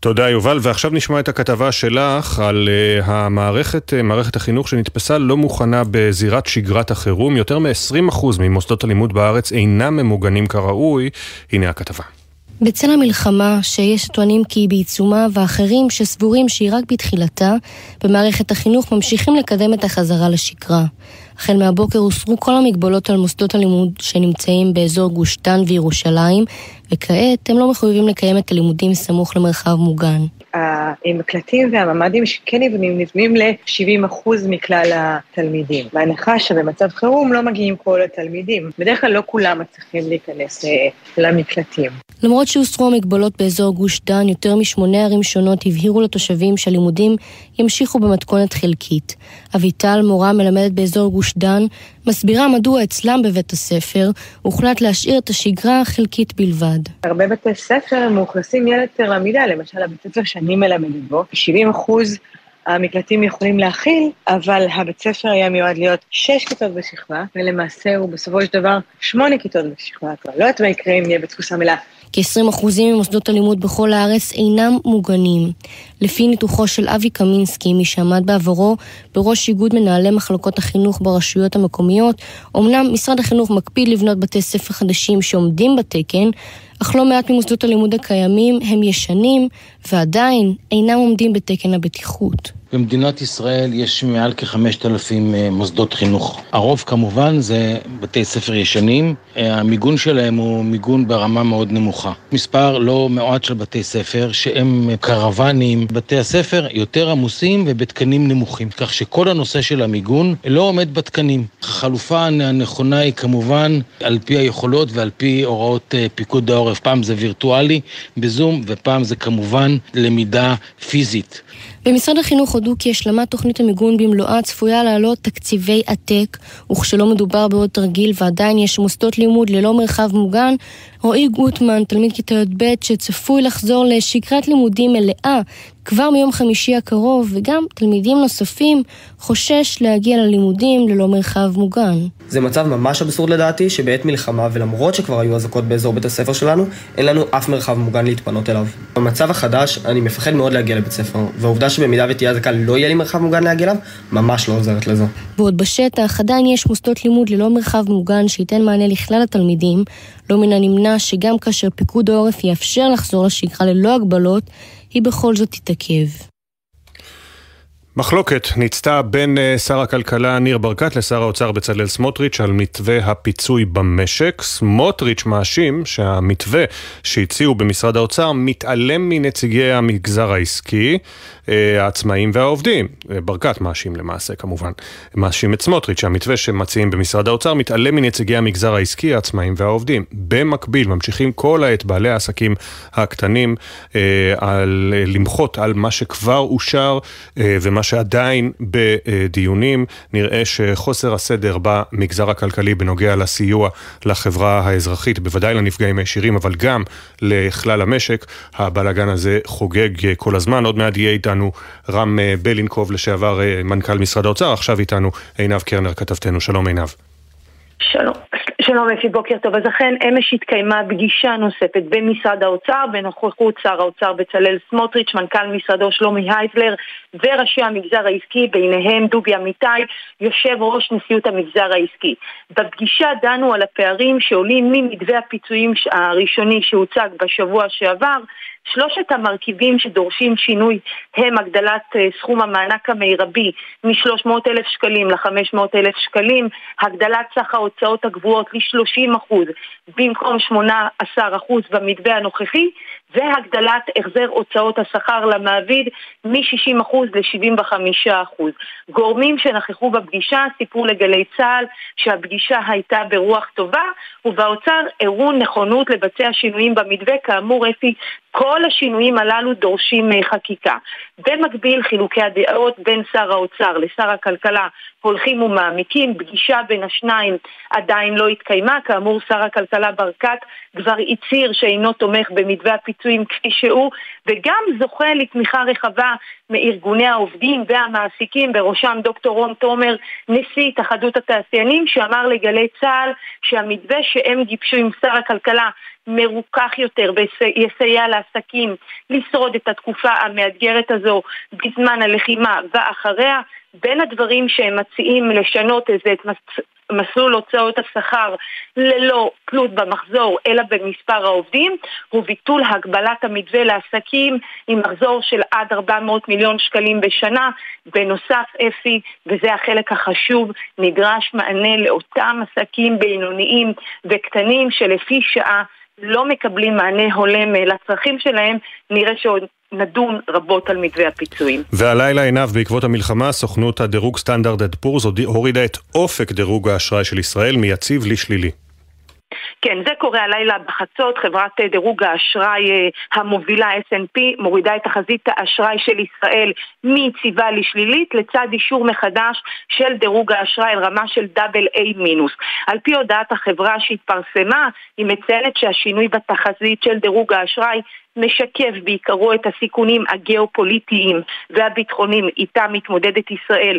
תודה יובל, ועכשיו נשמע את הכתבה שלך על אה, המערכת, אה, מערכת החינוך שנתפסה לא מוכנה בזירת שגרת החירום. יותר מ-20% ממוסדות הלימוד בארץ אינם ממוגנים כראוי. הנה הכתבה. בצל המלחמה, שיש טוענים כי היא בעיצומה, ואחרים שסבורים שהיא רק בתחילתה, במערכת החינוך ממשיכים לקדם את החזרה לשגרה. החל מהבוקר הוסרו כל המגבלות על מוסדות הלימוד שנמצאים באזור גוש דן וירושלים, וכעת הם לא מחויבים לקיים את הלימודים סמוך למרחב מוגן. המקלטים והממ"דים שכן נבנים, נבנים ל-70% מכלל התלמידים. בהנחה שבמצב חירום לא מגיעים כל התלמידים. בדרך כלל לא כולם מצליחים להיכנס אה, למקלטים. למרות שהוסרו המגבלות באזור גוש דן, יותר משמונה ערים שונות הבהירו לתושבים שהלימודים ימשיכו במתכונת חלקית. אביטל, מורה מלמדת באזור גוש דן, מסבירה מדוע אצלם בבית הספר הוחלט להשאיר את השגרה החלקית בלבד. הרבה בתי ספר מאוכלסים ילד פר למידה, למשל הבית ספר שאני מלמדת בו, 70 אחוז המקלטים יכולים להכיל, אבל הבית ספר היה מיועד להיות שש כיתות בשכבה, ולמעשה הוא בסופו של דבר שמונה כיתות בשכבה. לא יודעת מה יקרה אם נהיה בתפוסה מלאה. כ-20% ממוסדות הלימוד בכל הארץ אינם מוגנים. לפי ניתוחו של אבי קמינסקי, מי שעמד בעברו בראש איגוד מנהלי מחלקות החינוך ברשויות המקומיות, אמנם משרד החינוך מקפיד לבנות בתי ספר חדשים שעומדים בתקן, אך לא מעט ממוסדות הלימוד הקיימים הם ישנים ועדיין אינם עומדים בתקן הבטיחות. במדינת ישראל יש מעל כ-5,000 אה, מוסדות חינוך. הרוב כמובן זה בתי ספר ישנים, אה, המיגון שלהם הוא מיגון ברמה מאוד נמוכה. מספר לא מועט של בתי ספר שהם קרוונים, בתי הספר יותר עמוסים ובתקנים נמוכים, כך שכל הנושא של המיגון לא עומד בתקנים. החלופה הנכונה היא כמובן על פי היכולות ועל פי הוראות אה, פיקוד העורף. פעם זה וירטואלי בזום ופעם זה כמובן למידה פיזית. במשרד החינוך הודו כי השלמת תוכנית המיגון במלואה צפויה לעלות תקציבי עתק, וכשלא מדובר בעוד תרגיל ועדיין יש מוסדות לימוד ללא מרחב מוגן, רועי גוטמן, תלמיד כיתה י"ב, שצפוי לחזור לשגרת לימודים מלאה כבר מיום חמישי הקרוב, וגם תלמידים נוספים, חושש להגיע ללימודים ללא מרחב מוגן. זה מצב ממש אבסורד לדעתי, שבעת מלחמה, ולמרות שכבר היו אזעקות באזור בית הספר שלנו, אין לנו אף מרחב מוגן להתפנות אליו. במצב החדש, אני מפחד מאוד להגיע לבית ספר, והעובדה שבמידה ותהיה אזעקה לא יהיה לי מרחב מוגן להגיע אליו, ממש לא עוזרת לזה. ועוד בשטח, עדיין יש מוסדות לימוד ללא מרחב מוגן שייתן מענה לכלל התלמידים, לא מן הנמנע שגם כאשר פיקוד העורף יאפשר לחזור לשגרה ללא הגבלות, היא בכל זאת תתעכב. מחלוקת ניצתה בין אה, שר הכלכלה ניר ברקת לשר האוצר בצלאל סמוטריץ' על מתווה הפיצוי במשק. סמוטריץ' מאשים שהמתווה שהציעו במשרד האוצר מתעלם מנציגי המגזר העסקי, העצמאים והעובדים. אה, ברקת מאשים למעשה כמובן, מאשים את סמוטריץ' שהמתווה שמציעים במשרד האוצר מתעלם מנציגי המגזר העסקי, העצמאים והעובדים. במקביל ממשיכים כל העת בעלי העסקים הקטנים על, למחות על מה שכבר אושר ומה שעדיין בדיונים נראה שחוסר הסדר במגזר הכלכלי בנוגע לסיוע לחברה האזרחית, בוודאי לנפגעים הישירים, אבל גם לכלל המשק, הבלאגן הזה חוגג כל הזמן. עוד מעט יהיה איתנו רם בלינקוב, לשעבר מנכ"ל משרד האוצר, עכשיו איתנו עינב קרנר, כתבתנו. שלום עינב. שלום. שלום אפי, בוקר טוב. אז אכן אמש התקיימה פגישה נוספת במשרד האוצר, בנוכחות שר האוצר בצלאל סמוטריץ', מנכ"ל משרדו שלומי הייזלר וראשי המגזר העסקי, ביניהם דובי אמיתי, יושב ראש נשיאות המגזר העסקי. בפגישה דנו על הפערים שעולים ממתווה הפיצויים הראשוני שהוצג בשבוע שעבר שלושת המרכיבים שדורשים שינוי הם הגדלת אה, סכום המענק המרבי מ-300 אלף שקלים ל-500 אלף שקלים, הגדלת סך ההוצאות הגבוהות ל-30% במקום 18% במתווה הנוכחי, והגדלת החזר הוצאות השכר למעביד מ-60% ל-75%. גורמים שנכחו בפגישה סיפרו לגלי צה"ל שהפגישה הייתה ברוח טובה, ובאוצר הראו נכונות לבצע שינויים במתווה, כאמור אפי כל השינויים הללו דורשים אה, חקיקה. במקביל חילוקי הדעות בין שר האוצר לשר הכלכלה הולכים ומעמיקים, פגישה בין השניים עדיין לא התקיימה, כאמור שר הכלכלה ברקת כבר הצהיר שאינו תומך במתווה הפיצויים כפי שהוא, וגם זוכה לתמיכה רחבה מארגוני העובדים והמעסיקים, בראשם דוקטור רון תומר, נשיא התאחדות התעשיינים, שאמר לגלי צה"ל שהמתווה שהם גיבשו עם שר הכלכלה מרוכך יותר ויסייע לעסקים לשרוד את התקופה המאתגרת הזו בזמן הלחימה ואחריה. בין הדברים שהם מציעים לשנות איזה את מסלול הוצאות השכר ללא תלות במחזור אלא במספר העובדים הוא ביטול הגבלת המתווה לעסקים עם מחזור של עד 400 מיליון שקלים בשנה. בנוסף, אפי, וזה החלק החשוב, נדרש מענה לאותם עסקים בינוניים וקטנים שלפי שעה לא מקבלים מענה הולם לצרכים שלהם, נראה שעוד נדון רבות על מתווה הפיצויים. והלילה עיניו, בעקבות המלחמה, סוכנות הדירוג סטנדרט אד פורס הורידה את אופק דירוג האשראי של ישראל מיציב לשלילי. כן, זה קורה הלילה בחצות, חברת דירוג האשראי אה, המובילה S&P מורידה את תחזית האשראי של ישראל מיציבה לשלילית לצד אישור מחדש של דירוג האשראי על רמה של דאבל איי מינוס. על פי הודעת החברה שהתפרסמה, היא מציינת שהשינוי בתחזית של דירוג האשראי משקף בעיקרו את הסיכונים הגיאופוליטיים והביטחוניים איתם מתמודדת ישראל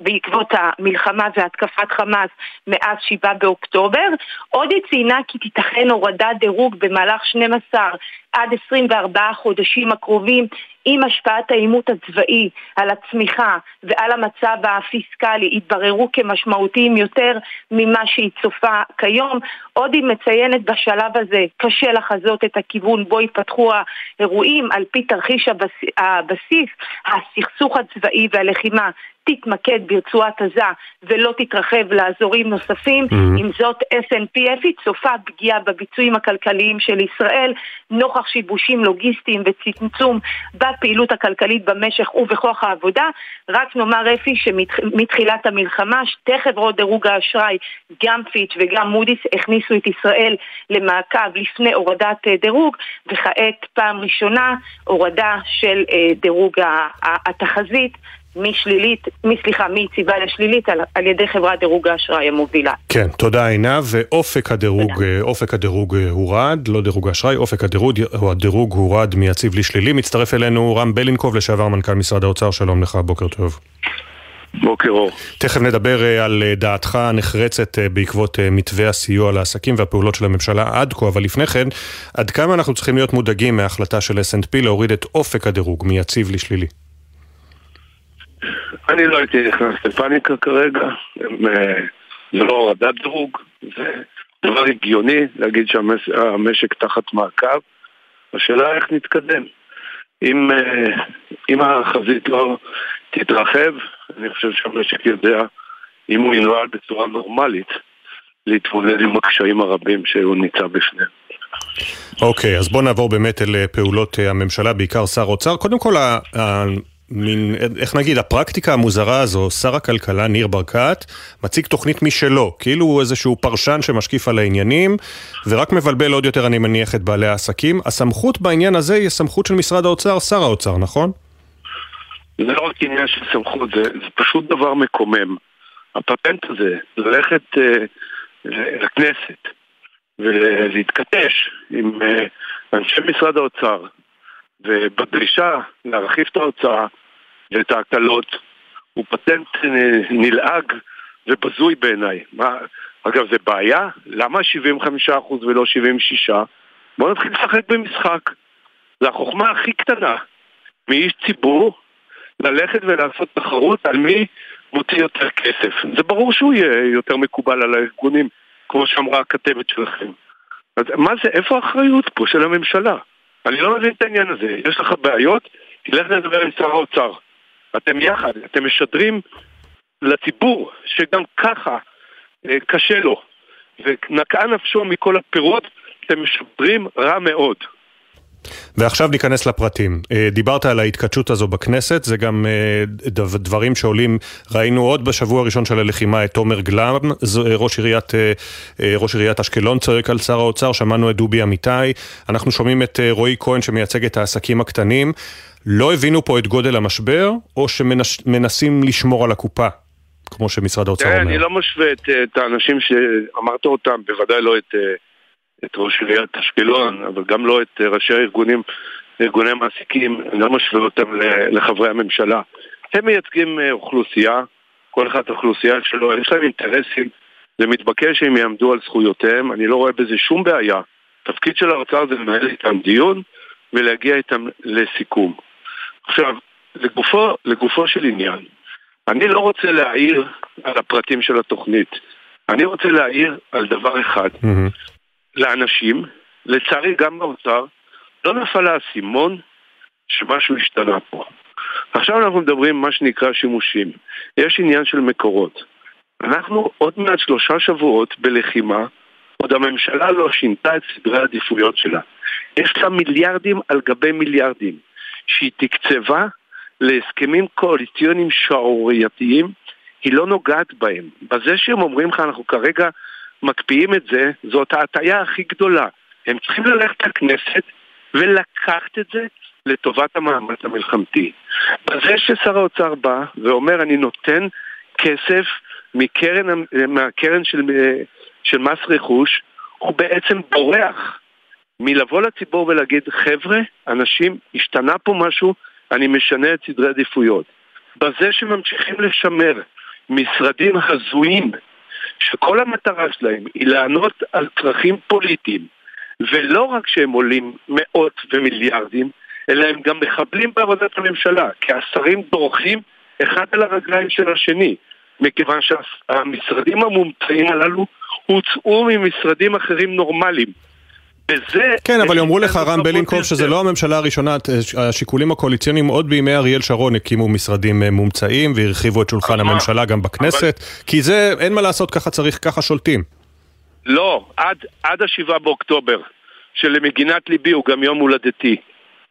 בעקבות המלחמה והתקפת חמאס מאז 7 באוקטובר. עוד היא ציינה כי תיתכן הורדת דירוג במהלך 12 עד 24 חודשים הקרובים עם השפעת העימות הצבאי על הצמיחה ועל המצב הפיסקלי יתבררו כמשמעותיים יותר ממה שהיא צופה כיום. עוד היא מציינת בשלב הזה קשה לחזות את הכיוון בו יפתחו האירועים על פי תרחיש הבסיס, הסכסוך הצבאי והלחימה תתמקד ברצועת עזה ולא תתרחב לאזורים נוספים. Mm-hmm. עם זאת, אפי צופה פגיעה בביצועים הכלכליים של ישראל נוכח שיבושים לוגיסטיים וצמצום בפעילות הכלכלית במשך ובכוח העבודה. רק נאמר אפי שמתחילת המלחמה שתי חברות דירוג האשראי, גם פיץ' וגם מודיס, הכניסו את ישראל למעקב לפני הורדת אה, דירוג, וכעת פעם ראשונה הורדה של אה, דירוג התחזית. משלילית, סליחה, מיציבה לשלילית על, על ידי חברת דירוג האשראי המובילה. כן, תודה עינב. ואופק הדירוג, תודה. אה, אופק הדירוג אה, הורד, לא דירוג האשראי, אופק הדירוג, הדירוג הורד מיציב לשלילי. מצטרף אלינו רם בלינקוב, לשעבר מנכ"ל משרד האוצר, שלום לך, בוקר טוב. בוקר אור. תכף נדבר אה, על דעתך הנחרצת בעקבות מתווה הסיוע לעסקים והפעולות של הממשלה עד כה, אבל לפני כן, עד כמה אנחנו צריכים להיות מודאגים מההחלטה של S&P להוריד את אופק הדירוג מיציב לשלילי? אני לא הייתי נכנס לפאניקה כרגע, אה, זה לא הורדת דירוג, זה דבר הגיוני להגיד שהמשק תחת מעקב. השאלה איך נתקדם. אם, אה, אם החזית לא תתרחב, אני חושב שהמשק יודע, אם הוא ינוהל בצורה נורמלית, להתמודד עם הקשיים הרבים שהוא ניצב בפניהם. אוקיי, אז בואו נעבור באמת אל פעולות הממשלה, בעיקר שר אוצר. קודם כל, מין, איך נגיד, הפרקטיקה המוזרה הזו, שר הכלכלה ניר ברקת מציג תוכנית משלו, כאילו הוא איזשהו פרשן שמשקיף על העניינים, ורק מבלבל עוד יותר, אני מניח, את בעלי העסקים. הסמכות בעניין הזה היא הסמכות של משרד האוצר, שר האוצר, נכון? זה לא רק עניין של סמכות, זה, זה פשוט דבר מקומם. הפטנט הזה, ללכת uh, לכנסת ולהתכתש עם uh, אנשי משרד האוצר, ובדרישה להרחיב את ההוצאה ואת ההקלות הוא פטנט נלעג ובזוי בעיניי. אגב, זה בעיה? למה 75% ולא 76%? בואו נתחיל לשחק במשחק. זו החוכמה הכי קטנה מאיש ציבור ללכת ולעשות תחרות על מי מוציא יותר כסף. זה ברור שהוא יהיה יותר מקובל על הארגונים, כמו שאמרה הכתבת שלכם. אז מה זה, איפה האחריות פה של הממשלה? אני לא מבין את העניין הזה. יש לך בעיות, תלך לדבר עם שר האוצר. אתם יחד, אתם משדרים לציבור שגם ככה אה, קשה לו, ונקעה נפשו מכל הפירות, אתם משדרים רע מאוד. ועכשיו ניכנס לפרטים. אה, דיברת על ההתכתשות הזו בכנסת, זה גם אה, דברים שעולים, ראינו עוד בשבוע הראשון של הלחימה את תומר גלם, אה, ראש עיריית, ראש עיריית אשקלון צועק על שר האוצר, שמענו את דובי אמיתי, אנחנו שומעים את רועי כהן שמייצג את העסקים הקטנים. לא הבינו פה את גודל המשבר, או שמנסים לשמור על הקופה, כמו שמשרד האוצר אומר? אני לא משווה את האנשים שאמרת אותם, בוודאי לא את... את ראש עיריית אשקלון, אבל גם לא את ראשי הארגונים, ארגוני המעסיקים, לא משווה אותם לחברי הממשלה. הם מייצגים אה, אוכלוסייה, כל אחד האוכלוסייה שלו, יש להם אינטרסים, זה מתבקש שהם יעמדו על זכויותיהם, אני לא רואה בזה שום בעיה. התפקיד של האוצר זה לנהל איתם דיון ולהגיע איתם לסיכום. עכשיו, לגופו, לגופו של עניין, אני לא רוצה להעיר על הפרטים של התוכנית. אני רוצה להעיר על דבר אחד. Mm-hmm. לאנשים, לצערי גם באוצר, לא נפל האסימון שמשהו השתנה פה. עכשיו אנחנו מדברים מה שנקרא שימושים. יש עניין של מקורות. אנחנו עוד מעט שלושה שבועות בלחימה, עוד הממשלה לא שינתה את סדרי העדיפויות שלה. יש לה מיליארדים על גבי מיליארדים שהיא תקצבה להסכמים קואליציוניים שערורייתיים, היא לא נוגעת בהם. בזה שהם אומרים לך, אנחנו כרגע מקפיאים את זה, זאת ההטייה הכי גדולה. הם צריכים ללכת לכנסת ולקחת את זה לטובת המאמץ המלחמתי. בזה ששר האוצר בא ואומר אני נותן כסף מקרן, מהקרן של, של מס רכוש, הוא בעצם בורח מלבוא לציבור ולהגיד חבר'ה, אנשים, השתנה פה משהו, אני משנה את סדרי עדיפויות. בזה שממשיכים לשמר משרדים הזויים שכל המטרה שלהם היא לענות על צרכים פוליטיים, ולא רק שהם עולים מאות ומיליארדים, אלא הם גם מחבלים בעבודת הממשלה, כי השרים דורכים אחד על הרגליים של השני, מכיוון שהמשרדים המומצאים הללו הוצאו ממשרדים אחרים נורמליים. וזה... כן, אבל יאמרו לך רם בלינקוב שזה לא הממשלה הראשונה, השיקולים הקואליציוניים עוד בימי אריאל שרון הקימו משרדים אה, מומצאים והרחיבו את שולחן הממשלה גם בכנסת, כי זה, אין מה לעשות, ככה צריך, ככה שולטים. לא, עד, עד השבעה באוקטובר, שלמגינת ליבי הוא גם יום הולדתי,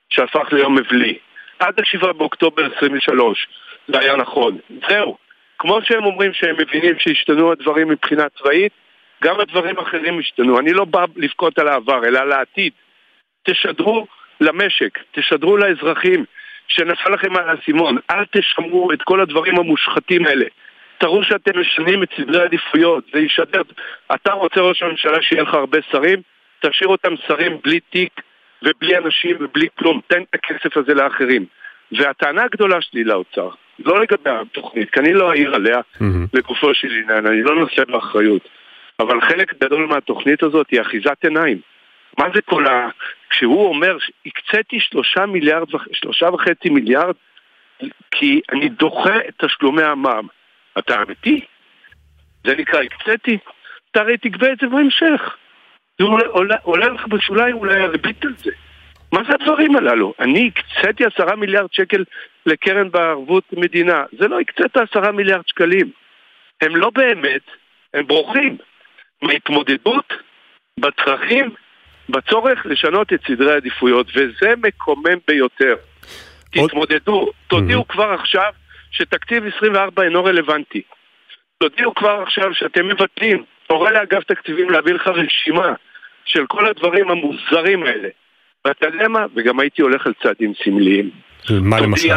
שהפך ליום מבלי. עד השבעה באוקטובר 23, זה היה נכון. זהו. כמו שהם אומרים שהם מבינים שהשתנו הדברים מבחינה צבאית, גם הדברים האחרים השתנו. אני לא בא לבכות על העבר, אלא על העתיד. תשדרו למשק, תשדרו לאזרחים שנפל לכם על האסימון. אל תשמרו את כל הדברים המושחתים האלה. תראו שאתם משנים את סדרי העדיפויות, זה ישדר. אתה רוצה ראש הממשלה שיהיה לך הרבה שרים? תשאיר אותם שרים בלי תיק ובלי אנשים ובלי כלום. תן את הכסף הזה לאחרים. והטענה הגדולה שלי לאוצר, לא לגבי התוכנית, כי אני לא אעיר עליה mm-hmm. לגופו של עניין, אני לא נושא באחריות. אבל חלק גדול מהתוכנית הזאת היא אחיזת עיניים. מה זה כל ה... כשהוא אומר, הקציתי שלושה מיליארד, שלושה וחצי מיליארד, כי אני דוחה את תשלומי המע"מ. אתה אמיתי? זה נקרא הקציתי? אתה הרי תגבה את זה בהמשך. זה עולה, עולה, עולה לך בשוליים אולי הריבית על זה. מה זה הדברים הללו? אני הקציתי עשרה מיליארד שקל לקרן בערבות מדינה. זה לא הקצית עשרה מיליארד שקלים. הם לא באמת, הם ברוכים מהתמודדות בצרכים, בצורך לשנות את סדרי העדיפויות, וזה מקומם ביותר. תתמודדו, תודיעו כבר עכשיו שתקציב 24 אינו רלוונטי. תודיעו כבר עכשיו שאתם מבטלים, הורה לאגף תקציבים להביא לך רשימה של כל הדברים המוזרים האלה. ואתה יודע מה? וגם הייתי הולך על צעדים סמליים. מה למשל?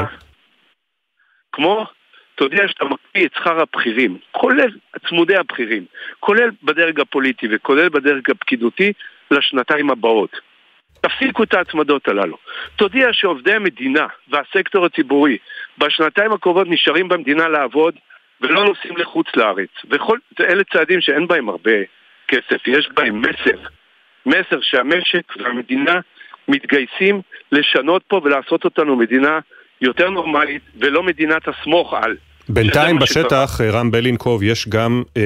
כמו, תודיע שאתה מקפיא את שכר הבכירים, כולל צמודי הבכירים, כולל בדרג הפוליטי וכולל בדרג הפקידותי, לשנתיים הבאות. תפסיקו את ההצמדות הללו. תודיע שעובדי המדינה והסקטור הציבורי בשנתיים הקרובות נשארים במדינה לעבוד ולא נוסעים לחוץ לארץ. וכל, אלה צעדים שאין בהם הרבה כסף, יש בהם מסר. מסר שהמשק והמדינה מתגייסים לשנות פה ולעשות אותנו מדינה יותר נורמלית ולא מדינת הסמוך על. בינתיים בשטח, רם בלינקוב, יש גם אה,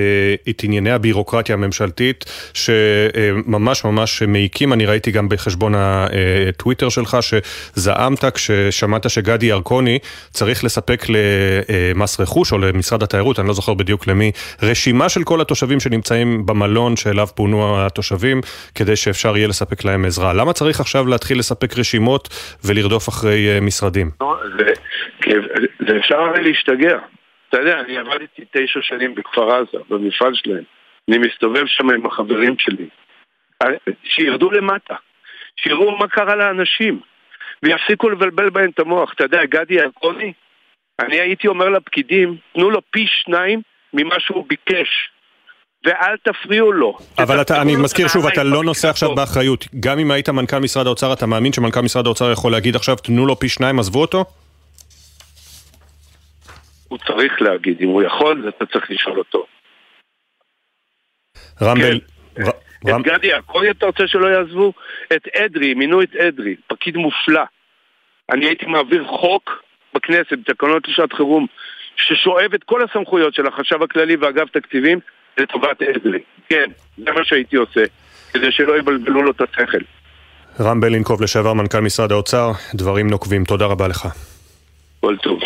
את ענייני הבירוקרטיה הממשלתית שממש ממש מעיקים, אני ראיתי גם בחשבון הטוויטר שלך שזעמת כששמעת שגדי ירקוני צריך לספק למס רכוש או למשרד התיירות, אני לא זוכר בדיוק למי, רשימה של כל התושבים שנמצאים במלון שאליו פונו התושבים כדי שאפשר יהיה לספק להם עזרה. למה צריך עכשיו להתחיל לספק רשימות ולרדוף אחרי אה, משרדים? לא, זה, זה אפשר הרי להשתגע. אתה יודע, אני עבדתי תשע שנים בכפר עזה, במפעל שלהם. אני מסתובב שם עם החברים שלי. שירדו למטה, שיראו מה קרה לאנשים, ויפסיקו לבלבל בהם את המוח. אתה יודע, גדי ירקוני, אני הייתי אומר לפקידים, תנו לו פי שניים ממה שהוא ביקש. ואל תפריעו לו. אבל אתה, אני מזכיר שוב, אתה לא נושא עכשיו באחריות. גם אם היית מנכ"ל משרד האוצר, אתה מאמין שמנכ"ל משרד האוצר יכול להגיד עכשיו, תנו לו פי שניים, עזבו אותו? הוא צריך להגיד, אם הוא יכול, אתה צריך לשאול אותו. רמבל... כן. את גדי יעקבי אתה רוצה שלא יעזבו? את אדרי, מינו את אדרי, פקיד מופלא. אני הייתי מעביר חוק בכנסת, בתקנות לשעת חירום, ששואב את כל הסמכויות של החשב הכללי ואגף תקציבים לטובת אדרי. כן, זה מה שהייתי עושה, כדי שלא יבלבלו לו את השכל. רם בלינקוב, לשעבר מנכ"ל משרד האוצר, דברים נוקבים, תודה רבה לך. כל טוב.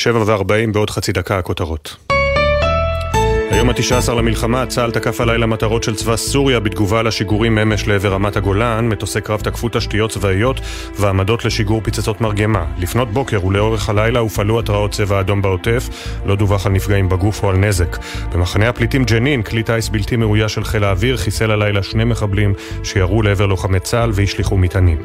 שבע וארבעים בעוד חצי דקה הכותרות. היום התשע עשר למלחמה, צה"ל תקף הלילה מטרות של צבא סוריה בתגובה לשיגורים אמש לעבר רמת הגולן. מטוסי קרב תקפו תשתיות צבאיות ועמדות לשיגור פצצות מרגמה. לפנות בוקר ולאורך הלילה הופעלו התרעות צבע אדום בעוטף, לא דווח על נפגעים בגוף או על נזק. במחנה הפליטים ג'נין, כלי טיס בלתי מאויש של חיל האוויר חיסל הלילה שני מחבלים שירו לעבר לוחמי צה"ל והשליכו מטענים.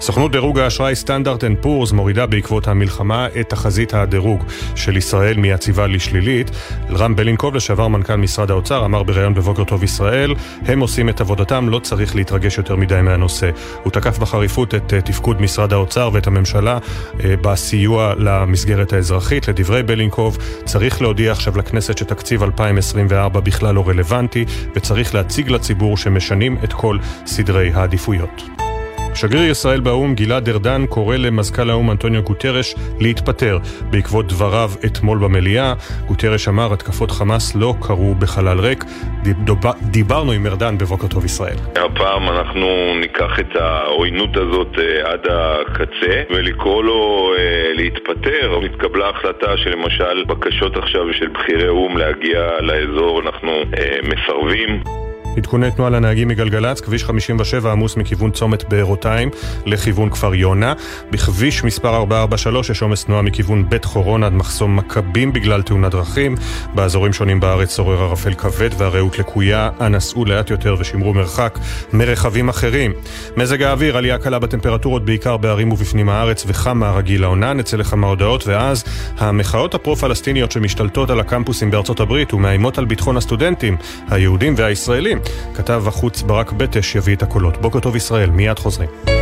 סוכנות דירוג האשראי סטנדרד אנד פורס מורידה בעקבות המלחמה את תחזית הדירוג של ישראל מיציבה לשלילית. רם בלינקוב, לשעבר מנכ"ל משרד האוצר, אמר בריאיון בבוקר טוב ישראל, הם עושים את עבודתם, לא צריך להתרגש יותר מדי מהנושא. הוא תקף בחריפות את אה, תפקוד משרד האוצר ואת הממשלה אה, בסיוע למסגרת האזרחית. לדברי בלינקוב, צריך להודיע עכשיו לכנסת שתקציב 2024 בכלל לא רלוונטי, וצריך להציג לציבור שמשנים את כל סדרי העדיפויות. שגריר ישראל באו"ם גלעד ארדן קורא למזכ"ל האו"ם אנטוניו גוטרש להתפטר בעקבות דבריו אתמול במליאה. גוטרש אמר התקפות חמאס לא קרו בחלל ריק. דיברנו עם ארדן בבוקר טוב ישראל. הפעם אנחנו ניקח את העוינות הזאת אה, עד הקצה ולקרוא לו אה, להתפטר. התקבלה החלטה שלמשל בקשות עכשיו של בכירי או"ם להגיע לאזור אנחנו אה, מסרבים. עדכוני תנועה לנהגים מגלגלצ, כביש 57 עמוס מכיוון צומת בארותיים לכיוון כפר יונה. בכביש מספר 443 יש עומס תנועה מכיוון בית חורון עד מחסום מכבים בגלל תאונת דרכים. באזורים שונים בארץ שורר ערפל כבד והרעות לקויה. אנא סעו לאט יותר ושמרו מרחק מרכבים אחרים. מזג האוויר, עלייה קלה בטמפרטורות בעיקר בערים ובפנים הארץ וחם מהרגיל לעונה. נצא לכמה הודעות ואז המחאות הפרו-פלסטיניות שמשתלטות על הקמפוסים בארצות הברית ומאיימות על ביטחון הסטודנטים, היהודים והישראלים. כתב החוץ ברק בטש יביא את הקולות. בוקר טוב ישראל, מיד חוזרים.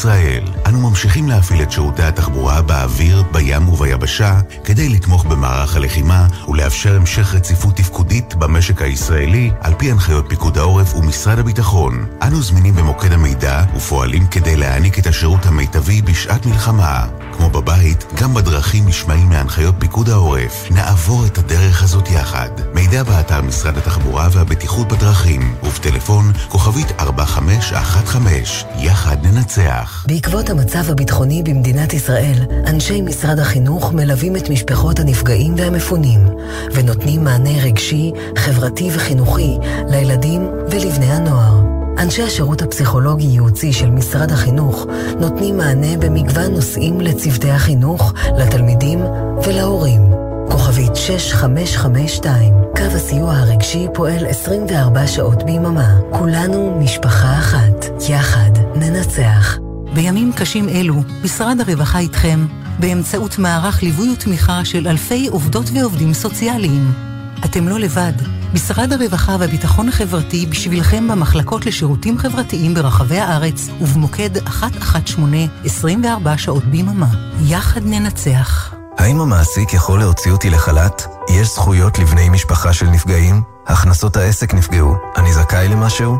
ישראל אנו ממשיכים להפעיל את שירותי התחבורה באוויר, בים וביבשה כדי לתמוך במערך הלחימה ולאפשר המשך רציפות תפקודית במשק הישראלי על פי הנחיות פיקוד העורף ומשרד הביטחון. אנו זמינים במוקד המידע ופועלים כדי להעניק את השירות המיטבי בשעת מלחמה. כמו בבית, גם בדרכים נשמעים מהנחיות פיקוד העורף. נעבור את הדרך הזאת יחד. מידע באתר משרד התחבורה והבטיחות בדרכים ובטלפון כוכבית 4515. יחד ננצח. בעקבות המצב הביטחוני במדינת ישראל, אנשי משרד החינוך מלווים את משפחות הנפגעים והמפונים, ונותנים מענה רגשי, חברתי וחינוכי לילדים ולבני הנוער. אנשי השירות הפסיכולוגי-ייעוצי של משרד החינוך נותנים מענה במגוון נושאים לצוותי החינוך, לתלמידים ולהורים. כוכבית 6552, קו הסיוע הרגשי פועל 24 שעות ביממה. כולנו משפחה אחת. יחד ננצח. בימים קשים אלו, משרד הרווחה איתכם, באמצעות מערך ליווי ותמיכה של אלפי עובדות ועובדים סוציאליים. אתם לא לבד. משרד הרווחה והביטחון החברתי בשבילכם במחלקות לשירותים חברתיים ברחבי הארץ ובמוקד 118 24 שעות ביממה. יחד ננצח. האם המעסיק יכול להוציא אותי לחל"ת? יש זכויות לבני משפחה של נפגעים? הכנסות העסק נפגעו. אני זכאי למשהו?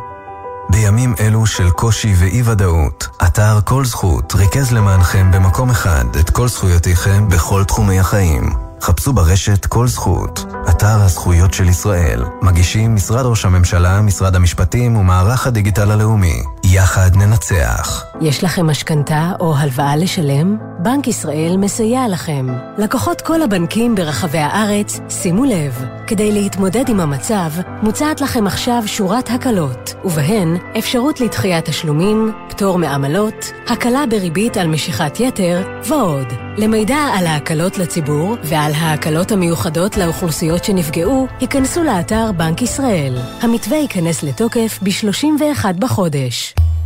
בימים אלו של קושי ואי-ודאות, אתר כל זכות ריכז למענכם במקום אחד את כל זכויותיכם בכל תחומי החיים. חפשו ברשת כל זכות, אתר הזכויות של ישראל. מגישים משרד ראש הממשלה, משרד המשפטים ומערך הדיגיטל הלאומי. יחד ננצח. יש לכם משכנתה או הלוואה לשלם? בנק ישראל מסייע לכם. לקוחות כל הבנקים ברחבי הארץ, שימו לב, כדי להתמודד עם המצב, מוצעת לכם עכשיו שורת הקלות, ובהן אפשרות לדחיית תשלומים, פטור מעמלות, הקלה בריבית על משיכת יתר ועוד. למידע על ההקלות לציבור ועל ההקלות המיוחדות לאוכלוסיות שנפגעו, היכנסו לאתר בנק ישראל. המתווה ייכנס לתוקף ב-31 בחודש.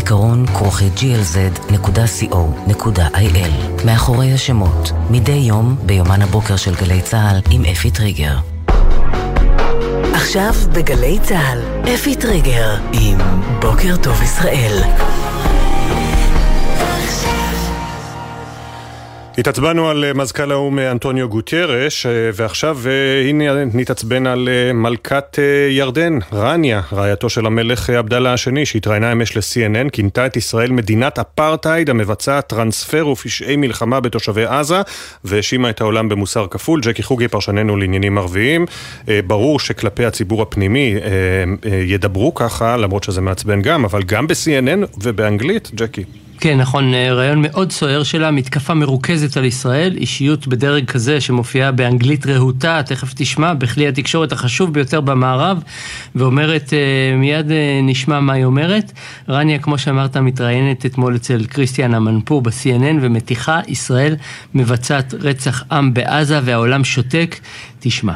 זיכרון כרוכי glz.co.il מאחורי השמות, מדי יום ביומן הבוקר של גלי צה"ל עם אפי טריגר. עכשיו בגלי צה"ל, אפי טריגר עם בוקר טוב ישראל. התעצבנו על אה, מזכ"ל האו"ם אה, אנטוניו גוטיירש, אה, ועכשיו הנה נתעצבן על מלכת ירדן, רניה, רעייתו של המלך עבדאללה השני, שהתראיינה אמש ל-CNN, כינתה את ישראל מדינת אפרטהייד המבצעת טרנספר ופשעי מלחמה בתושבי עזה, והאשימה את העולם במוסר כפול. ג'קי חוגי, פרשננו לעניינים ערביים, ברור שכלפי הציבור הפנימי ידברו ככה, למרות שזה מעצבן גם, אבל גם ב-CNN ובאנגלית, ג'קי. כן, נכון, אה, רעיון מאוד סוער שלה, מתקפה מרוכזת על ישראל, אישיות בדרג כזה שמופיעה באנגלית רהוטה, תכף תשמע, בכלי התקשורת החשוב ביותר במערב, ואומרת, אה, מיד אה, נשמע מה היא אומרת. רניה, כמו שאמרת, מתראיינת אתמול אצל כריסטיאן אמנפור ב-CNN, ומטיחה, ישראל מבצעת רצח עם בעזה והעולם שותק. תשמע.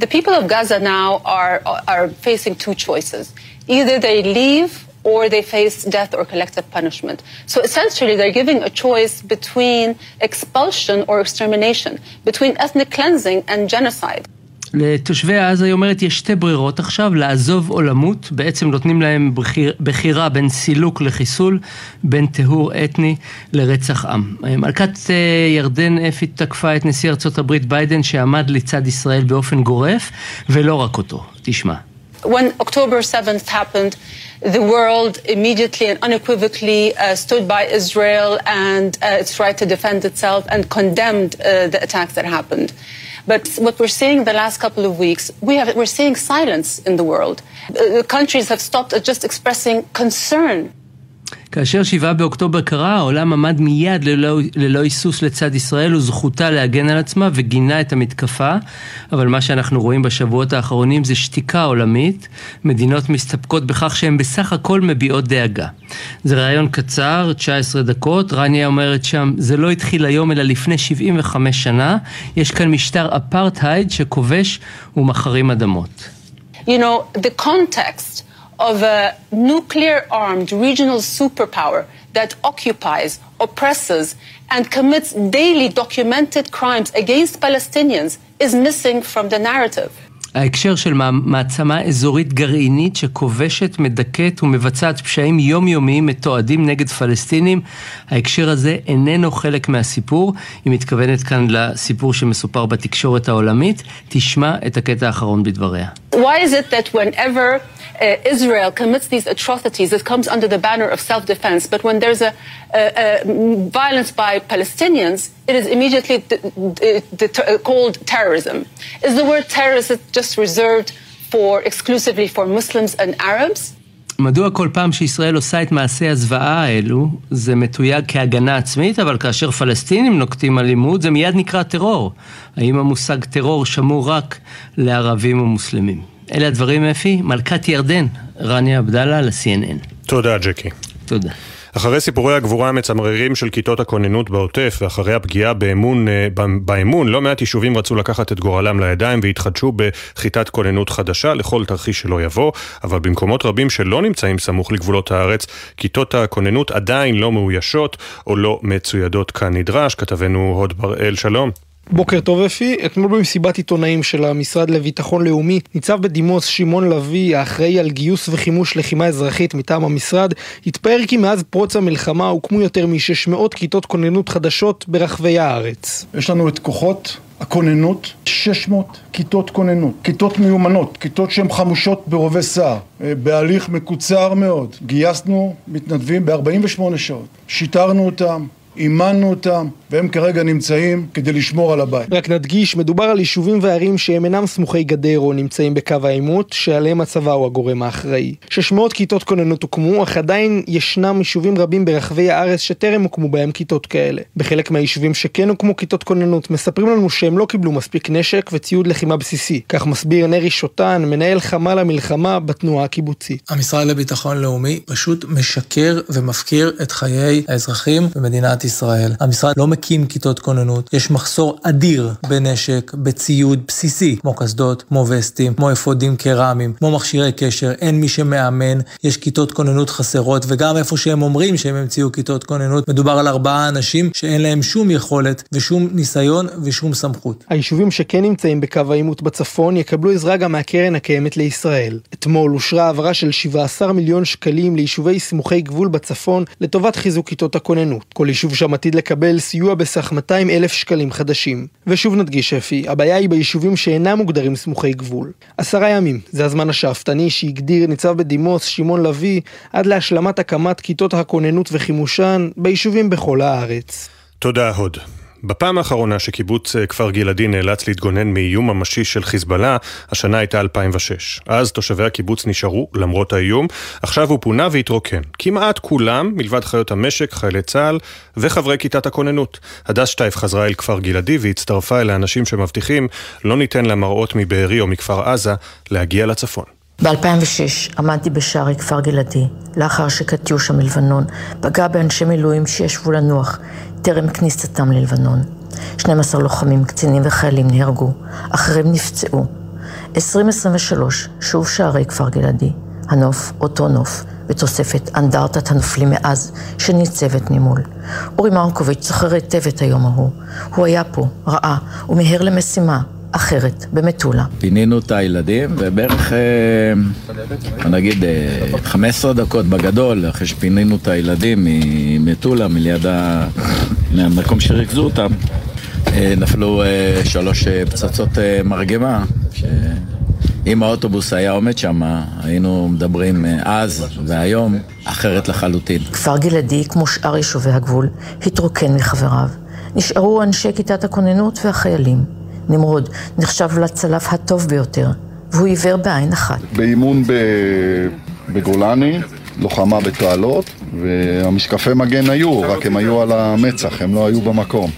The people of Gaza now are, are facing two choices. Either they leave or they face death or collective punishment. So essentially, they're giving a choice between expulsion or extermination, between ethnic cleansing and genocide. לתושבי עזה, היא אומרת, יש שתי ברירות עכשיו, לעזוב או למות. בעצם נותנים להם בחירה בין סילוק לחיסול, בין טיהור אתני לרצח עם. מלכת ירדן אפי תקפה את נשיא ארצות הברית ביידן, שעמד לצד ישראל באופן גורף, ולא רק אותו. תשמע. When October 7th happened, the world immediately and unequivocally uh, stood by Israel and uh, its right to defend itself and condemned uh, the attacks that happened. But what we're seeing the last couple of weeks, we we're seeing silence in the world. Uh, countries have stopped just expressing concern כאשר שבעה באוקטובר קרה, העולם עמד מיד ללא, היסוס לצד ישראל וזכותה להגן על עצמה וגינה את המתקפה, אבל מה שאנחנו רואים בשבועות האחרונים זה שתיקה עולמית, מדינות מסתפקות בכך שהן בסך הכל מביעות דאגה. זה ראיון קצר, 19 דקות, רניה אומרת שם, זה לא התחיל היום אלא לפני 75 שנה, יש כאן משטר אפרטהייד שכובש ומחרים אדמות. You know, the context of a nuclear armed regional superpower that occupies, oppresses, and commits daily documented crimes against Palestinians is missing from the narrative. ההקשר של מעצמה אזורית גרעינית שכובשת, מדכאת ומבצעת פשעים יומיומיים מתועדים נגד פלסטינים, ההקשר הזה איננו חלק מהסיפור. היא מתכוונת כאן לסיפור שמסופר בתקשורת העולמית. תשמע את הקטע האחרון בדבריה. Why is it that whenever uh, Israel commits these atrocities, it comes under the banner of self-defense, but when there's a, a, a violence by Palestinians, it is immediately called terrorism. Is the word terrorist just reserved for exclusively for Muslims and Arabs? מדוע כל פעם שישראל עושה את מעשי הזוועה האלו, זה מתויג כהגנה עצמית, אבל כאשר פלסטינים נוקטים אלימות, זה מיד נקרא טרור. האם המושג טרור שמור רק לערבים ומוסלמים? אלה הדברים, אפי. מלכת ירדן, רניה עבדאללה, ל-CNN. תודה, ג'קי. תודה. אחרי סיפורי הגבורה המצמררים של כיתות הכוננות בעוטף ואחרי הפגיעה באמון, אה, באמון, לא מעט יישובים רצו לקחת את גורלם לידיים והתחדשו בכיתת כוננות חדשה לכל תרחיש שלא יבוא, אבל במקומות רבים שלא נמצאים סמוך לגבולות הארץ, כיתות הכוננות עדיין לא מאוישות או לא מצוידות כנדרש. כתבנו הוד בראל, שלום. בוקר טוב אפי, אתמול במסיבת עיתונאים של המשרד לביטחון לאומי ניצב בדימוס שמעון לביא, האחראי על גיוס וחימוש לחימה אזרחית מטעם המשרד, התפאר כי מאז פרוץ המלחמה הוקמו יותר מ-600 כיתות כוננות חדשות ברחבי הארץ. יש לנו את כוחות הכוננות, 600 כיתות כוננות, כיתות מיומנות, כיתות שהן חמושות ברובי סער, אה, בהליך מקוצר מאוד. גייסנו מתנדבים ב-48 שעות, שיטרנו אותם, אימנו אותם, והם כרגע נמצאים כדי לשמור על הבית. רק נדגיש, מדובר על יישובים וערים שהם אינם סמוכי גדר או נמצאים בקו העימות, שעליהם הצבא הוא הגורם האחראי. 600 כיתות כוננות הוקמו, אך עדיין ישנם יישובים רבים ברחבי הארץ שטרם הוקמו בהם כיתות כאלה. בחלק מהיישובים שכן הוקמו כיתות כוננות, מספרים לנו שהם לא קיבלו מספיק נשק וציוד לחימה בסיסי. כך מסביר נרי שוטן, מנהל חמ"ל המלחמה בתנועה הקיבוצית. המשרד לביטחון לאומי פשוט משקר ומפקיר את חיי האזרחים במדינת ישראל. המשרד לא מקים כיתות כוננות, יש מחסור אדיר בנשק, בציוד בסיסי, כמו קסדות, כמו וסטים, כמו אפודים קרמיים, כמו מכשירי קשר, אין מי שמאמן, יש כיתות כוננות חסרות, וגם איפה שהם אומרים שהם המציאו כיתות כוננות, מדובר על ארבעה אנשים שאין להם שום יכולת ושום ניסיון ושום סמכות. היישובים שכן נמצאים בקו העימות בצפון יקבלו עזרה גם מהקרן הקיימת לישראל. אתמול אושרה העברה של 17 מיליון שקלים ליישובי סמוכי גבול בצפון לטובת חיזוק כיתות הכוננות. כל יישוב שם עתיד לקבל סיוע בסך 200 אלף שקלים חדשים. ושוב נדגיש אפי, הבעיה היא ביישובים שאינם מוגדרים סמוכי גבול. עשרה ימים, זה הזמן השאפתני שהגדיר ניצב בדימוס שמעון לביא עד להשלמת הקמת כיתות הכוננות וחימושן ביישובים בכל הארץ. תודה הוד. בפעם האחרונה שקיבוץ אה, כפר גלעדי נאלץ להתגונן מאיום ממשי של חיזבאללה, השנה הייתה 2006. אז תושבי הקיבוץ נשארו למרות האיום, עכשיו הוא פונה והתרוקן. כמעט כולם, מלבד חיות המשק, חיילי צה"ל וחברי כיתת הכוננות. הדס שטייף חזרה אל כפר גלעדי והצטרפה אל האנשים שמבטיחים לא ניתן למראות מבארי או מכפר עזה להגיע לצפון. ב-2006 עמדתי בשערי כפר גלעדי, לאחר שקטיושה מלבנון פגע באנשי מילואים שישבו לנוח טרם כניסתם ללבנון. 12 לוחמים, קצינים וחיילים נהרגו, אחרים נפצעו. 2023, שוב שערי כפר גלעדי, הנוף אותו נוף, בתוספת אנדרטת הנופלים מאז, שניצבת ממול. אורי מרקוביץ' זוכר היטב את היום ההוא. הוא היה פה, ראה, ומיהר למשימה, אחרת, במטולה. פינינו את הילדים, ובערך, אה, נגיד, 15 אה, דקות בגדול, אחרי שפינינו את הילדים ממטולה, מליד ה... מהמקום שריכזו אותם, אה, נפלו שלוש פצצות מרגמה, שאם האוטובוס היה עומד שם, היינו מדברים אז והיום אחרת לחלוטין. כפר גלעדי, כמו שאר יישובי הגבול, התרוקן מחבריו. נשארו אנשי כיתת הכוננות והחיילים. נמרוד נחשב לצלף הטוב ביותר, והוא עיוור בעין אחת. באימון בגולני לוחמה בתעלות, והמשקפי מגן היו, רק הם היו על המצח, הם לא היו במקום.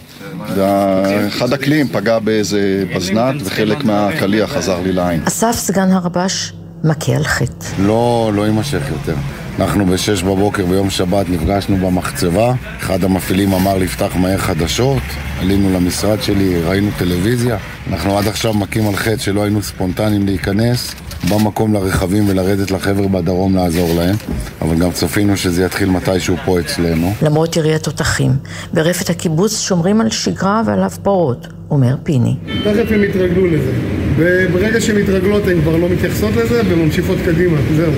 ואחד הקליעים פגע באיזה בזנת, וחלק מהקליע חזר לי לעין. אסף סגן הרבש מכה על חטא. לא, לא יימשך יותר. אנחנו בשש בבוקר ביום שבת נפגשנו במחצבה, אחד המפעילים אמר לפתח מהר חדשות, עלינו למשרד שלי, ראינו טלוויזיה. אנחנו עד עכשיו מכים על חטא שלא היינו ספונטניים להיכנס, במקום לרכבים ולרדת לחבר בדרום לעזור להם, אבל גם צפינו שזה יתחיל מתישהו פה אצלנו. למרות ירי התותחים, ברפת הקיבוץ שומרים על שגרה ועל הפרות, אומר פיני. תכף הם יתרגלו לזה, וברגע שהן מתרגלות הן כבר לא מתייחסות לזה וממשיכות קדימה, זהו.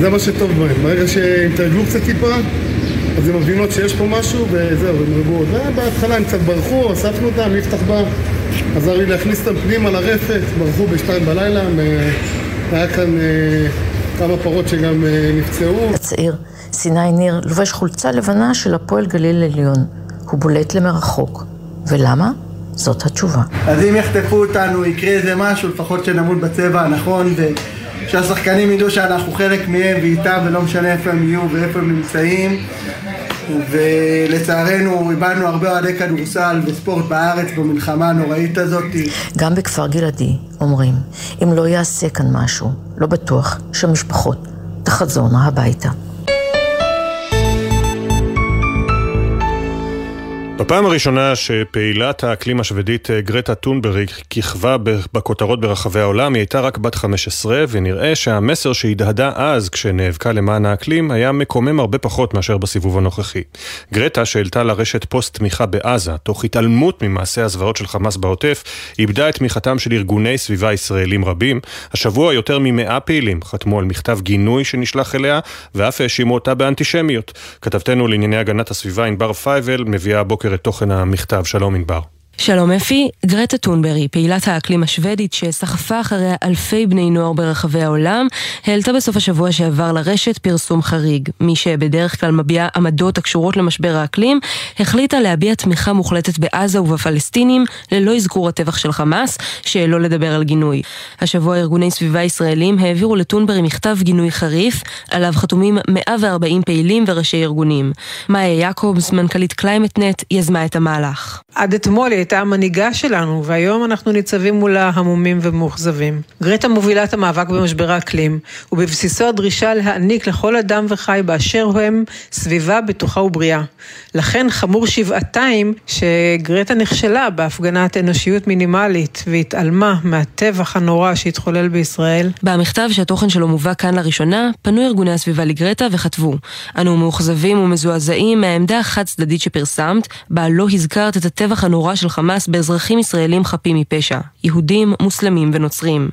זה מה שטוב בהן, ברגע שהן יתרגלו קצת טיפה אז הן מבינות שיש פה משהו וזהו, הן רגועות. ובהתחלה הם קצת ברחו, אספנו אותם, יפתח בא, עזר לי להכניס אותם פנימה לרפת, ברחו בשתיים בלילה, היה כאן אה, כמה פרות שגם אה, נפצעו. הצעיר, סיני ניר, לובש חולצה לבנה של הפועל גליל עליון. הוא בולט למרחוק. ולמה? זאת התשובה. אז אם יחטפו אותנו, יקרה איזה משהו, לפחות שנמות בצבע הנכון, ושהשחקנים ידעו שאנחנו חלק מהם ואיתם, ולא משנה איפה הם יהיו ואיפה הם נמצאים. ולצערנו איבדנו הרבה אוהדי כדורסל וספורט בארץ במלחמה הנוראית הזאת. גם בכפר גלעדי אומרים, אם לא יעשה כאן משהו, לא בטוח שהמשפחות תחזורנה הביתה. בפעם הראשונה שפעילת האקלים השוודית אה, גרטה טונברג כיכבה בכותרות ברחבי העולם, היא הייתה רק בת 15, ונראה שהמסר שהדהדה אז כשנאבקה למען האקלים היה מקומם הרבה פחות מאשר בסיבוב הנוכחי. גרטה, שהעלתה לרשת פוסט תמיכה בעזה, תוך התעלמות ממעשי הזוועות של חמאס בעוטף, איבדה את תמיכתם של ארגוני סביבה ישראלים רבים. השבוע יותר ממאה פעילים חתמו על מכתב גינוי שנשלח אליה, ואף האשימו אותה באנטישמיות. כתבתנו לענייני הגנת הסביבה ענבר פייבל מביאה הבוקר את תוכן המכתב. שלום ענבר. שלום אפי, גרטה טונברי, פעילת האקלים השוודית שסחפה אחריה אלפי בני נוער ברחבי העולם, העלתה בסוף השבוע שעבר לרשת פרסום חריג. מי שבדרך כלל מביע עמדות הקשורות למשבר האקלים, החליטה להביע תמיכה מוחלטת בעזה ובפלסטינים, ללא אזכור הטבח של חמאס, שלא לדבר על גינוי. השבוע ארגוני סביבה ישראלים העבירו לטונברי מכתב גינוי חריף, עליו חתומים 140 פעילים וראשי ארגונים. מאיה יעקובס, מנכ"לית קליימטנט, יזמה את המהלך. עד אתמול הייתה המנהיגה שלנו, והיום אנחנו ניצבים מולה המומים ומאוכזבים. גרטה מובילה את המאבק במשבר האקלים, ובבסיסו הדרישה להעניק לכל אדם וחי באשר הם סביבה בטוחה ובריאה. לכן חמור שבעתיים שגרטה נכשלה בהפגנת אנושיות מינימלית והתעלמה מהטבח הנורא שהתחולל בישראל. במכתב שהתוכן שלו מובא כאן לראשונה, פנו ארגוני הסביבה לגרטה וכתבו: אנו מאוכזבים ומזועזעים מהעמדה החד צדדית שפרסמת, בה לא הזכרת את הטבח הנורא של חמאס באזרחים ישראלים חפים מפשע, יהודים, מוסלמים ונוצרים.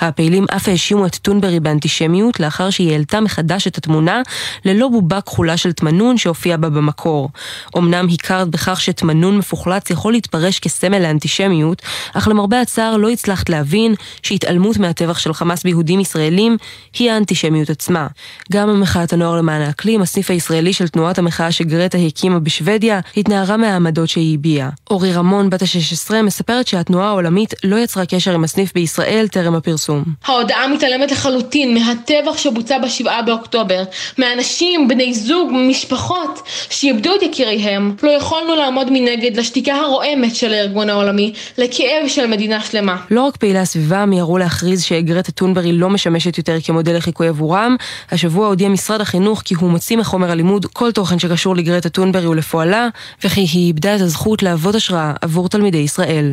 הפעילים אף האשימו את טונברי באנטישמיות לאחר שהיא העלתה מחדש את התמונה ללא בובה כחולה של תמנון שהופיע בה במקור. אמנם הכרת בכך שתמנון מפוחלץ יכול להתפרש כסמל לאנטישמיות, אך למרבה הצער לא הצלחת להבין שהתעלמות מהטבח של חמאס ביהודים ישראלים היא האנטישמיות עצמה. גם מחאת הנוער למען האקלים, הסניף הישראלי של תנועת המחאה שגרטה הקימה בשוודיה, התנערה מהעמדות שהיא הביעה. אורי רמון בת ה-16 מספרת שהתנועה העולמית לא יצרה קשר עם הסניף בישראל טרם הפרסום. ההודעה מתעלמת לחלוטין מהטבח שבוצע ב-7 באוקטובר, מאנשים, בני זוג, משפחות שאיבדו את יקיריהם. לא יכולנו לעמוד מנגד לשתיקה הרועמת של הארגון העולמי, לכאב של מדינה שלמה. לא רק פעילי הסביבה מיהרו להכריז שגרטה טונברי לא משמשת יותר כמודל לחיקוי עבורם, השבוע הודיע משרד החינוך כי הוא מוציא מחומר הלימוד כל תוכן שקשור לגרטה טונברי ולפועלה, וכי היא איבדה את הזכות להוות השראה עבור תלמידי ישראל.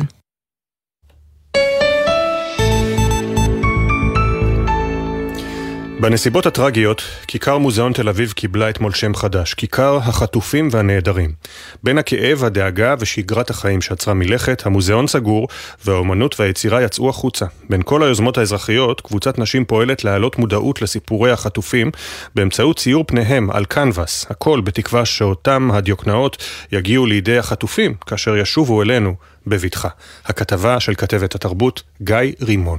בנסיבות הטרגיות, כיכר מוזיאון תל אביב קיבלה אתמול שם חדש, כיכר החטופים והנעדרים. בין הכאב, הדאגה ושגרת החיים שעצרה מלכת, המוזיאון סגור, והאומנות והיצירה יצאו החוצה. בין כל היוזמות האזרחיות, קבוצת נשים פועלת להעלות מודעות לסיפורי החטופים באמצעות ציור פניהם על קנבס, הכל בתקווה שאותם הדיוקנאות יגיעו לידי החטופים כאשר ישובו אלינו בבטחה. הכתבה של כתבת התרבות גיא רימון.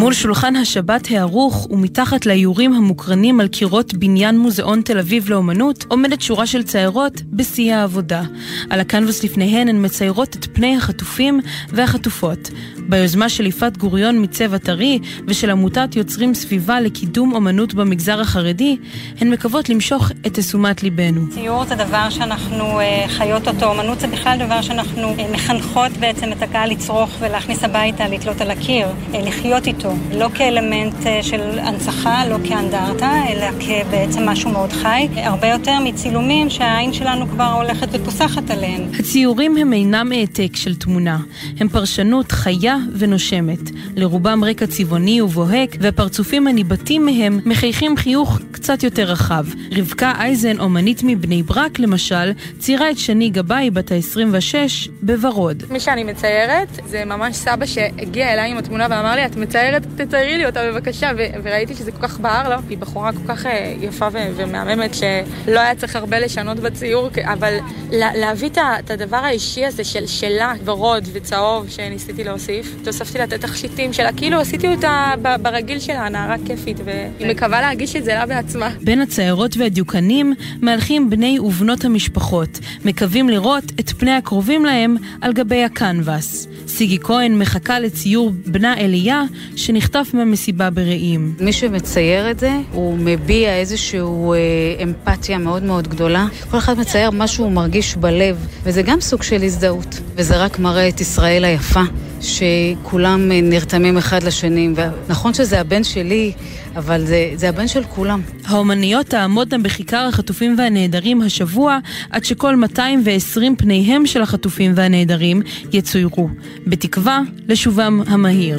מול שולחן השבת הערוך ומתחת לאיורים המוקרנים על קירות בניין מוזיאון תל אביב לאומנות עומדת שורה של ציירות בשיא העבודה. על הקנבס לפניהן הן מציירות את פני החטופים והחטופות. ביוזמה של יפעת גוריון מצבע טרי ושל עמותת יוצרים סביבה לקידום אומנות במגזר החרדי, הן מקוות למשוך את תשומת ליבנו. ציור זה דבר שאנחנו אה, חיות אותו, אומנות זה בכלל דבר שאנחנו אה, מחנכות בעצם את הקהל לצרוך ולהכניס הביתה, לתלות על הקיר, אה, לחיות איתו, לא כאלמנט של הנצחה, לא כאנדרטה, אלא כבעצם משהו מאוד חי, הרבה יותר מצילומים שהעין שלנו כבר הולכת ופוסחת עליהם. הציורים הם אינם העתק של תמונה, הם פרשנות חיה ונושמת. לרובם רקע צבעוני ובוהק, והפרצופים הניבטים מהם מחייכים חיוך קצת יותר רחב. רבקה אייזן, אומנית מבני ברק למשל, ציירה את שני גבאי, בת ה-26, בוורוד. מי שאני מציירת זה ממש סבא שהגיע אליי עם התמונה ואמר לי, את מציירת, תציירי לי אותה בבקשה, ו- וראיתי שזה כל כך בער לו. היא בחורה כל כך אה, יפה ו- ומהממת, שלא היה צריך הרבה לשנות בציור, אבל להביא את הדבר האישי הזה של שלה, ורוד וצהוב שניסיתי להוסיף, תוספתי לה את התכשיטים שלה, כאילו עשיתי אותה ברגיל שלה, נערה כיפית, והיא מקווה להגיש את זה לה בעצמה. בין הציירות והדיוקנים מהלכים בני ובנות המשפחות, מקווים לראות את פני הקרובים להם על גבי הקנבס. סיגי כהן מחכה לציור בנה אליה שנחטף מהמסיבה ברעים. מי שמצייר את זה, הוא מביע איזושהי אה, אמפתיה מאוד מאוד גדולה. כל אחד מצייר מה שהוא מרגיש בלב, וזה גם סוג של הזדהות, וזה רק מראה את ישראל היפה. שכולם אה, נרתמים אחד לשני. ונכון שזה הבן שלי, אבל זה, זה הבן של כולם. האומניות תעמודנה בכיכר החטופים והנעדרים השבוע, עד שכל 220 פניהם של החטופים והנעדרים יצוירו, בתקווה לשובם המהיר.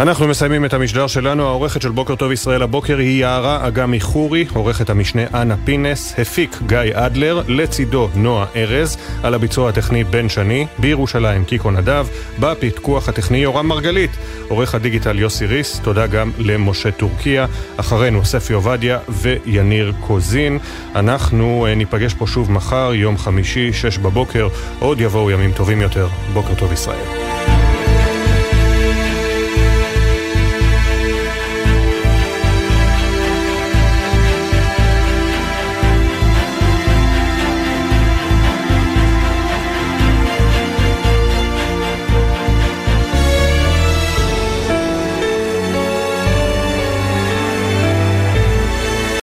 אנחנו מסיימים את המשדר שלנו, העורכת של בוקר טוב ישראל הבוקר היא יערה אגמי חורי, עורכת המשנה אנה פינס, הפיק גיא אדלר, לצידו נועה ארז, על הביצוע הטכני בן שני, בירושלים קיקו נדב, בפתקוח הטכני יורם מרגלית, עורך הדיגיטל יוסי ריס, תודה גם למשה טורקיה, אחרינו ספי עובדיה ויניר קוזין. אנחנו אה, ניפגש פה שוב מחר, יום חמישי, שש בבוקר, עוד יבואו ימים טובים יותר. בוקר טוב ישראל.